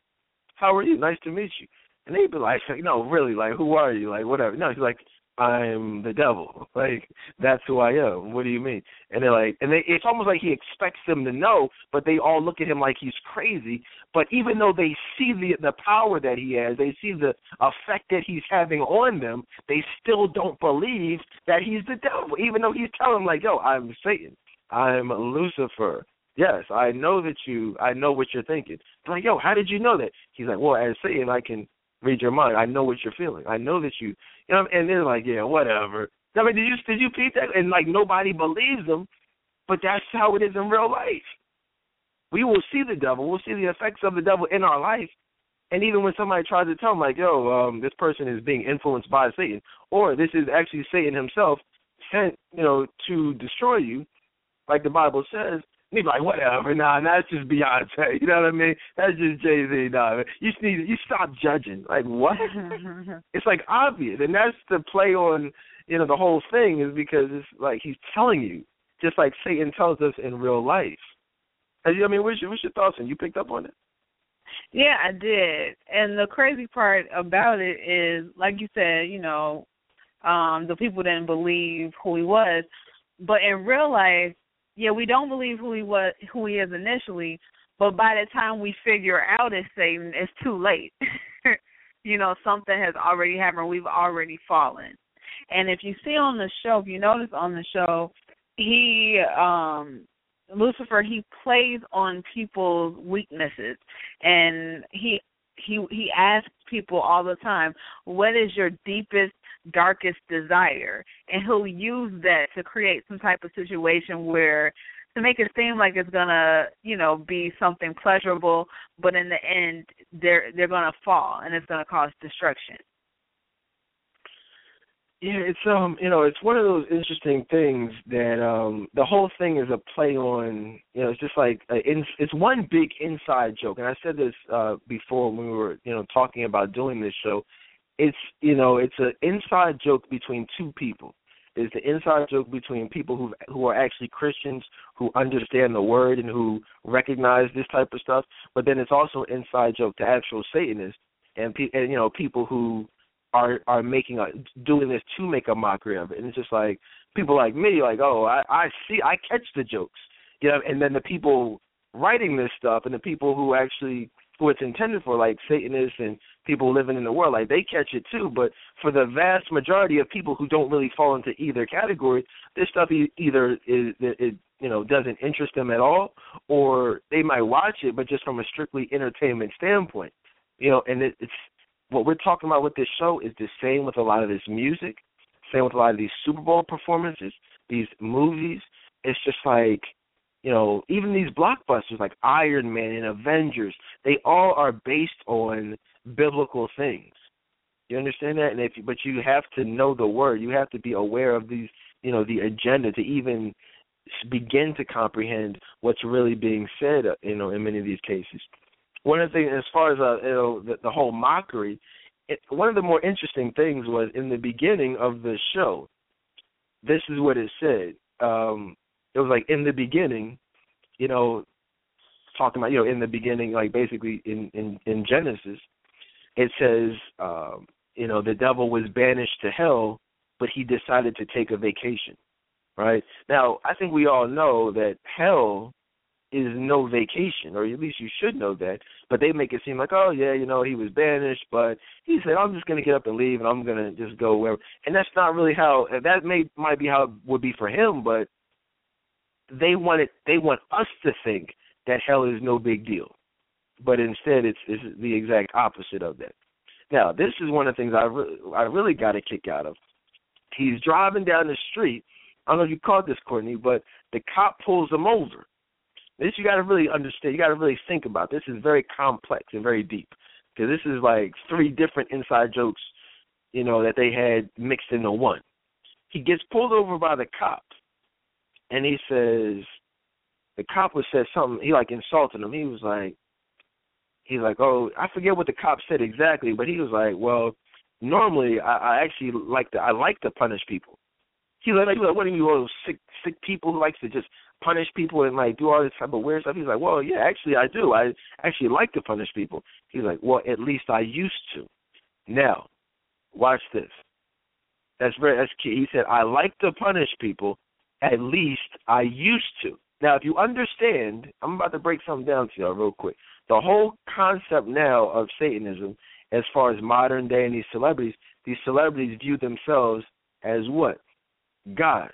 How are you? Nice to meet you." And they'd be like, "No, really, like, who are you? Like, whatever." No, he's like, I'm the devil. Like that's who I am. What do you mean? And they're like, and they, it's almost like he expects them to know, but they all look at him like he's crazy. But even though they see the the power that he has, they see the effect that he's having on them, they still don't believe that he's the devil. Even though he's telling them like, "Yo, I'm Satan. I'm Lucifer." Yes, I know that you. I know what you're thinking. Like, yo, how did you know that? He's like, well, as Satan, I can read your mind. I know what you're feeling. I know that you, you know, and they're like, yeah, whatever. I mean, did you did you peep that? And like nobody believes them, but that's how it is in real life. We will see the devil. We'll see the effects of the devil in our life. And even when somebody tries to tell them, like, yo, um, this person is being influenced by Satan, or this is actually Satan himself sent, you know, to destroy you, like the Bible says, He's like, whatever, nah, that's just Beyonce. You know what I mean? That's just Jay Z. Nah, you just need you stop judging. Like what? it's like obvious, and that's the play on you know the whole thing is because it's like he's telling you, just like Satan tells us in real life. And you I mean, what's your, what's your thoughts? And you picked up on it? Yeah, I did. And the crazy part about it is, like you said, you know, um, the people didn't believe who he was, but in real life, yeah, we don't believe who he was, who he is initially, but by the time we figure out it's Satan, it's too late. you know, something has already happened. We've already fallen. And if you see on the show, if you notice on the show, he um Lucifer he plays on people's weaknesses and he he he asks people all the time, what is your deepest darkest desire? And he'll use that to create some type of situation where to make it seem like it's gonna you know be something pleasurable but in the end they're they're gonna fall and it's gonna cause destruction yeah it's um you know it's one of those interesting things that um the whole thing is a play on you know it's just like a, it's one big inside joke and i said this uh before when we were you know talking about doing this show it's you know it's an inside joke between two people. It's the inside joke between people who who are actually Christians who understand the word and who recognize this type of stuff. But then it's also an inside joke to actual Satanists and, pe- and you know people who are are making a doing this to make a mockery of it. And it's just like people like me, like oh I I see I catch the jokes, you know. And then the people writing this stuff and the people who actually who it's intended for, like Satanists and people living in the world, like they catch it too. But for the vast majority of people who don't really fall into either category, this stuff either is it you know doesn't interest them at all, or they might watch it, but just from a strictly entertainment standpoint. You know, and it, it's what we're talking about with this show is the same with a lot of this music, same with a lot of these Super Bowl performances, these movies. it's just like you know, even these blockbusters like Iron Man and Avengers, they all are based on biblical things. You understand that? And if but you have to know the word. You have to be aware of these, you know, the agenda to even begin to comprehend what's really being said. Uh, you know, in many of these cases. One of the things, as far as uh, you know, the, the whole mockery, it, one of the more interesting things was in the beginning of the show. This is what it said. Um, it was like in the beginning, you know, talking about you know in the beginning, like basically in in in Genesis, it says um, you know the devil was banished to hell, but he decided to take a vacation. Right now, I think we all know that hell is no vacation, or at least you should know that. But they make it seem like, oh yeah, you know, he was banished, but he said, I'm just gonna get up and leave, and I'm gonna just go wherever. And that's not really how. That may might be how it would be for him, but they want it. They want us to think that hell is no big deal, but instead it's, it's the exact opposite of that. Now, this is one of the things I really, I really got a kick out of. He's driving down the street. I don't know if you caught this, Courtney, but the cop pulls him over. This you got to really understand. You got to really think about. This is very complex and very deep because this is like three different inside jokes, you know, that they had mixed into one. He gets pulled over by the cop, and he says the cop was said something. He like insulted him. He was like, he's like, oh, I forget what the cop said exactly, but he was like, well, normally I, I actually like to I like to punish people. He like, like what do you, mean, sick sick people who likes to just punish people and like do all this type of weird stuff? He's like, well, yeah, actually I do. I actually like to punish people. He's like, well, at least I used to. Now, watch this. That's very that's key. He said, I like to punish people, at least I used to. Now, if you understand, I'm about to break something down to y'all real quick. The whole concept now of Satanism, as far as modern day and these celebrities, these celebrities view themselves as what? Gods,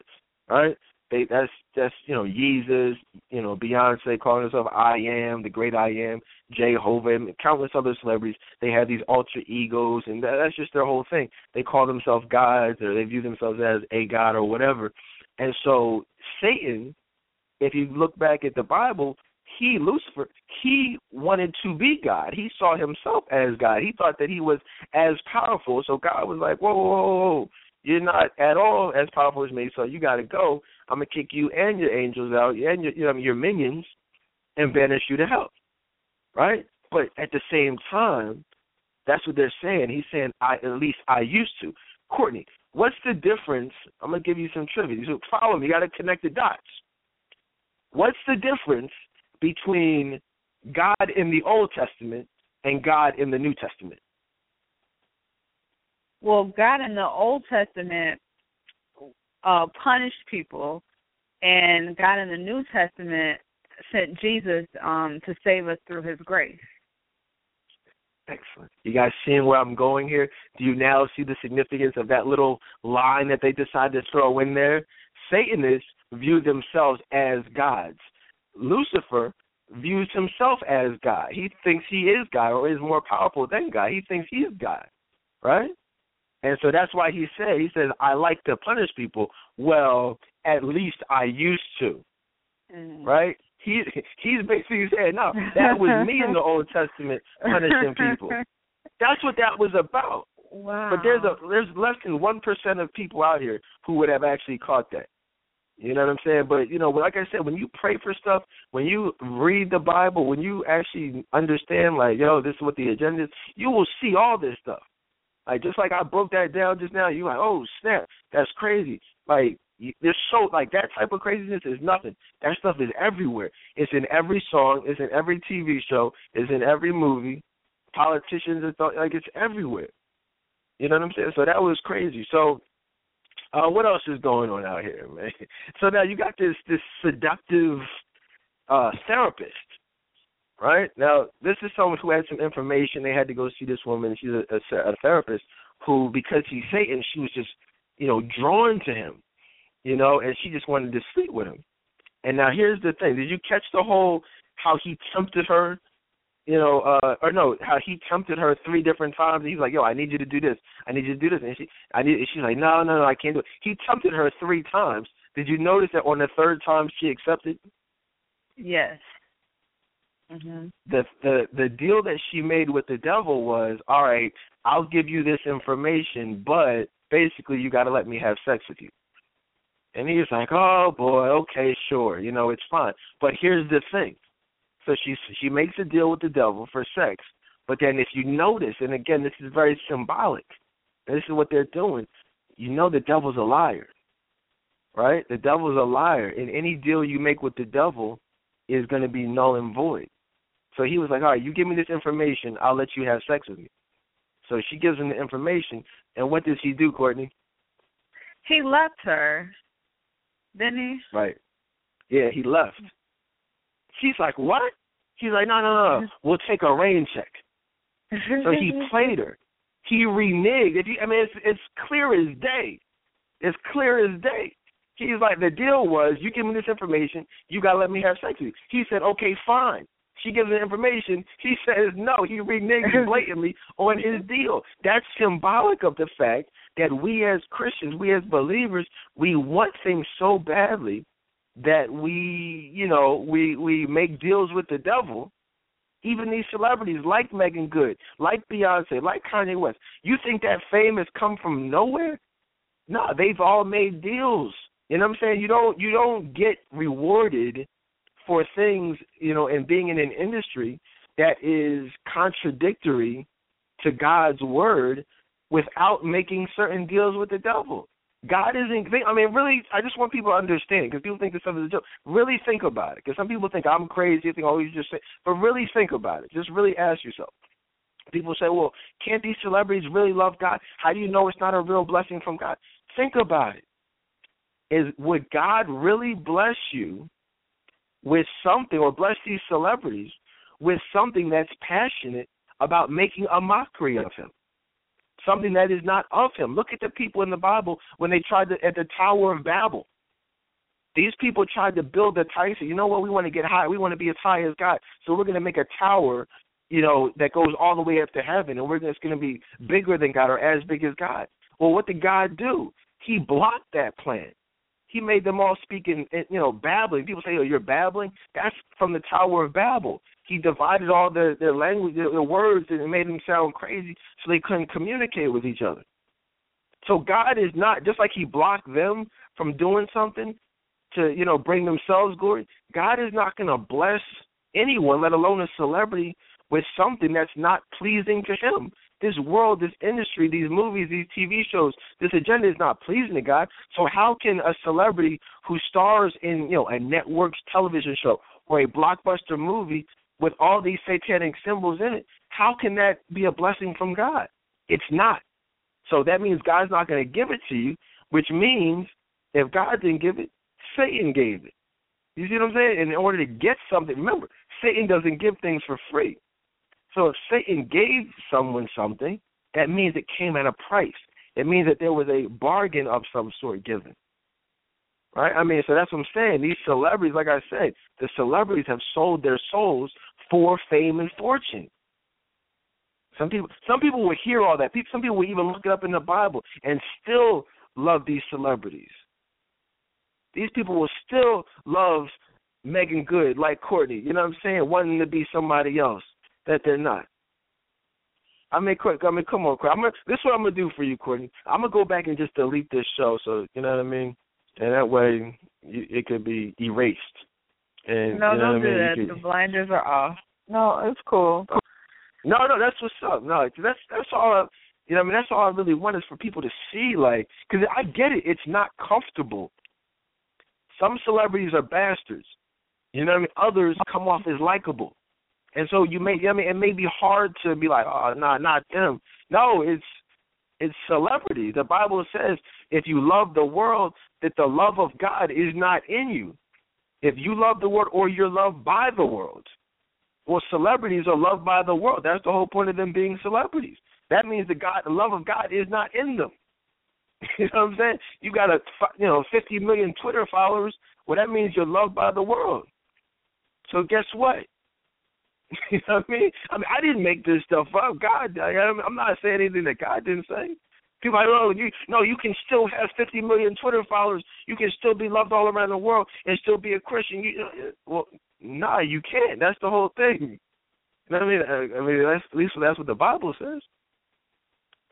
right? They that's that's you know Yeezus, you know Beyonce calling herself I am the great I am, Jehovah, and countless other celebrities. They have these alter egos, and that, that's just their whole thing. They call themselves gods, or they view themselves as a god or whatever. And so Satan, if you look back at the Bible, he Lucifer, he wanted to be God. He saw himself as God. He thought that he was as powerful. So God was like, whoa, whoa, whoa. you're not at all as powerful as me. So you got to go. I'm gonna kick you and your angels out and your you know, your minions and banish you to hell. Right? But at the same time, that's what they're saying. He's saying, I at least I used to. Courtney, What's the difference? I'm gonna give you some trivia. So follow me. You got to connect the dots. What's the difference between God in the Old Testament and God in the New Testament? Well, God in the Old Testament uh, punished people, and God in the New Testament sent Jesus um, to save us through His grace. Excellent. You guys seeing where I'm going here? Do you now see the significance of that little line that they decided to throw in there? Satanists view themselves as gods. Lucifer views himself as God. He thinks he is God or is more powerful than God. He thinks he's God. Right? And so that's why he said, he says, I like to punish people. Well, at least I used to. Mm. Right? he he's basically saying, no, that was me in the Old Testament punishing people. That's what that was about. Wow. But there's a there's less than one percent of people out here who would have actually caught that. You know what I'm saying? But you know, like I said, when you pray for stuff, when you read the Bible, when you actually understand, like, yo, this is what the agenda is, you will see all this stuff. Like just like I broke that down just now, you're like, oh snap, that's crazy. Like there's so like that type of craziness is nothing. That stuff is everywhere. It's in every song. It's in every TV show. It's in every movie. Politicians and th- like it's everywhere. You know what I'm saying? So that was crazy. So uh what else is going on out here, man? So now you got this this seductive uh therapist, right? Now this is someone who had some information. They had to go see this woman. She's a, a, a therapist who, because he's Satan, she was just you know drawn to him you know, and she just wanted to sleep with him. And now here's the thing: Did you catch the whole how he tempted her? You know, uh, or no, how he tempted her three different times. He's like, "Yo, I need you to do this. I need you to do this." And she, I need. She's like, "No, no, no, I can't do it." He tempted her three times. Did you notice that on the third time she accepted? Yes. Mm-hmm. The the the deal that she made with the devil was, all right, I'll give you this information, but basically you got to let me have sex with you. And he's like, oh boy, okay, sure, you know, it's fine. But here's the thing. So she she makes a deal with the devil for sex, but then if you notice, and again, this is very symbolic. This is what they're doing. You know the devil's a liar, right? The devil's a liar, and any deal you make with the devil is going to be null and void. So he was like, all right, you give me this information, I'll let you have sex with me. So she gives him the information, and what does he do, Courtney? He left her, didn't he? Right. Yeah, he left. She's like, what? He's like, no, no, no, we'll take a rain check. so he played her. He reneged. If you, I mean, it's it's clear as day. It's clear as day. He's like, the deal was, you give me this information, you gotta let me have sex with you. He said, okay, fine. She gives the information. He says no. He reneges blatantly on his deal. That's symbolic of the fact that we as Christians, we as believers, we want things so badly that we, you know, we we make deals with the devil. Even these celebrities like Meagan Good, like Beyonce, like Kanye West. You think that fame has come from nowhere? No, they've all made deals. You know what I'm saying? You don't you don't get rewarded for things, you know, and being in an industry that is contradictory to God's word without making certain deals with the devil. God isn't. I mean, really, I just want people to understand because people think this stuff is a joke. Really think about it because some people think I'm crazy. They Think, oh, you just say, but really think about it. Just really ask yourself. People say, well, can't these celebrities really love God? How do you know it's not a real blessing from God? Think about it. Is would God really bless you with something or bless these celebrities with something that's passionate about making a mockery of him. Something that is not of him. Look at the people in the Bible when they tried to at the Tower of Babel. These people tried to build a tower. You know what? We want to get high. We want to be as high as God. So we're going to make a tower, you know, that goes all the way up to heaven, and we're just going to be bigger than God or as big as God. Well, what did God do? He blocked that plan. He made them all speak in, you know, babbling. People say, "Oh, you're babbling." That's from the Tower of Babel. He divided all their their language, their, their words, and made them sound crazy, so they couldn't communicate with each other. So God is not just like He blocked them from doing something to, you know, bring themselves glory. God is not going to bless anyone, let alone a celebrity, with something that's not pleasing to Him this world, this industry, these movies, these TV shows, this agenda is not pleasing to God. So how can a celebrity who stars in, you know, a network's television show or a blockbuster movie with all these satanic symbols in it, how can that be a blessing from God? It's not. So that means God's not going to give it to you, which means if God didn't give it, Satan gave it. You see what I'm saying? In order to get something, remember, Satan doesn't give things for free. So if Satan gave someone something, that means it came at a price. It means that there was a bargain of some sort given. Right? I mean, so that's what I'm saying. These celebrities, like I said, the celebrities have sold their souls for fame and fortune. Some people, some people will hear all that. Some people will even look it up in the Bible and still love these celebrities. These people will still love Meagan Good, like Courtney. You know what I'm saying? Wanting to be somebody else that they're not. I mean, quick. I mean, come on, quick. I'm gonna, this is what I'm gonna do for you, Courtney. I'm gonna go back and just delete this show, so you know what I mean, and that way you, it could be erased. And no, you know don't do that. Could, the blinders are off. No, it's cool. No, no, that's what's up. No, that's that's all. I, you know, I mean, that's all I really want is for people to see, like, because I get it. It's not comfortable. Some celebrities are bastards. You know what I mean? Others come off as likable. And so you may, I mean, it may be hard to be like, oh, no, nah, not them. No, it's it's celebrity. The Bible says if you love the world, that the love of God is not in you. If you love the world or you're loved by the world. Well, celebrities are loved by the world. That's the whole point of them being celebrities. That means the God, the love of God is not in them. You know what I'm saying? You got a, you know, 50 million Twitter followers. Well, that means you're loved by the world. So guess what? You know what I mean? I mean, I didn't make this stuff up. God, I, I'm not saying anything that God didn't say. People are like, oh, you no, you can still have 50 million Twitter followers. You can still be loved all around the world and still be a Christian. You, uh, uh, well, nah, you can't. That's the whole thing. You know what I mean? I, I mean, that's at least that's what the Bible says.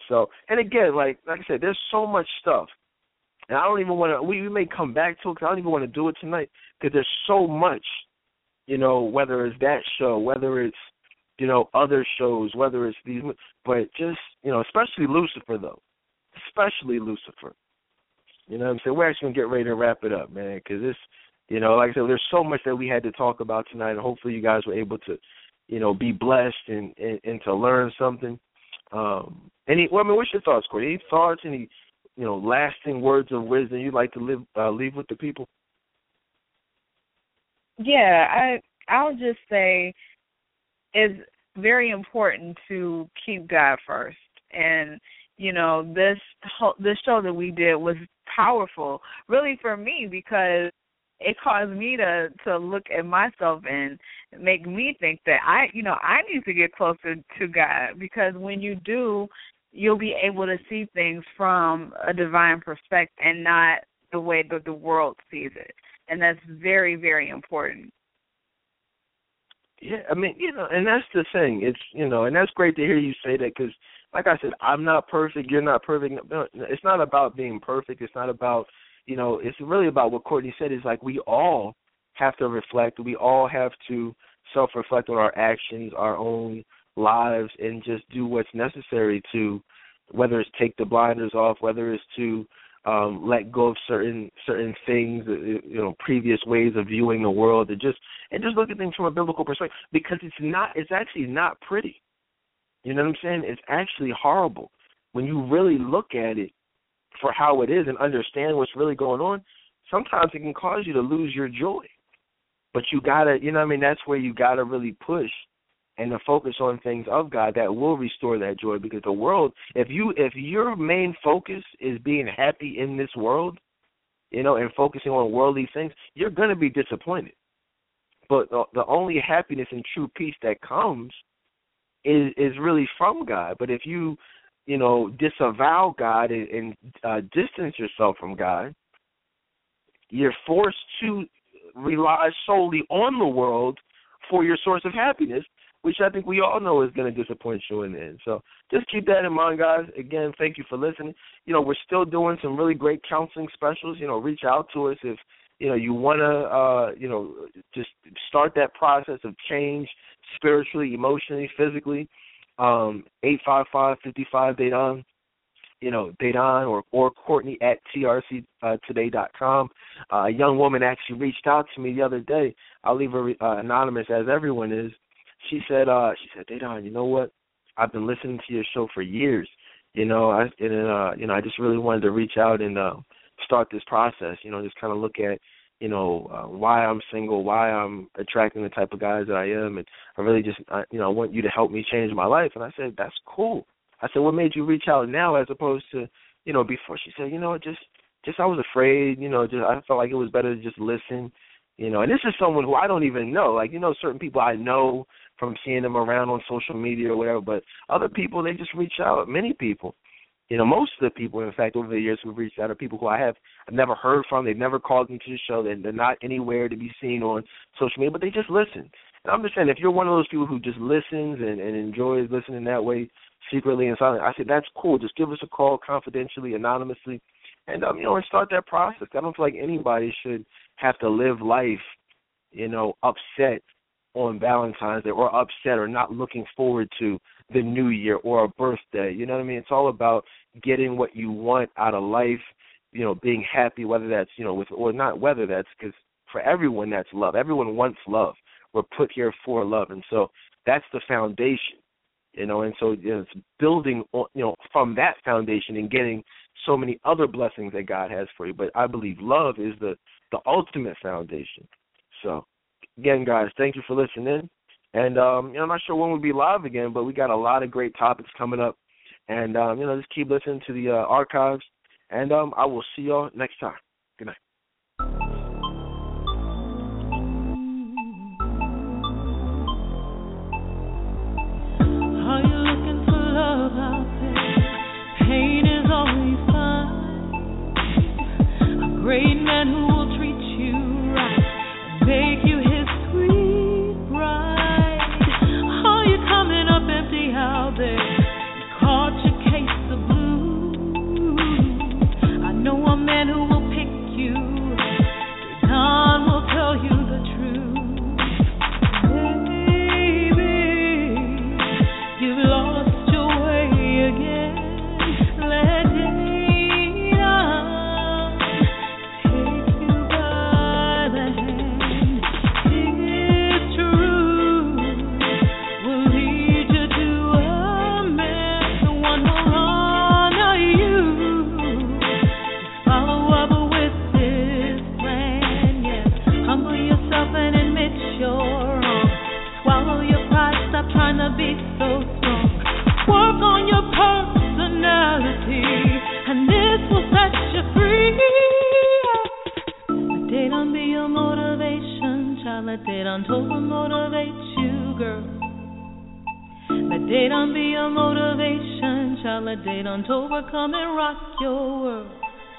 So, and again, like like I said, there's so much stuff, and I don't even want to. We, we may come back to it because I don't even want to do it tonight because there's so much. You know, whether it's that show, whether it's you know other shows, whether it's these, but just you know, especially Lucifer though, especially Lucifer. You know what I'm saying? We're actually gonna get ready to wrap it up, man, because this, you know, like I said, there's so much that we had to talk about tonight, and hopefully you guys were able to, you know, be blessed and and, and to learn something. Um, any, well, I mean, what's your thoughts, Corey? Any thoughts? Any, you know, lasting words of wisdom you'd like to live uh, leave with the people? Yeah, I I'll just say it's very important to keep God first, and you know this whole, this show that we did was powerful, really for me because it caused me to to look at myself and make me think that I you know I need to get closer to God. Because when you do you'll be able to see things from a divine perspective and not the way that the world sees it and that's very very important. Yeah i mean you know and that's the thing. It's you know and that's great to hear you say that because like i said i'm not perfect you're not perfect. It's not about being perfect. It's not about you know, it's really about what Courtney said is like we all have to reflect, we all have to self reflect on our actions, our own lives and just do what's necessary to whether it's take the blinders off, whether it's to um let go of certain certain things, uh, you know, previous ways of viewing the world and just and just look at things from a biblical perspective because it's not it's actually not pretty. You know what I'm saying? It's actually horrible. When you really look at it, for how it is and understand what's really going on, sometimes it can cause you to lose your joy. But you gotta, you know, I mean, that's where you gotta really push and to focus on things of God that will restore that joy. Because the world, if you, if your main focus is being happy in this world, you know, and focusing on worldly things, you're gonna be disappointed. But the, the only happiness and true peace that comes is is really from God. But if you you know, disavow God and, and uh, distance yourself from God, you're forced to rely solely on the world for your source of happiness, which I think we all know is going to disappoint you in the end. So just keep that in mind, guys. Again, thank you for listening. You know, we're still doing some really great counseling specials. You know, reach out to us if you know you want to, uh, you know, just start that process of change spiritually, emotionally, physically um, 855 Dedan, you know, Dedan or, or Courtney at trctoday.com. Uh, a young woman actually reached out to me the other day. I'll leave her uh, anonymous as everyone is. She said, uh, she said, Dedan, you know what? I've been listening to your show for years. You know, I and uh, you know, I just really wanted to reach out and uh, start this process. You know, just kind of look at you know uh, why I'm single, why I'm attracting the type of guys that I am, and I really just I, you know I want you to help me change my life. And I said that's cool. I said what made you reach out now as opposed to you know before? She said you know just just I was afraid. You know just I felt like it was better to just listen. You know, and this is someone who I don't even know. Like you know, certain people I know from seeing them around on social media or whatever, but other people they just reach out. Many people, you know, most of the people, in fact, over the years who've reached out are people who I have I've never heard from. They've never called into the show. They're, they're not anywhere to be seen on social media, but they just listen. And I'm just saying, if you're one of those people who just listens and, and enjoys listening that way, secretly and silently, I said that's cool. Just give us a call confidentially, anonymously, and um, you know, and start that process. I don't feel like anybody should have to live life, you know, upset on Valentine's Day or upset or not looking forward to the new year or a birthday. You know what I mean? It's all about getting what you want out of life, you know, being happy, whether that's, you know, with, or not whether that's, because for everyone that's love. Everyone wants love. We're put here for love. And so that's the foundation, you know, and so you know, it's building, on, you know, from that foundation and getting so many other blessings that God has for you. But I believe love is the, the ultimate foundation. So, again, guys, thank you for listening. And um, you know, I'm not sure when we'll be live again, but we got a lot of great topics coming up. And um, you know, just keep listening to the uh, archives. And um, I will see y'all next time. but they don't total motivate you, girl. But they don't be a motivation, child. Let they don't overcome and rock your world.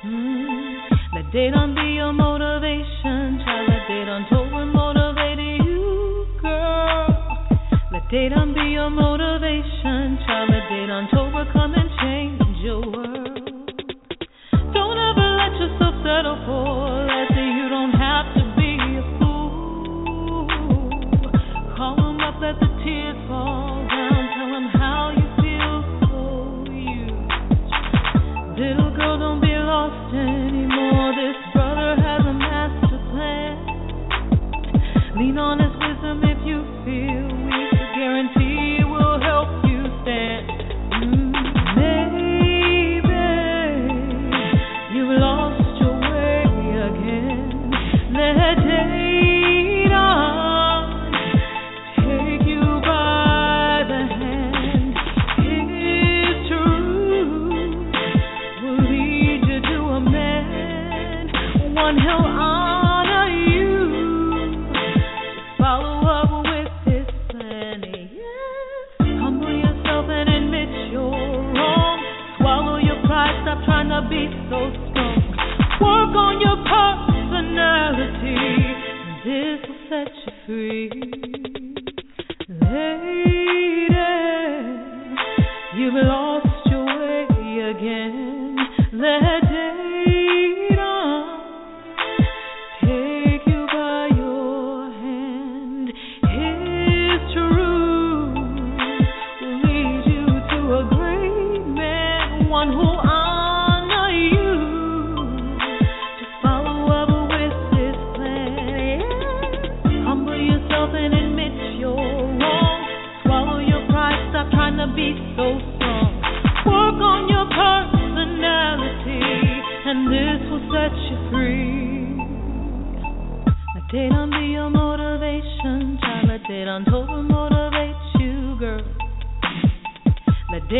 Mm. Let they don't be a motivation, child. Let they don't over motivate you, girl. Let they don't be a motivation, child. Let they don't overcome and change your world. Don't ever let yourself settle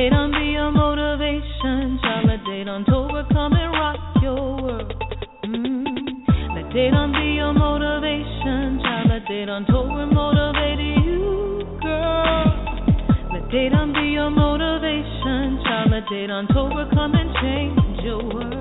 date on be your motivation. Child, let date on overcome and rock your world. Let date be your motivation. Child, let date on motivate you, girl. Let date be your motivation. Child, let date on overcome and change your world.